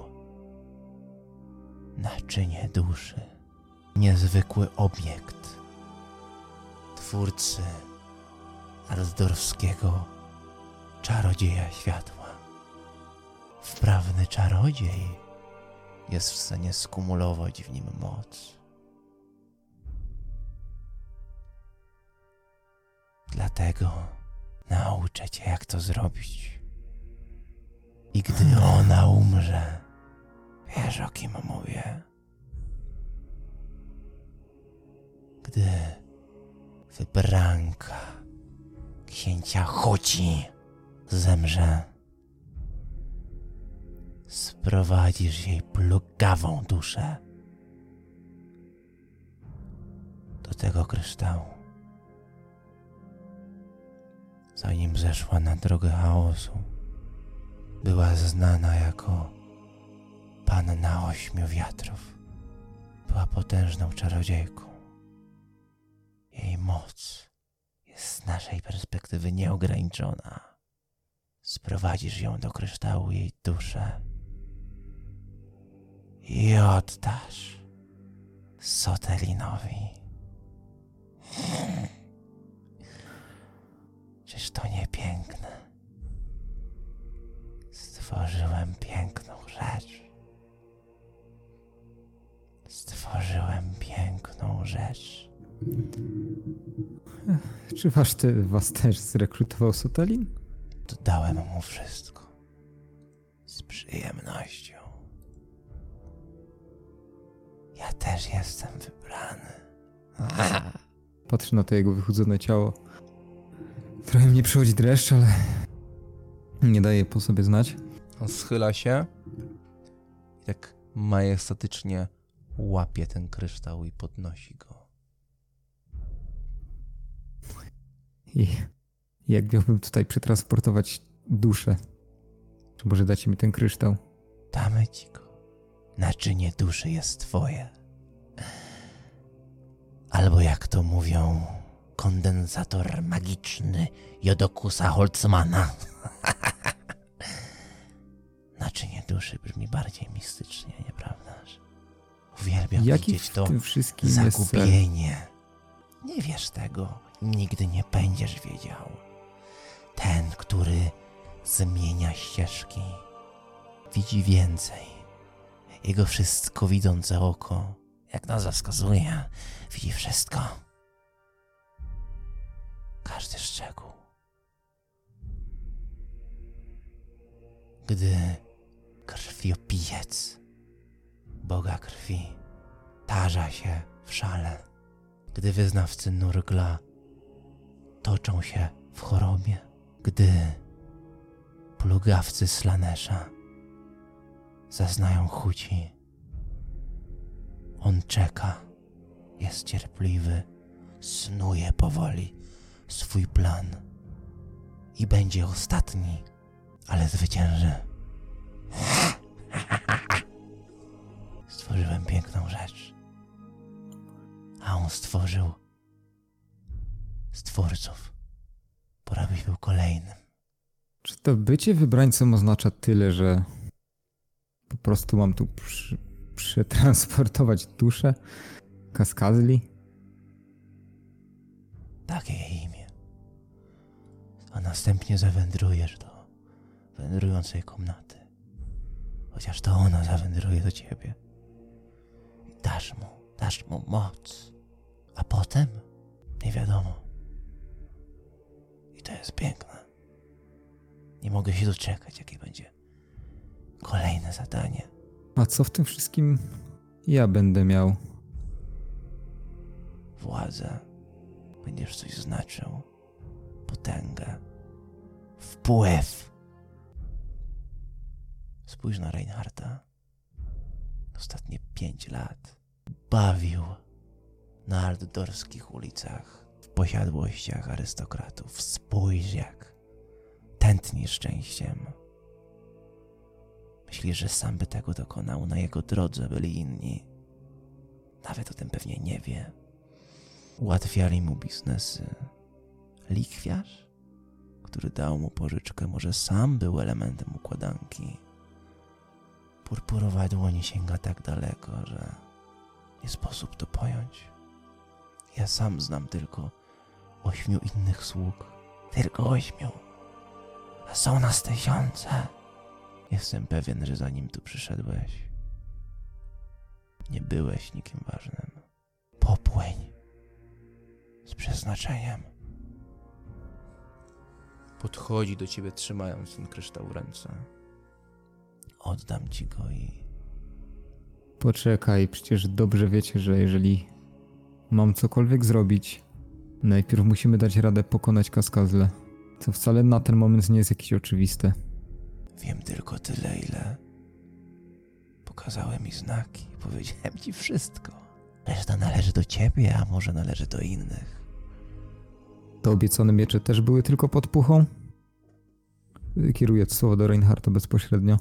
S2: naczynie duszy. Niezwykły obiekt twórcy Alsdorfskiego czarodzieja światła. Wprawny czarodziej jest w stanie skumulować w nim moc. Dlatego nauczę cię, jak to zrobić. I gdy ona umrze, wiesz o kim mówię. Gdy wybranka księcia Huci zemrze, sprowadzisz jej plugawą duszę do tego kryształu. Zanim zeszła na drogę chaosu, była znana jako Panna Ośmiu Wiatrów. Była potężną czarodziejką. Jej moc jest z naszej perspektywy nieograniczona. Sprowadzisz ją do kryształu jej duszę i oddasz Sotelinowi. Czyż to nie piękne? Stworzyłem piękną rzecz. Stworzyłem piękną rzecz.
S4: Czy wasz ty was też zrekrutował Sotalin?
S2: Dodałem mu wszystko. Z przyjemnością. Ja też jestem wybrany.
S4: Patrzę na to jego wychudzone ciało. Trochę mnie przychodzi dreszcz, ale nie daje po sobie znać.
S2: On schyla się i tak majestatycznie łapie ten kryształ i podnosi go.
S4: I jak miałbym tutaj przetransportować duszę? Czy może dacie mi ten kryształ?
S2: Damy ci go. Naczynie duszy jest twoje. Albo jak to mówią, kondensator magiczny Jodokusa Holtzmana. Naczynie duszy brzmi bardziej mistycznie, nieprawdaż? Uwielbiam
S4: Jaki
S2: widzieć to zagubienie. Nie wiesz tego, nigdy nie będziesz wiedział. Ten, który zmienia ścieżki, widzi więcej. Jego wszystko widzące oko, jak nazwa wskazuje, widzi wszystko. Każdy szczegół. Gdy krwiopijec, Boga krwi, tarza się w szale, gdy wyznawcy Nurgla toczą się w chorobie, gdy plugawcy Slanesza zaznają chuci. On czeka, jest cierpliwy, snuje powoli swój plan i będzie ostatni, ale zwycięży. Stworzyłem piękną rzecz, a on stworzył stwórców. Pora byś był kolejnym.
S4: Czy to bycie wybrańcem oznacza tyle, że po prostu mam tu przy, przetransportować duszę kaskazli?
S2: Takie jej. A następnie zawędrujesz do wędrującej komnaty. Chociaż to ona zawędruje do ciebie. I dasz mu, dasz mu moc. A potem nie wiadomo. I to jest piękne. Nie mogę się doczekać, jakie będzie kolejne zadanie.
S4: A co w tym wszystkim ja będę miał?
S2: władzę. Będziesz coś znaczył. Potęgę. Wpływ. Spójrz na Reinharda. Ostatnie pięć lat bawił na altdorskich ulicach, w posiadłościach arystokratów. Spójrz jak tętni szczęściem. Myślisz, że sam by tego dokonał, na jego drodze byli inni. Nawet o tym pewnie nie wie ułatwiali mu biznesy. Lichwiarz, który dał mu pożyczkę, może sam był elementem układanki. Purpurowa dłoń sięga tak daleko, że nie sposób to pojąć. Ja sam znam tylko ośmiu innych sług. Tylko ośmiu. A są nas tysiące. Jestem pewien, że zanim tu przyszedłeś, nie byłeś nikim ważnym. Popłyń z przeznaczeniem. Podchodzi do ciebie, trzymając ten kryształ w ręce. Oddam ci go i
S4: Poczekaj, przecież dobrze wiecie, że jeżeli mam cokolwiek zrobić, najpierw musimy dać radę pokonać kaskazle. Co wcale na ten moment nie jest jakieś oczywiste.
S2: wiem tylko tyle, ile pokazały mi znaki. Powiedziałem ci wszystko. Reszta należy do ciebie, a może należy do innych.
S4: Te obiecane miecze też były tylko podpuchą? Kieruję to słowo do Reinharda bezpośrednio.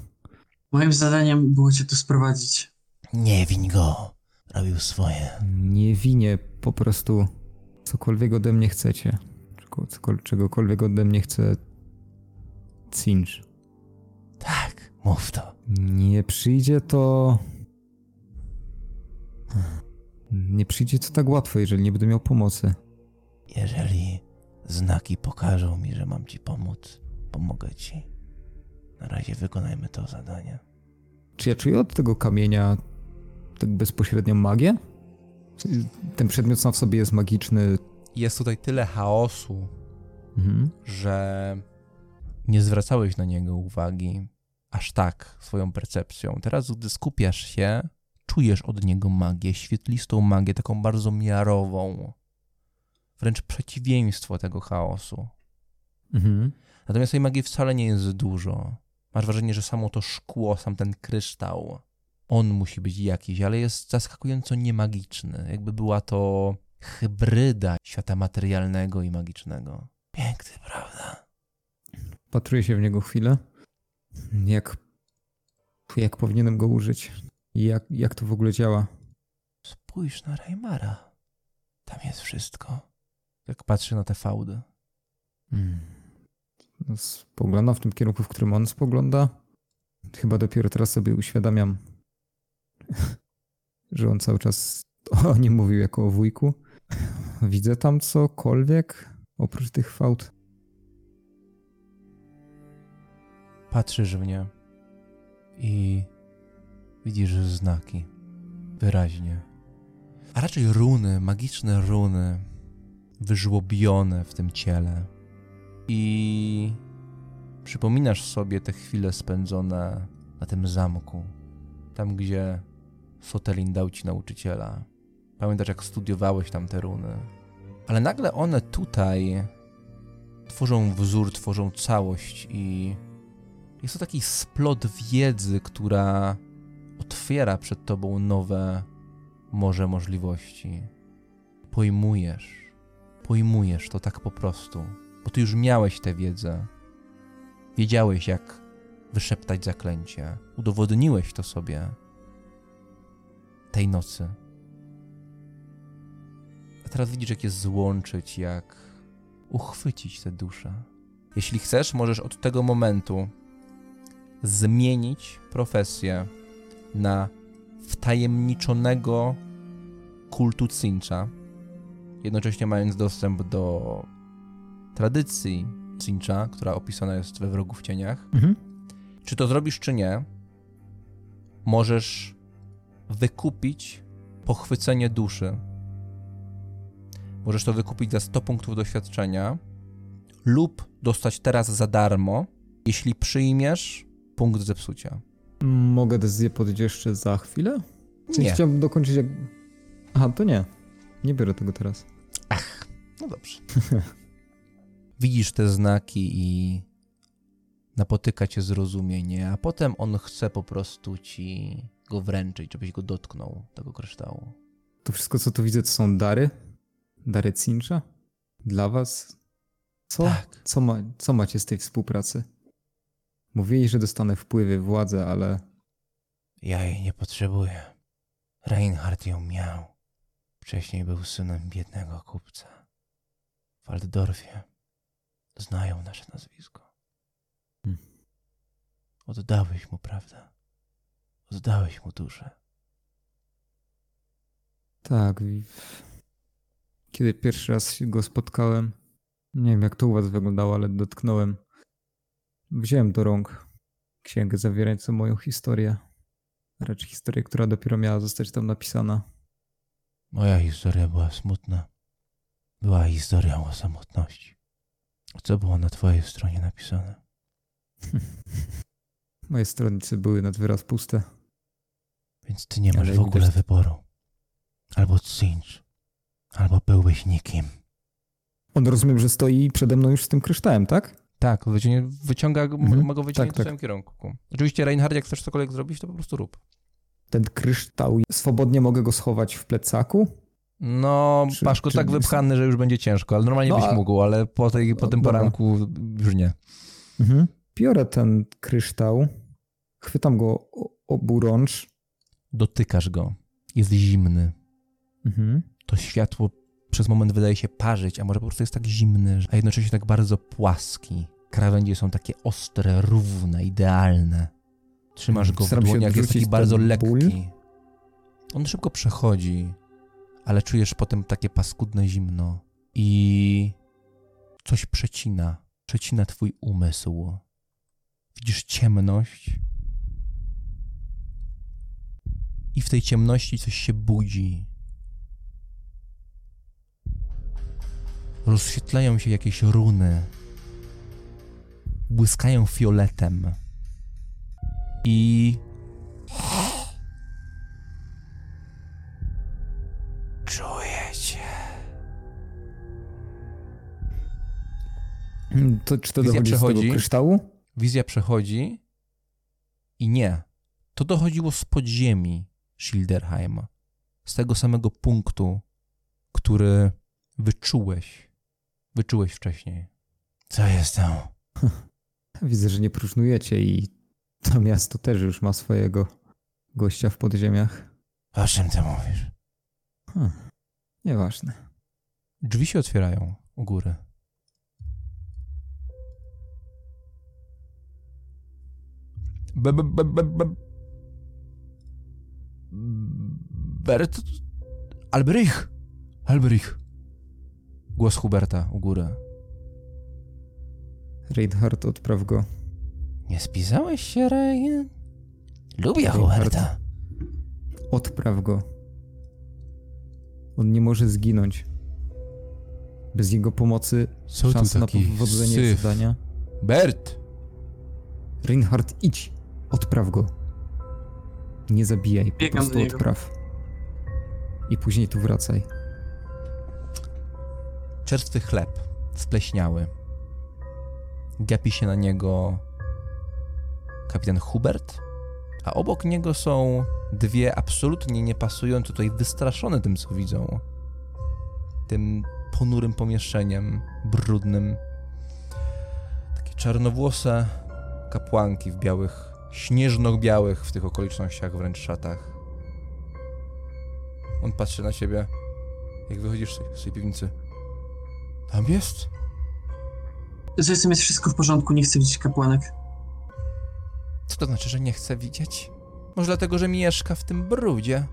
S3: Moim zadaniem było cię tu sprowadzić.
S2: Nie wiń go. Robił swoje.
S4: Nie winię, po prostu cokolwiek ode mnie chcecie. Czegokolwiek ode mnie chce Cinch.
S2: Tak, mów to.
S4: Nie przyjdzie to... Nie przyjdzie to tak łatwo, jeżeli nie będę miał pomocy.
S2: Jeżeli znaki pokażą mi, że mam ci pomóc, pomogę ci. Na razie wykonajmy to zadanie.
S4: Czy ja czuję od tego kamienia tak bezpośrednio magię? Ten przedmiot sam w sobie jest magiczny.
S2: Jest tutaj tyle chaosu,
S4: Mhm.
S2: że nie zwracałeś na niego uwagi aż tak swoją percepcją. Teraz, gdy skupiasz się, czujesz od niego magię, świetlistą magię, taką bardzo miarową. Wręcz przeciwieństwo tego chaosu.
S4: Mhm.
S2: Natomiast tej magii wcale nie jest dużo. Masz wrażenie, że samo to szkło, sam ten kryształ, on musi być jakiś, ale jest zaskakująco niemagiczny. Jakby była to hybryda świata materialnego i magicznego. Piękny, prawda?
S4: Patruję się w niego chwilę. Jak, jak powinienem go użyć? Jak, jak to w ogóle działa?
S2: Spójrz na Reimara. Tam jest wszystko. Jak patrzy na te fałdy.
S4: Hmm. Spoglądam w tym kierunku, w którym on spogląda. Chyba dopiero teraz sobie uświadamiam, że on cały czas o nim mówił jako o wujku. Widzę tam cokolwiek oprócz tych fałd.
S2: Patrzysz w nie i widzisz znaki. Wyraźnie. A raczej runy, magiczne runy, wyżłobione w tym ciele. I przypominasz sobie te chwile spędzone na tym zamku. Tam, gdzie Sotelin dał ci nauczyciela. Pamiętasz, jak studiowałeś tam te runy. Ale nagle one tutaj tworzą wzór, tworzą całość i jest to taki splot wiedzy, która otwiera przed tobą nowe morze możliwości. Pojmujesz, pojmujesz to tak po prostu, bo ty już miałeś tę wiedzę. Wiedziałeś, jak wyszeptać zaklęcie. Udowodniłeś to sobie tej nocy. A teraz widzisz, jak je złączyć, jak uchwycić tę duszę. Jeśli chcesz, możesz od tego momentu zmienić profesję na wtajemniczonego kultu Cincha, jednocześnie mając dostęp do tradycji Cincha, która opisana jest we Wrogu w Cieniach.
S4: Mhm.
S2: Czy to zrobisz, czy nie, możesz wykupić pochwycenie duszy. Możesz to wykupić za 100 punktów doświadczenia lub dostać teraz za darmo, jeśli przyjmiesz punkt zepsucia.
S4: Mogę decyzję podjąć jeszcze za chwilę?
S2: Nie.
S4: chciałbym dokończyć jak... Aha, to nie. Nie biorę tego teraz.
S2: No dobrze. Widzisz te znaki i napotyka cię zrozumienie, a potem on chce po prostu ci go wręczyć, żebyś go dotknął, tego kryształu.
S4: To wszystko, co tu widzę, to są dary? Dary Cincha? Dla was? Co?
S2: Tak.
S4: Co, ma, co macie z tej współpracy? Mówili, że dostanę wpływy, władzę, ale
S2: Ja jej nie potrzebuję. Reinhard ją miał. Wcześniej był synem biednego kupca. W Waldorfie. Znają nasze nazwisko.
S4: Hmm.
S2: Oddałeś mu, prawda? Oddałeś mu duszę.
S4: tak. Kiedy pierwszy raz go spotkałem, nie wiem jak to u was wyglądało, ale dotknąłem. Wziąłem do rąk księgę zawierającą moją historię. Raczej historię, która dopiero miała zostać tam napisana.
S2: Moja historia była smutna. Była historią o samotności. Co było na twojej stronie napisane?
S4: Moje stronice były nad wyraz puste.
S2: Więc ty nie masz
S4: Ale
S2: w ogóle
S4: widać-
S2: wyboru. Albo cinch, albo byłbyś nikim.
S4: On rozumiem, że stoi przede mną już z tym kryształem, tak?
S2: Tak, wyciąga,
S4: Mhm.
S2: mogę wyciągnąć
S4: Tak,
S2: w
S4: tak.
S2: swoim kierunku. Oczywiście, Reinhard, jak chcesz cokolwiek zrobić, to po prostu rób.
S4: Ten kryształ, swobodnie mogę go schować w plecaku?
S2: No,
S4: Czy-
S2: Paszko
S4: czy-
S2: tak wypchany, że już będzie ciężko, ale normalnie
S4: No,
S2: byś mógł, ale po, tej, po
S4: No,
S2: tym
S4: dobra.
S2: poranku już nie.
S4: Mhm. Biorę ten kryształ, chwytam go oburącz.
S2: Dotykasz go. Jest zimny.
S4: Mhm.
S2: To światło przez moment wydaje się parzyć, a może po prostu jest tak zimny, a jednocześnie tak bardzo płaski. Krawędzie są takie ostre, równe, idealne. Trzymasz go
S4: Staram w
S2: dłoniach, jest taki bardzo lekki. On szybko przechodzi, ale czujesz potem takie paskudne zimno i coś przecina, przecina twój umysł. Widzisz ciemność i w tej ciemności coś się budzi. Rozświetlają się jakieś runy. Błyskają fioletem. I. Czuję cię.
S4: To czy to
S2: Wizja
S4: dochodzi z
S2: przechodzi.
S4: tego kryształu?
S2: Wizja przechodzi i nie. To dochodziło z podziemi Schilderheim. Z tego samego punktu, który wyczułeś. Wyczułeś wcześniej. Co jest tam?
S4: Widzę, że nie próżnujecie i to miasto też już ma swojego gościa w podziemiach.
S2: O czym ty mówisz?
S4: Hm, nieważne.
S2: Drzwi się otwierają u góry. Be, be, be, be, be. Bert? Albrich! Albrich! Głos Huberta u góry.
S4: Reinhardt odpraw go.
S2: Nie spisałeś się, Rein? Lubię. Huberta.
S4: Odpraw go. On nie może zginąć. Bez jego pomocy
S2: Co
S4: szansa na powodzenie
S2: syf?
S4: zadania.
S2: Bert!
S4: Reinhardt, idź! Odpraw go. Nie zabijaj, po
S3: Biegam
S4: prostu odpraw. I później tu wracaj.
S2: Czerstwy chleb, spleśniały. Gapi się na niego kapitan Hubert, a obok niego są dwie absolutnie niepasujące, tutaj wystraszone tym, co widzą. Tym ponurym pomieszczeniem, brudnym. Takie czarnowłose kapłanki w białych, śnieżno-białych w tych okolicznościach wręcz szatach. On patrzy na ciebie, jak wychodzisz z tej- piwnicy. Tam jest?
S3: Z Ojcem jest wszystko w porządku, nie chcę widzieć kapłanek.
S2: Co to znaczy, że nie chce widzieć? Może dlatego, że mieszka w tym brudzie,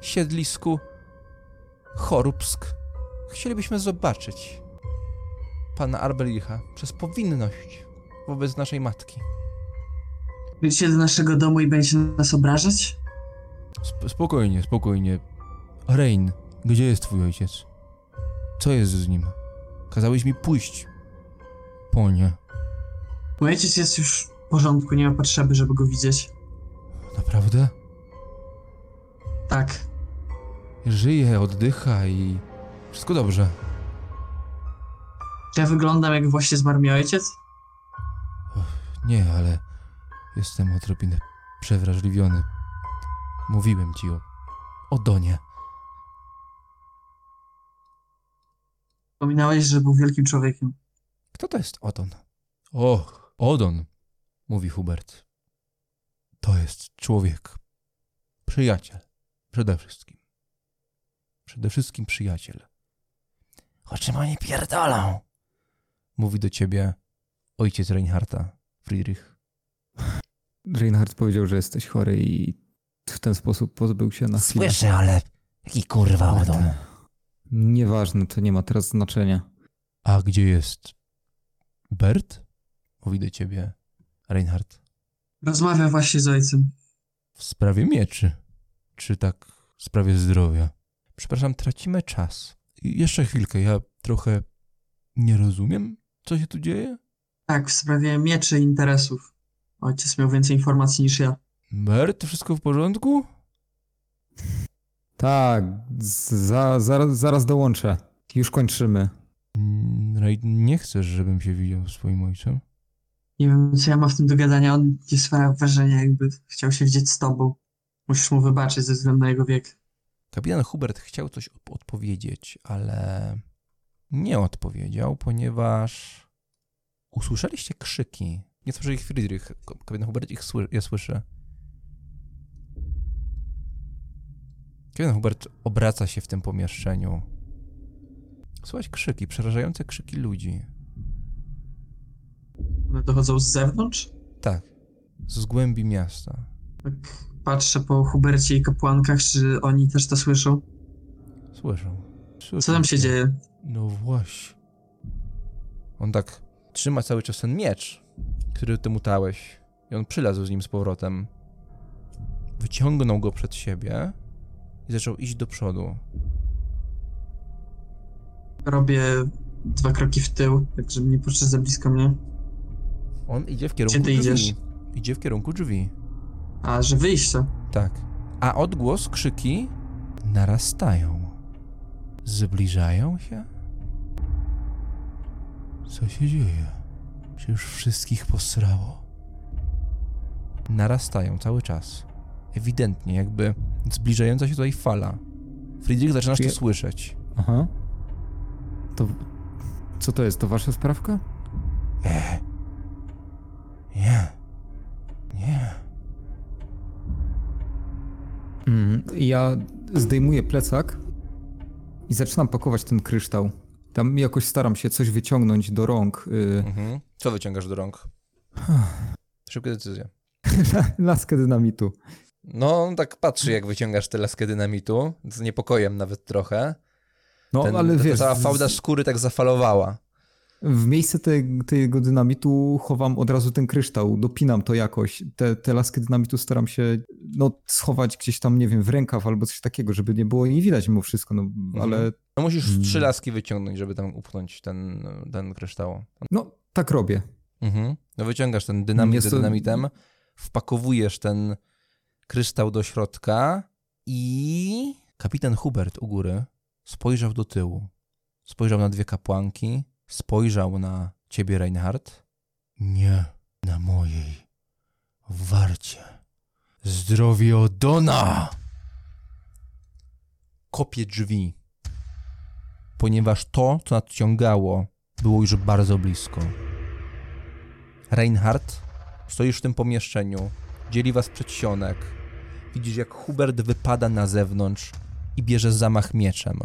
S2: siedlisku Chorubsk. Chcielibyśmy zobaczyć pana Arbelicha przez powinność wobec naszej matki.
S3: Wyjdziecie do naszego domu i będziecie nas obrażać?
S2: Sp- spokojnie, spokojnie. Rein, gdzie jest twój ojciec? Co jest z nim? Kazałeś mi pójść po nie.
S3: Mój ojciec jest już w porządku, nie ma potrzeby, żeby go widzieć.
S2: Naprawdę?
S3: Tak.
S2: Żyje, oddycha i wszystko dobrze.
S3: Czy ja wyglądam jak właśnie zmarł mi ojciec?
S2: Nie, ale jestem odrobinę przewrażliwiony. Mówiłem ci o, o Donie.
S3: Wspominałeś, że był wielkim człowiekiem.
S2: Kto to jest Odon? Och, Odon, mówi Hubert. To jest człowiek. Przyjaciel. Przede wszystkim. Przede wszystkim przyjaciel. O czym oni pierdolą? Mówi do ciebie ojciec Reinharta, Friedrich.
S4: Reinhardt powiedział, że jesteś chory i w ten sposób pozbył się na chwilę.
S2: Słyszę, ale jaki kurwa Odon?
S4: Nieważne, to nie ma teraz znaczenia.
S2: A gdzie jest Bert? Mówi do ciebie Reinhardt.
S3: Rozmawia właśnie z ojcem.
S2: W sprawie mieczy. Czy tak w sprawie zdrowia? Przepraszam, tracimy czas. Jeszcze chwilkę, ja trochę nie rozumiem, co się tu dzieje.
S3: Tak, w sprawie mieczy i interesów. Ojciec miał więcej informacji niż ja.
S2: Bert, wszystko w porządku?
S4: Tak, za, zaraz, zaraz dołączę. Już kończymy.
S2: Mm, Raid, nie chcesz, żebym się widział z swoim ojcem?
S3: Nie wiem, co ja mam w tym do gadania. On nie sprawia wrażenia, jakby chciał się widzieć z tobą. Musisz mu wybaczyć ze względu na jego wiek.
S2: Kapitan Hubert chciał coś odpowiedzieć, ale nie odpowiedział, ponieważ usłyszeliście krzyki. Nie słyszy ich Friedrich. Kapitan Hubert ich sły- je słyszy. Kapitan Hubert obraca się w tym pomieszczeniu. Słychać krzyki, przerażające krzyki ludzi.
S3: One dochodzą z zewnątrz.
S2: Tak, z głębi miasta.
S3: Tak patrzę po Hubercie i kapłankach, czy oni też to słyszą.
S2: Słyszą.
S3: Co tam się dzieje?
S2: No właśnie. On tak trzyma cały czas ten miecz, który ty mu dałeś. I on przylazł z nim z powrotem. Wyciągnął go przed siebie i zaczął iść do przodu.
S3: Robię dwa kroki w tył, tak żeby nie poszedł za blisko mnie.
S2: On idzie w kierunku
S3: Gdzie ty
S2: drzwi.
S3: idziesz?
S2: Idzie w kierunku drzwi.
S3: A, że wyjście.
S2: Tak. A odgłos, krzyki narastają. Zbliżają się? Co się dzieje? Czy już wszystkich posrało? Narastają cały czas. Ewidentnie, jakby zbliżająca się tutaj fala. Friedrich, zaczynasz to
S4: Czy ja-
S2: słyszeć.
S4: Aha. To... Co to jest? To wasza sprawka?
S2: Nie. Nie. Nie.
S4: Mm, ja zdejmuję plecak i zaczynam pakować ten kryształ. Tam jakoś staram się coś wyciągnąć do rąk. Y,
S2: Mhm. Co wyciągasz do rąk? Szybkie decyzje.
S4: laskę dynamitu.
S2: No, on tak patrzy, jak wyciągasz tę laskę dynamitu, z niepokojem nawet trochę.
S4: No,
S2: Ten,
S4: ale
S2: ta
S4: wiesz,
S2: cała
S4: z-
S2: fałda skóry tak zafalowała.
S4: W miejsce te, tego dynamitu chowam od razu ten kryształ, dopinam to jakoś. Te, te laskę dynamitu staram się no, schować gdzieś tam, nie wiem, w rękaw albo coś takiego, żeby nie było jej widać mimo wszystko, no, ale
S2: No musisz
S4: Hmm.
S2: trzy laski wyciągnąć, żeby tam upchnąć ten, ten kryształ.
S4: no, tak robię.
S2: Mhm. No wyciągasz ten dynamit
S4: Jest
S2: z
S4: to-
S2: dynamitem, wpakowujesz ten kryształ do środka i kapitan Hubert u góry spojrzał do tyłu. Spojrzał na dwie kapłanki, spojrzał na ciebie, Reinhardt. Nie na mojej warcie. Zdrowie Odona! Kopie drzwi, ponieważ to, co nadciągało, było już bardzo blisko. Reinhardt, stoisz w tym pomieszczeniu, dzieli was przedsionek. Widzisz, jak Hubert wypada na zewnątrz i bierze zamach mieczem.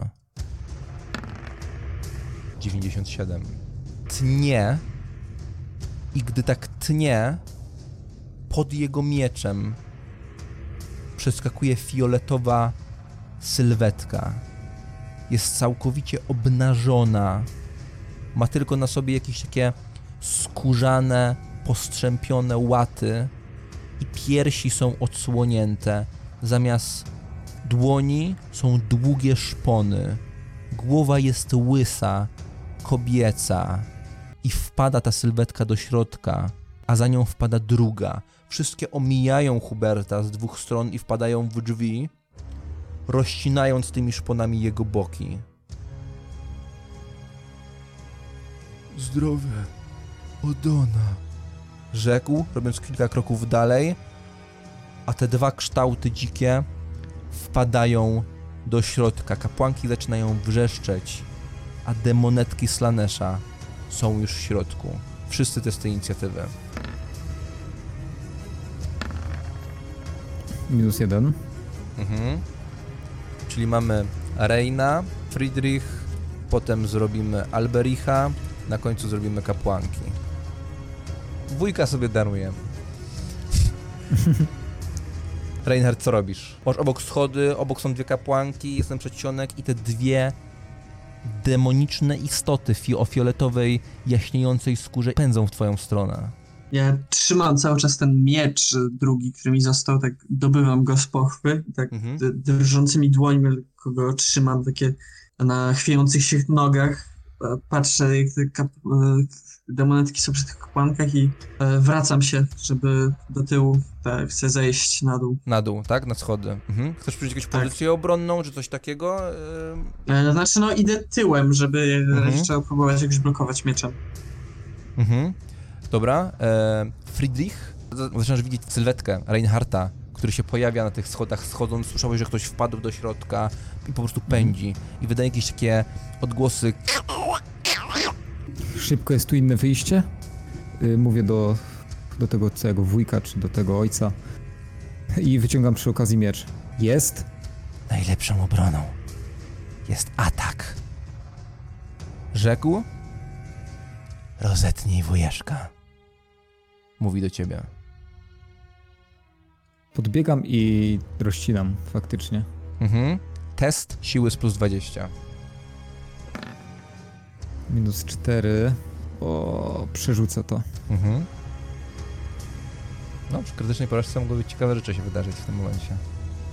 S2: 97. Tnie i gdy tak tnie, pod jego mieczem przeskakuje fioletowa sylwetka. Jest całkowicie obnażona. Ma tylko na sobie jakieś takie skórzane, postrzępione łaty i piersi są odsłonięte. Zamiast dłoni są długie szpony. Głowa jest łysa, kobieca i wpada ta sylwetka do środka, a za nią wpada druga. Wszystkie omijają Huberta z dwóch stron i wpadają w drzwi, rozcinając tymi szponami jego boki. Zdrowie. Odona. Rzekł, robiąc kilka kroków dalej, a te dwa kształty dzikie wpadają do środka. Kapłanki zaczynają wrzeszczeć, a demonetki Slanesha są już w środku. Wszyscy testy inicjatywy.
S4: Minus jeden.
S2: Mhm. Czyli mamy Reina, Friedrich, potem zrobimy Albericha, na końcu zrobimy kapłanki. Wujka sobie darujemy. Reinhard, co robisz? Masz obok schody, obok są dwie kapłanki, jest ten przedsionek i te dwie demoniczne istoty o fioletowej, jaśniejącej skórze pędzą w twoją stronę.
S3: Ja trzymam cały czas ten miecz drugi, który mi został, tak dobywam go z pochwy, tak
S2: Mhm.
S3: drżącymi dłońmi lekko go trzymam takie na chwiejących się nogach. E, Patrzę, jak te kap- e, demonetki są przy tych kapłankach i e, wracam się, żeby do tyłu, tak, chcę zejść na dół.
S2: Na dół, tak? Na schody. Mhm. Chcesz przyjąć jakąś
S3: Tak.
S2: pozycję obronną, czy coś takiego?
S3: E, Znaczy, no idę tyłem, żeby
S2: Mhm.
S3: jeszcze próbować jakoś blokować mieczem.
S2: Mhm. Dobra. E, Friedrich, zaczynasz widzieć sylwetkę Reinharta, który się pojawia na tych schodach schodząc. Słyszałeś, że ktoś wpadł do środka i po prostu pędzi. I wydaje jakieś takie odgłosy.
S4: Szybko jest tu inne wyjście. Y, Mówię do, do tego całego wujka, czy do tego ojca. I wyciągam przy okazji miecz. Jest?
S2: Najlepszą obroną jest atak. Rzekł. Rozetnij wujeszka. Mówi do ciebie.
S4: Podbiegam i rozcinam faktycznie.
S2: Mhm. Test siły z plus 20.
S4: Minus 4. O, przerzucę to.
S2: Mhm. No, przy krytycznej porażce mogą być ciekawe rzeczy się wydarzyć w tym momencie.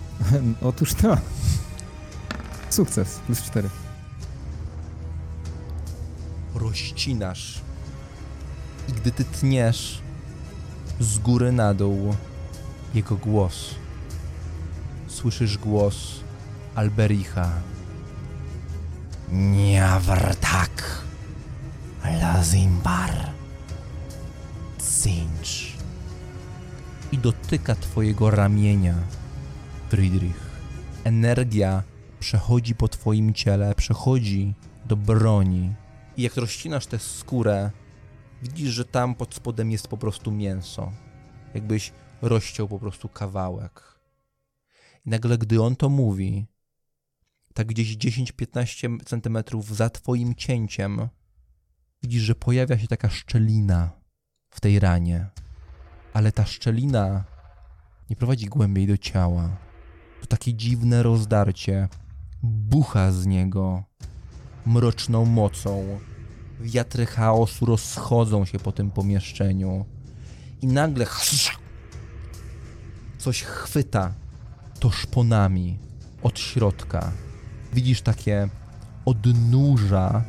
S4: Otóż to. Sukces, plus 4.
S2: rozcinasz. I gdy ty tniesz z góry na dół jego głos, słyszysz głos Albericha. Niawartak, Lazimbar, Cinch. I dotyka twojego ramienia, Friedrich. Energia przechodzi po twoim ciele, przechodzi do broni. I jak rozcinasz tę skórę, widzisz, że tam pod spodem jest po prostu mięso. Jakbyś rozciął po prostu kawałek. I nagle, gdy on to mówi, tak gdzieś 10-15 centymetrów za twoim cięciem, widzisz, że pojawia się taka szczelina w tej ranie. Ale ta szczelina nie prowadzi głębiej do ciała. To takie dziwne rozdarcie bucha z niego mroczną mocą. Wiatry chaosu rozchodzą się po tym pomieszczeniu. I nagle coś chwyta to szponami od środka. Widzisz takie odnóża,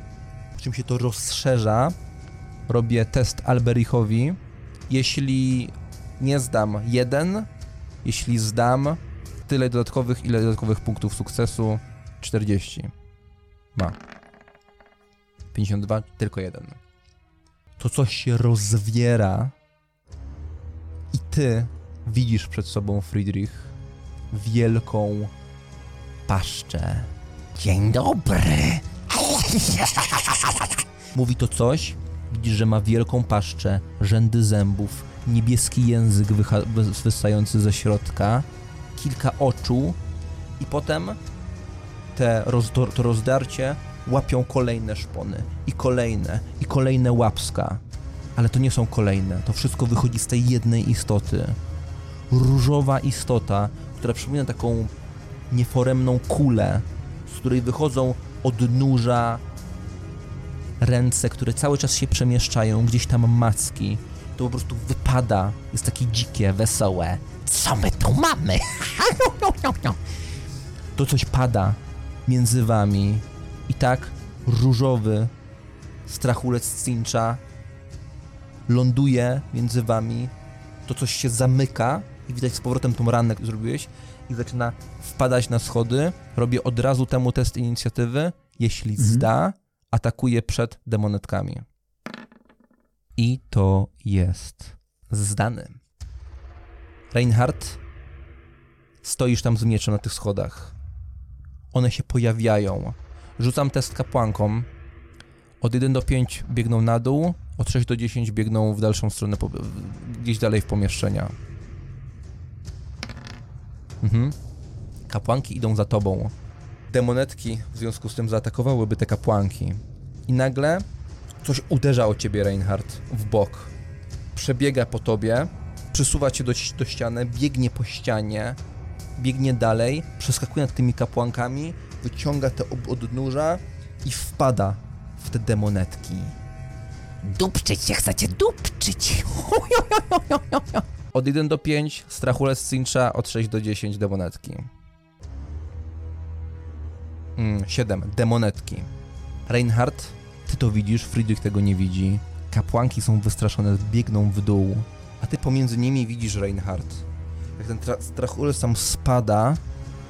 S2: po czym się to rozszerza. Robię test Alberichowi. Jeśli nie zdam jeden, jeśli zdam tyle dodatkowych, ile dodatkowych punktów sukcesu, 40. Ma. 52, tylko jeden. To coś się rozwiera i ty widzisz przed sobą, Friedrich, wielką paszczę. Dzień dobry. Mówi to coś, widzisz, że ma wielką paszczę, rzędy zębów, niebieski język wystający ze środka, kilka oczu i potem te rozdo- to rozdarcie łapią kolejne szpony i kolejne i kolejne łapska. Ale to nie są kolejne, to wszystko wychodzi z tej jednej istoty. Różowa istota, która przypomina taką nieforemną kulę, z której wychodzą odnóża ręce, które cały czas się przemieszczają, gdzieś tam macki. To po prostu wypada, jest takie dzikie, wesołe. Co my tu mamy? To coś pada między wami i tak różowy strachulec Cincha ląduje między wami, to coś się zamyka i widać z powrotem tą ranę, którą zrobiłeś i zaczyna wpadać na schody. Robię od razu temu test inicjatywy. Jeśli
S4: Mhm.
S2: zda, atakuje przed demonetkami. I to jest zdany. Reinhardt, stoisz tam z mieczem na tych schodach. One się pojawiają. Rzucam test kapłankom. Od 1 do 5 biegną na dół, od 6 do 10 biegną w dalszą stronę, gdzieś dalej w pomieszczenia. Mhm. Kapłanki idą za tobą. Demonetki w związku z tym zaatakowałyby te kapłanki. I nagle coś uderza o ciebie, Reinhardt, w bok. Przebiega po tobie, przysuwa cię do, do ściany, biegnie po ścianie, biegnie dalej, przeskakuje nad tymi kapłankami, wyciąga te odnóża i wpada w te demonetki.
S5: Dupczyć się chcecie, dupczyć.
S2: Od 1 do 5 Strachulec Cincha, od 6 do 10 demonetki. Mm, 7 demonetki. Reinhardt, ty to widzisz, Friedrich tego nie widzi. Kapłanki są wystraszone, biegną w dół. A ty pomiędzy nimi widzisz Reinhardt. Jak ten tra- Strachulec tam spada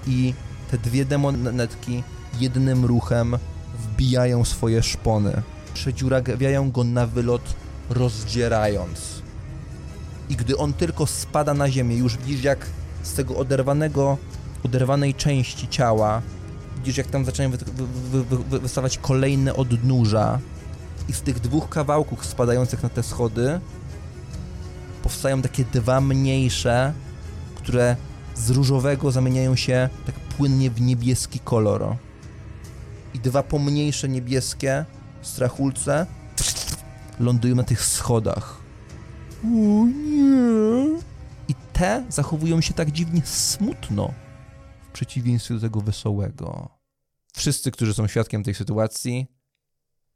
S2: i te dwie demonetki jednym ruchem wbijają swoje szpony. Przedziurawiają go na wylot, rozdzierając. I gdy on tylko spada na ziemię, już widzisz jak z tego oderwanego, oderwanej części ciała, widzisz jak tam zaczynają wy, wy, wy, wy, wystawać kolejne odnóża i z tych dwóch kawałków spadających na te schody powstają takie dwa mniejsze, które z różowego zamieniają się tak płynnie w niebieski kolor. I dwa pomniejsze niebieskie strachulce lądują na tych schodach. O nie. I te zachowują się tak dziwnie smutno, w przeciwieństwie do tego wesołego. Wszyscy, którzy są świadkiem tej sytuacji,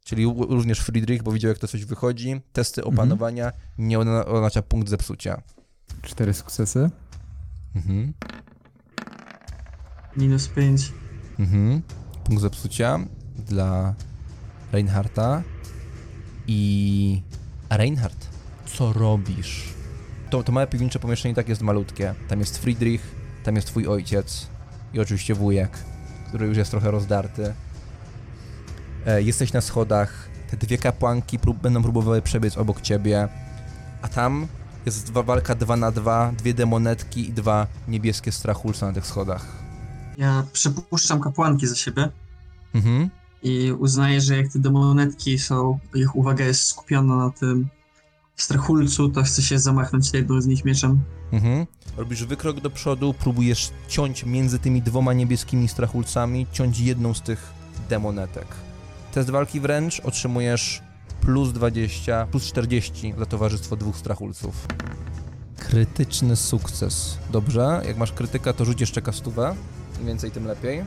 S2: czyli również Friedrich, bo widział, jak to coś wychodzi, testy opanowania nie ona- oznacza punkt zepsucia.
S4: Cztery sukcesy.
S2: Mhm.
S3: Minus 5.
S2: Mhm. Punkt zepsucia dla Reinharta. I... A Reinhard, co robisz? To, to małe piwnicze pomieszczenie tak jest malutkie. Tam jest Friedrich, tam jest twój ojciec i oczywiście wujek, który już jest trochę rozdarty. E, jesteś na schodach, te dwie kapłanki prób, będą próbowały przebiec obok ciebie, a tam jest dwa, walka 2 na 2, dwie demonetki i dwa niebieskie strachulce na tych schodach.
S3: Ja przepuszczam kapłanki za siebie
S2: Mhm.
S3: i uznaję, że jak te demonetki są, ich uwaga jest skupiona na tym strachulcu, to chcę się zamachnąć jedną z nich mieczem.
S2: Mhm. Robisz wykrok do przodu, próbujesz ciąć między tymi dwoma niebieskimi strachulcami, ciąć jedną z tych demonetek. Test walki wręcz otrzymujesz plus 20, plus 40 za towarzystwo dwóch strachulców. Krytyczny sukces. Dobrze, jak masz krytyka, to rzuć jeszcze kastówę. Im więcej, tym lepiej.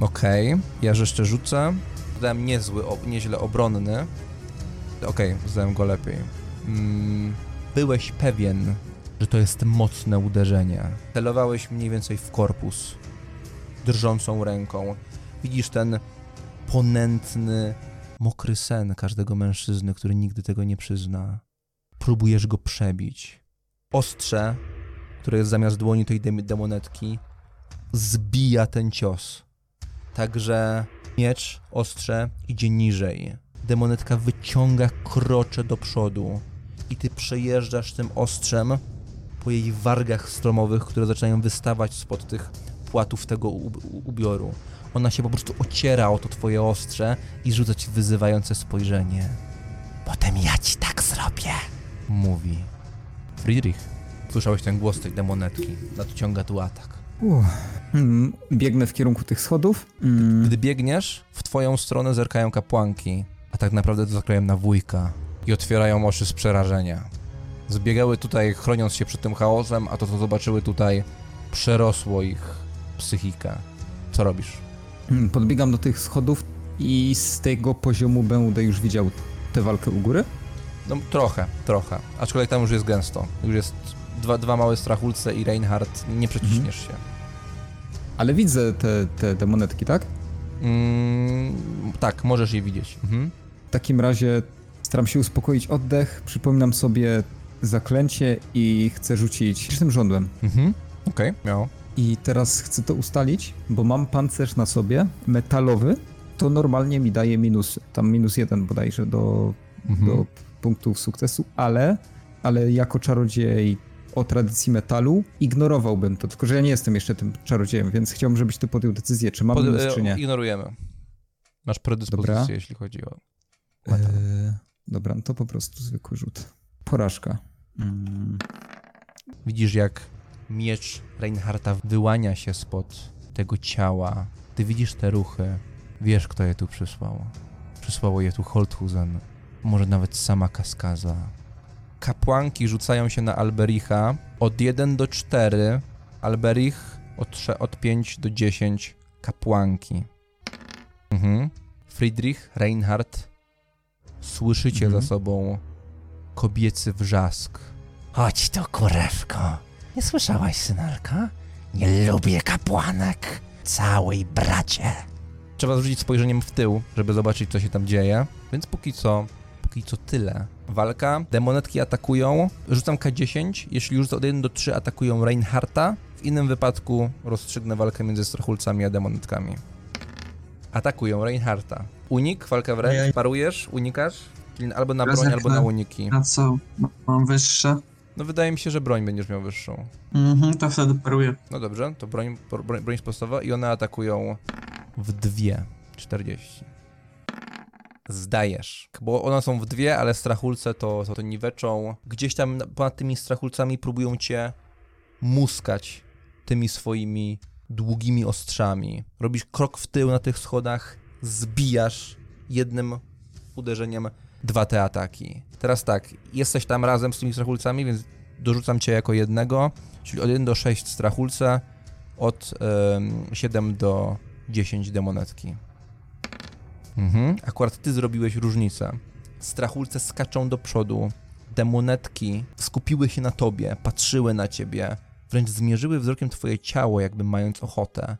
S2: Okej, ja jeszcze rzucę. Dałem niezły, o, nieźle obronny. Okej, zdałem go lepiej. Mm, byłeś pewien, że to jest mocne uderzenie. Celowałeś mniej więcej w korpus, drżącą ręką. Widzisz ten ponętny, mokry sen każdego mężczyzny, który nigdy tego nie przyzna. Próbujesz go przebić. Ostrze, które jest zamiast dłoni tej dem- demonetki, zbija ten cios. Także miecz, ostrze idzie niżej. Demonetka wyciąga krocze do przodu i ty przejeżdżasz tym ostrzem po jej wargach stromowych, które zaczynają wystawać spod tych płatów tego ubioru. Ona się po prostu ociera o to twoje ostrze i rzuca ci wyzywające spojrzenie.
S5: Potem ja ci tak zrobię.
S2: Mówi. Friedrich, słyszałeś ten głos tej demonetki. Nadciąga tu atak.
S4: Uff. Mm, Biegnę w kierunku tych schodów. Mm,
S2: Gdy biegniesz, w twoją stronę zerkają kapłanki, a tak naprawdę to zakleją na wujka i otwierają oczy z przerażenia. Zbiegały tutaj chroniąc się przed tym chaosem, a to co zobaczyły tutaj przerosło ich psychikę. Co robisz?
S4: mm, Podbiegam do tych schodów i z tego poziomu będę już widział tę walkę u góry.
S2: No trochę, trochę. Aczkolwiek tam już jest gęsto. Już jest dwa, dwa małe strachulce i Reinhardt, nie przeciśniesz się.
S4: Ale widzę te, te demonetki, tak?
S2: Mm, tak, możesz je widzieć. Mhm.
S4: W takim razie staram się uspokoić oddech, przypominam sobie zaklęcie i chcę rzucić tym żądłem.
S2: Mhm. Okej, miało.
S4: I teraz chcę to ustalić, bo mam pancerz na sobie, metalowy, to normalnie mi daje minusy. Tam minus jeden bodajże do,
S2: Mhm.
S4: do punktów sukcesu, ale, ale jako czarodziej o tradycji metalu ignorowałbym to, tylko że ja nie jestem jeszcze tym czarodziejem, więc chciałbym, żebyś ty podjął decyzję, czy mam
S2: Pod-
S4: minus,
S2: e,
S4: czy nie.
S2: Ignorujemy. Masz predyspozycję,
S4: Dobra.
S2: jeśli chodzi o.
S4: Eee, dobra, no to po prostu zwykły rzut. Porażka. Mm.
S2: Widzisz, jak miecz Reinharta wyłania się spod tego ciała. Ty widzisz te ruchy. Wiesz, kto je tu przysłał. Przysłało je tu Holthusen. Może nawet sama Kaskaza. Kapłanki rzucają się na Albericha od 1 do 4. Alberich od, trze- od 5 do 10 kapłanki. Mhm. Friedrich, Reinhardt. Słyszycie
S4: Mhm.
S2: za sobą kobiecy wrzask.
S5: Chodź tu, kurewko. Nie słyszałaś, synalka? Nie lubię kapłanek. Całej bracie.
S2: Trzeba zrzucić spojrzeniem w tył, żeby zobaczyć, co się tam dzieje. Więc póki co, póki co tyle. Walka, demonetki atakują. Rzucam K10. Jeśli już od 1 do 3 atakują Reinharta, w innym wypadku rozstrzygnę walkę między strachulcami a demonetkami. Atakują Reinharta. Unik, walka wręcz, parujesz, unikasz? Albo na broń, albo na uniki.
S3: Na co? Mam wyższe?
S2: No wydaje mi się, że broń będziesz miał wyższą.
S3: Mhm, to wtedy paruję.
S2: No dobrze, to broń, broń, broń i one atakują w dwie. 40. Zdajesz. Bo one są w dwie, ale strachulce to, to, to niweczą. Gdzieś tam na- ponad tymi strachulcami próbują cię muskać tymi swoimi długimi ostrzami. Robisz krok w tył na tych schodach, zbijasz jednym uderzeniem dwa te ataki. Teraz tak, jesteś tam razem z tymi strachulcami, więc dorzucam cię jako jednego, czyli od 1 do 6 strachulce, od em, 7 do 10 demonetki. Mhm. Akurat ty zrobiłeś różnicę. Strachulce skaczą do przodu, demonetki skupiły się na tobie, patrzyły na ciebie, wręcz zmierzyły wzrokiem twoje ciało, jakby mając ochotę.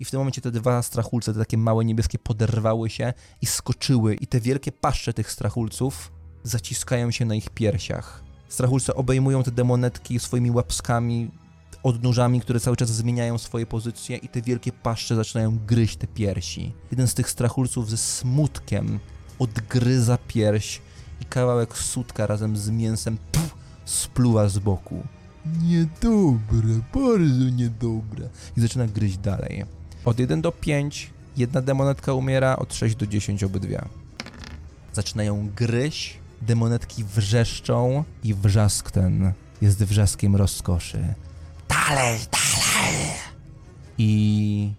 S2: I w tym momencie te dwa strachulce, te takie małe niebieskie, poderwały się i skoczyły i te wielkie paszcze tych strachulców zaciskają się na ich piersiach. Strachulce obejmują te demonetki swoimi łapskami, odnóżami, które cały czas zmieniają swoje pozycje i te wielkie paszcze zaczynają gryźć te piersi. Jeden z tych strachulców ze smutkiem odgryza pierś i kawałek sutka razem z mięsem pff, spluwa z boku. Niedobre, bardzo niedobre. I zaczyna gryźć dalej. Od 1 do 5 jedna demonetka umiera, od 6 do 10 obydwie. Zaczynają gryźć, demonetki wrzeszczą i wrzask ten jest wrzaskiem rozkoszy.
S5: Dalej, dalej.
S2: I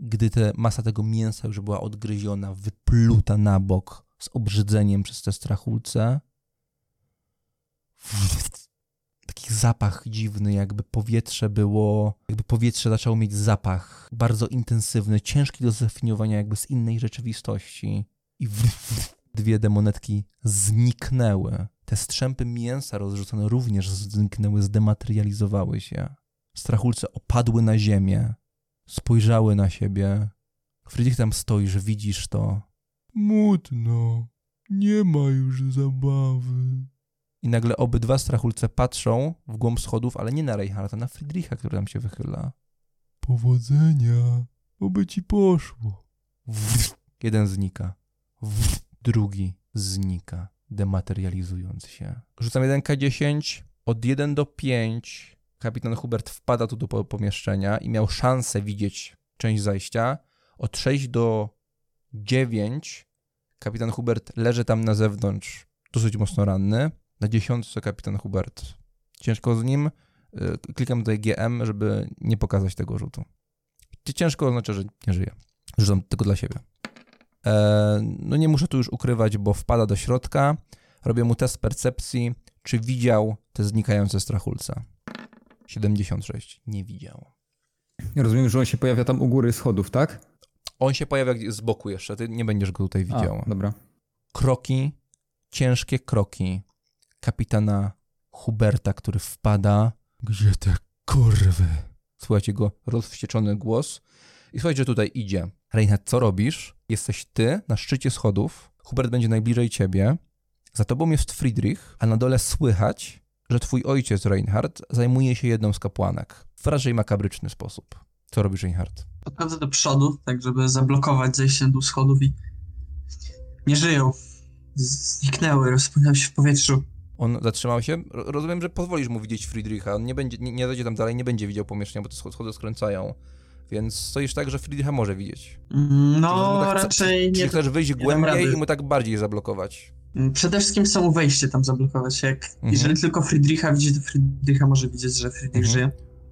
S2: gdy te masa tego mięsa już była odgryziona, wypluta na bok z obrzydzeniem przez te strachulce, taki zapach dziwny, jakby powietrze było, jakby powietrze zaczęło mieć zapach bardzo intensywny, ciężki do zdefiniowania jakby z innej rzeczywistości. I dwie demonetki zniknęły. Te strzępy mięsa rozrzucone również zniknęły, zdematerializowały się. Strachulce opadły na ziemię, spojrzały na siebie. Friedrich tam stoisz, widzisz to. Mutno, nie ma już zabawy. I nagle obydwa strachulce patrzą w głąb schodów, ale nie na Reinharda, na Friedricha, który tam się wychyla. Powodzenia, oby ci poszło. Jeden znika. Drugi znika, dematerializując się. Rzucam 1K10, od 1 do 5 kapitan Hubert wpada tu do po- pomieszczenia i miał szansę widzieć część zajścia. Od 6 do 9 kapitan Hubert leży tam na zewnątrz, dosyć mocno ranny. Na dziesiątce kapitan Hubert. Ciężko z nim. Y, Klikam tutaj GM, żeby nie pokazać tego rzutu. Ciężko oznacza, że nie żyje. Rzucam tylko dla siebie. E, no nie muszę tu już ukrywać, bo wpada do środka. Robię mu test percepcji, czy widział te znikające strachulce. 76. Nie widział.
S4: Rozumiem, że on się pojawia tam u góry schodów, tak?
S2: On się pojawia z boku jeszcze, ty nie będziesz go tutaj widział.
S4: A, dobra.
S2: kroki, ciężkie kroki kapitana Huberta, który wpada. Gdzie te kurwy? Słuchajcie go rozwścieczony głos. I słuchajcie, że tutaj idzie. Reinhard, co robisz? Jesteś ty na szczycie schodów. Hubert będzie najbliżej ciebie. Za tobą jest Friedrich, a na dole słychać, że twój ojciec Reinhard zajmuje się jedną z kapłanek. W raczej makabryczny sposób. Co robisz, Reinhard?
S3: Podchodzę do przodu, tak żeby zablokować zejście dół schodów i nie żyją. Zniknęły, rozpłynęły się w powietrzu.
S2: On zatrzymał się. Ro- Rozumiem, że pozwolisz mu widzieć Friedricha. On nie będzie, nie, nie zejdzie tam dalej, nie będzie widział pomieszczenia, bo te schody skręcają. Więc stoisz tak, że Friedricha może widzieć.
S3: Mm, No,
S2: tak chce-
S3: raczej
S2: Czy
S3: nie.
S2: chcesz wyjść
S3: dam
S2: głębiej i mu tak bardziej zablokować?
S3: Mm, Przede wszystkim samo wejście tam zablokować. Jak,
S2: Mhm.
S3: Jeżeli tylko Friedricha widzi, to Friedricha może widzieć, że Friedrich
S2: Mhm.
S3: żyje.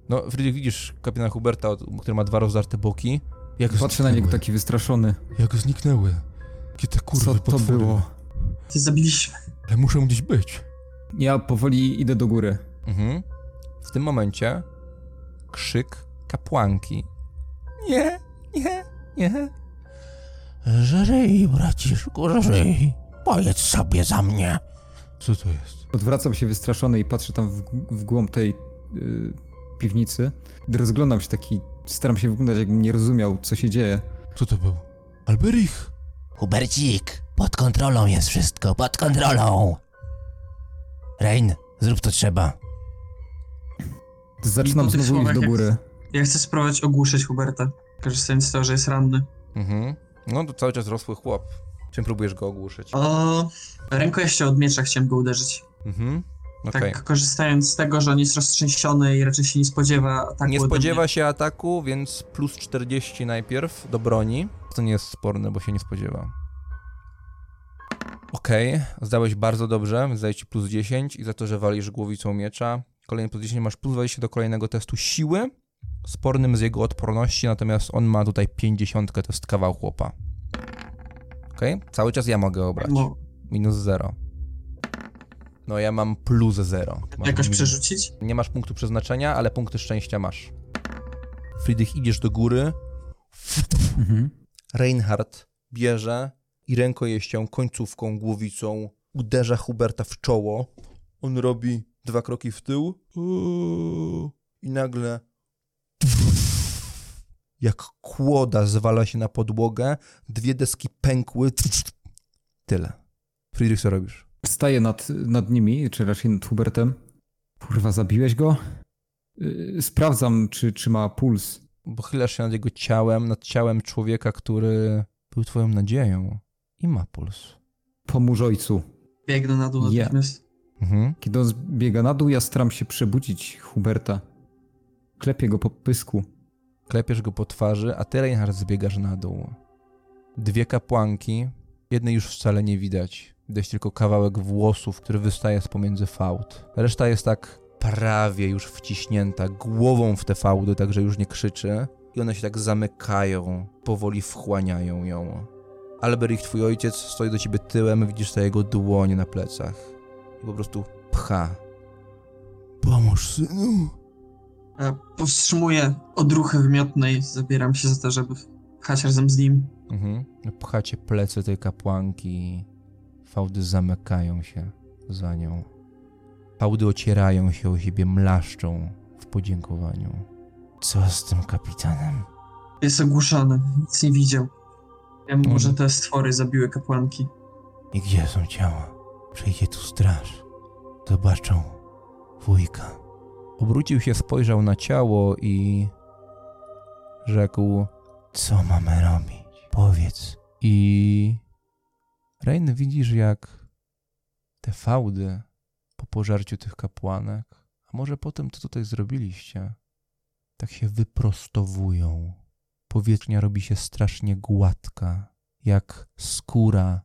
S2: No, Friedrich, widzisz kapitana Huberta, który ma dwa rozdarte boki. Jak
S4: Patrzę na niego taki wystraszony.
S2: Jak zniknęły. Jakie te
S4: Co to było?
S3: Ty zabiliśmy.
S2: Ale muszą gdzieś być.
S4: Ja powoli idę do góry.
S2: Mhm. W tym momencie krzyk kapłanki. Nie, nie, nie.
S5: Żyj, braciszku, żyj. Pojedz sobie za mnie.
S2: Co to jest?
S4: Odwracam się wystraszony i patrzę tam w, w głąb tej y, piwnicy. Gdy rozglądam się taki, staram się wyglądać jakbym nie rozumiał, co się dzieje.
S2: Co to był? Alberich!
S5: Hubercik, pod kontrolą jest wszystko, pod kontrolą. Rein, zrób to trzeba.
S4: Zaczynam znowu iść
S3: słowach
S4: do
S3: jak-
S4: góry.
S3: Ja chcę spróbować ogłuszyć Huberta. Korzystając z tego, że jest ranny.
S2: Mhm. No to cały czas rosły chłop. Czym próbujesz go ogłuszyć?
S3: O, rękojeścią od miecza chciałem go uderzyć.
S2: Mhm. Okej.
S3: Tak, korzystając z tego, że on jest roztrzęsiony i raczej się nie spodziewa ataku
S2: Nie spodziewa się ataku, więc plus 40 najpierw do broni. To nie jest sporne, bo się nie spodziewa. Okej, zdałeś bardzo dobrze, zdaje ci plus 10 i za to, że walisz głowicą miecza. Kolejny plus 10 masz plus 20 do kolejnego testu siły. Spornym z jego odporności, natomiast on ma tutaj 50, to jest kawał chłopa. Okej, cały czas ja mogę obrać.
S3: Mo-
S2: Minus 0. No ja mam plus 0. Masz
S3: jakoś przerzucić?
S2: nie masz punktu przeznaczenia, ale punkty szczęścia masz. Friedrich, idziesz do góry.
S4: Mhm.
S2: Reinhard bierze i rękojeścią, końcówką, głowicą uderza Huberta w czoło. On robi dwa kroki w tył. I nagle jak kłoda zwala się na podłogę, dwie deski pękły. Tyle. Friedrich, co robisz?
S4: Wstaję nad, nad nimi, czy raczej nad Hubertem. Kurwa, zabiłeś go? Yy, sprawdzam, czy, czy ma puls.
S2: Pochylasz się nad jego ciałem, nad ciałem człowieka, który był twoją nadzieją i ma puls.
S4: Pomóż ojcu.
S3: Biegnę na dół
S4: Ja.
S3: natychmiast.
S2: Mhm.
S4: Kiedy on biega na dół, ja staram się przebudzić Huberta. Klepię go po pysku.
S2: Klepiesz go po twarzy, a ty, Reinhard, zbiegasz na dół. Dwie kapłanki, jednej już wcale nie widać. Widać tylko kawałek włosów, który wystaje z pomiędzy fałd. Reszta jest tak prawie już wciśnięta głową w te fałdy, także już nie krzyczy. I one się tak zamykają, powoli wchłaniają ją. Alberich, twój ojciec, stoi do ciebie tyłem, widzisz te jego dłonie na plecach. I po prostu pcha. Pomóż, synu.
S3: E, Powstrzymuję odruchy wymiotnej, zabieram się za to, żeby pchać razem z nim.
S2: Mhm. Pchacie plecy tej kapłanki. Fałdy zamykają się za nią. Fałdy ocierają się o siebie, mlaszczą w podziękowaniu.
S5: Co z tym kapitanem?
S3: Jest ogłuszony, nic nie widział. Wiem,
S2: Mhm.
S3: że te stwory zabiły kapłanki.
S5: I gdzie są ciała? Przyjdzie tu straż. Zobaczą wujka.
S2: Obrócił się, spojrzał na ciało i rzekł:
S5: Co mamy robić? Powiedz.
S2: I. Rain, widzisz, jak te fałdy po pożarciu tych kapłanek, a może po tym, co tutaj zrobiliście, tak się wyprostowują. Powierzchnia robi się strasznie gładka, jak skóra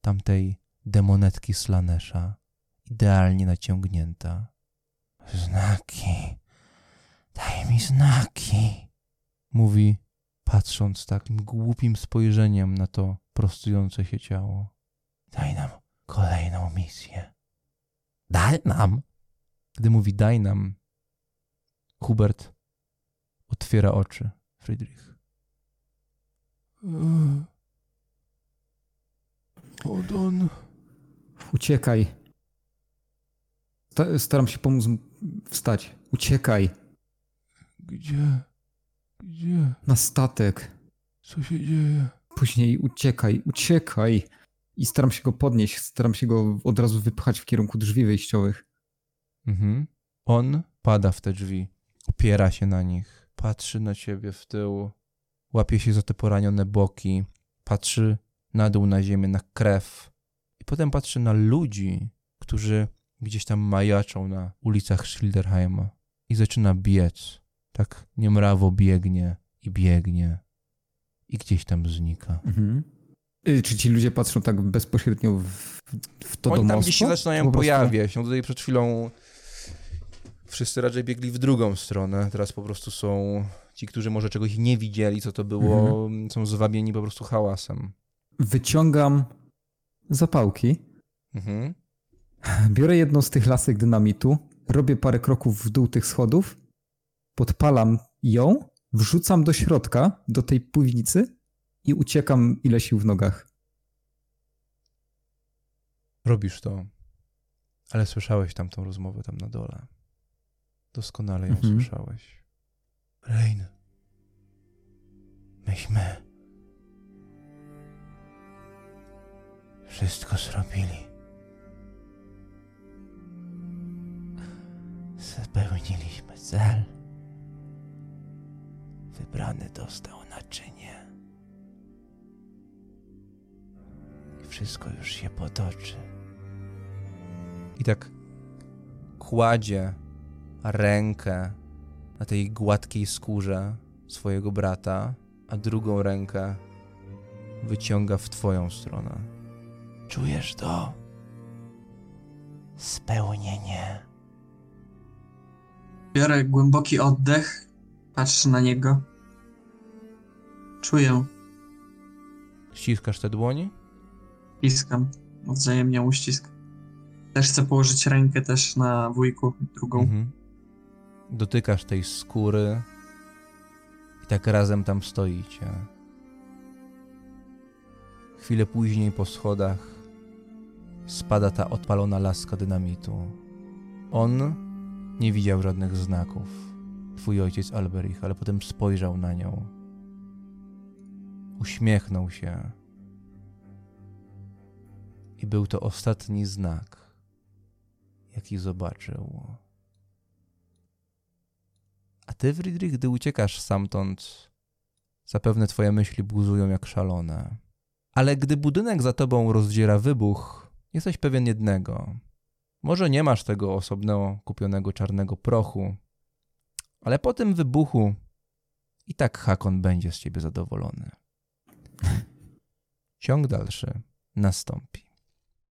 S2: tamtej demonetki Slanesha, idealnie naciągnięta.
S5: Znaki. Daj mi znaki.
S2: Mówi, patrząc takim głupim spojrzeniem na to prostujące się ciało.
S5: Daj nam kolejną misję. Daj nam.
S2: Gdy mówi daj nam, Hubert otwiera oczy. Friedrich. Odon.
S4: Uciekaj. Sta- Staram się pomóc wstać. Uciekaj.
S2: Gdzie? Gdzie?
S4: Na statek.
S2: Co się dzieje?
S4: Później uciekaj, uciekaj. I staram się go podnieść. Staram się go od razu wypchać w kierunku drzwi wyjściowych.
S2: Mhm. On pada w te drzwi, opiera się na nich, patrzy na ciebie w tył, łapie się za te poranione boki, patrzy na dół na ziemię, na krew i potem patrzy na ludzi, którzy gdzieś tam majaczą na ulicach Schilderheima i zaczyna biec. Tak niemrawo biegnie i biegnie i gdzieś tam znika.
S4: Mhm. Y, Czy ci ludzie patrzą tak bezpośrednio w, w to
S2: Oni tam
S4: domostwo?
S2: gdzieś się zaczynają
S4: Czy po prostu-
S2: pojawiać. No tutaj przed chwilą wszyscy raczej biegli w drugą stronę. Teraz po prostu są ci, którzy może czegoś nie widzieli, co to było, są zwabieni po prostu hałasem.
S4: Wyciągam zapałki.
S2: Mhm.
S4: Biorę jedną z tych lasek dynamitu, robię parę kroków w dół tych schodów, podpalam ją, wrzucam do środka, do tej piwnicy i uciekam ile sił w nogach.
S2: Robisz to, ale słyszałeś tamtą rozmowę tam na dole. Doskonale ją
S4: Mhm.
S2: słyszałeś. Rain,
S5: Myśmy wszystko zrobili. Spełniliśmy cel. Wybrany dostał naczynie. I wszystko już się potoczy.
S2: I tak kładzie rękę na tej gładkiej skórze swojego brata, a drugą rękę wyciąga w twoją stronę.
S5: Czujesz to? Spełnienie.
S3: Biorę głęboki oddech, patrzę na niego. Czuję,
S2: Ściskasz te dłonie?
S3: ściskam, wzajemnie uścisk. Też chcę położyć rękę też na wujku, drugą.
S2: Mhm. Dotykasz tej skóry i tak razem tam stoicie. Chwilę później po schodach spada ta odpalona laska dynamitu. On nie widział żadnych znaków. Twój ojciec Alberich, ale potem spojrzał na nią Uśmiechnął się. I był to ostatni znak, jaki zobaczył. A ty, Friedrich, gdy uciekasz stamtąd, zapewne twoje myśli buzują jak szalone. Ale gdy budynek za tobą rozdziera wybuch, jesteś pewien jednego. Może nie masz tego osobnego kupionego czarnego prochu, ale po tym wybuchu i tak Hakon będzie z ciebie zadowolony. Ciąg dalszy nastąpi.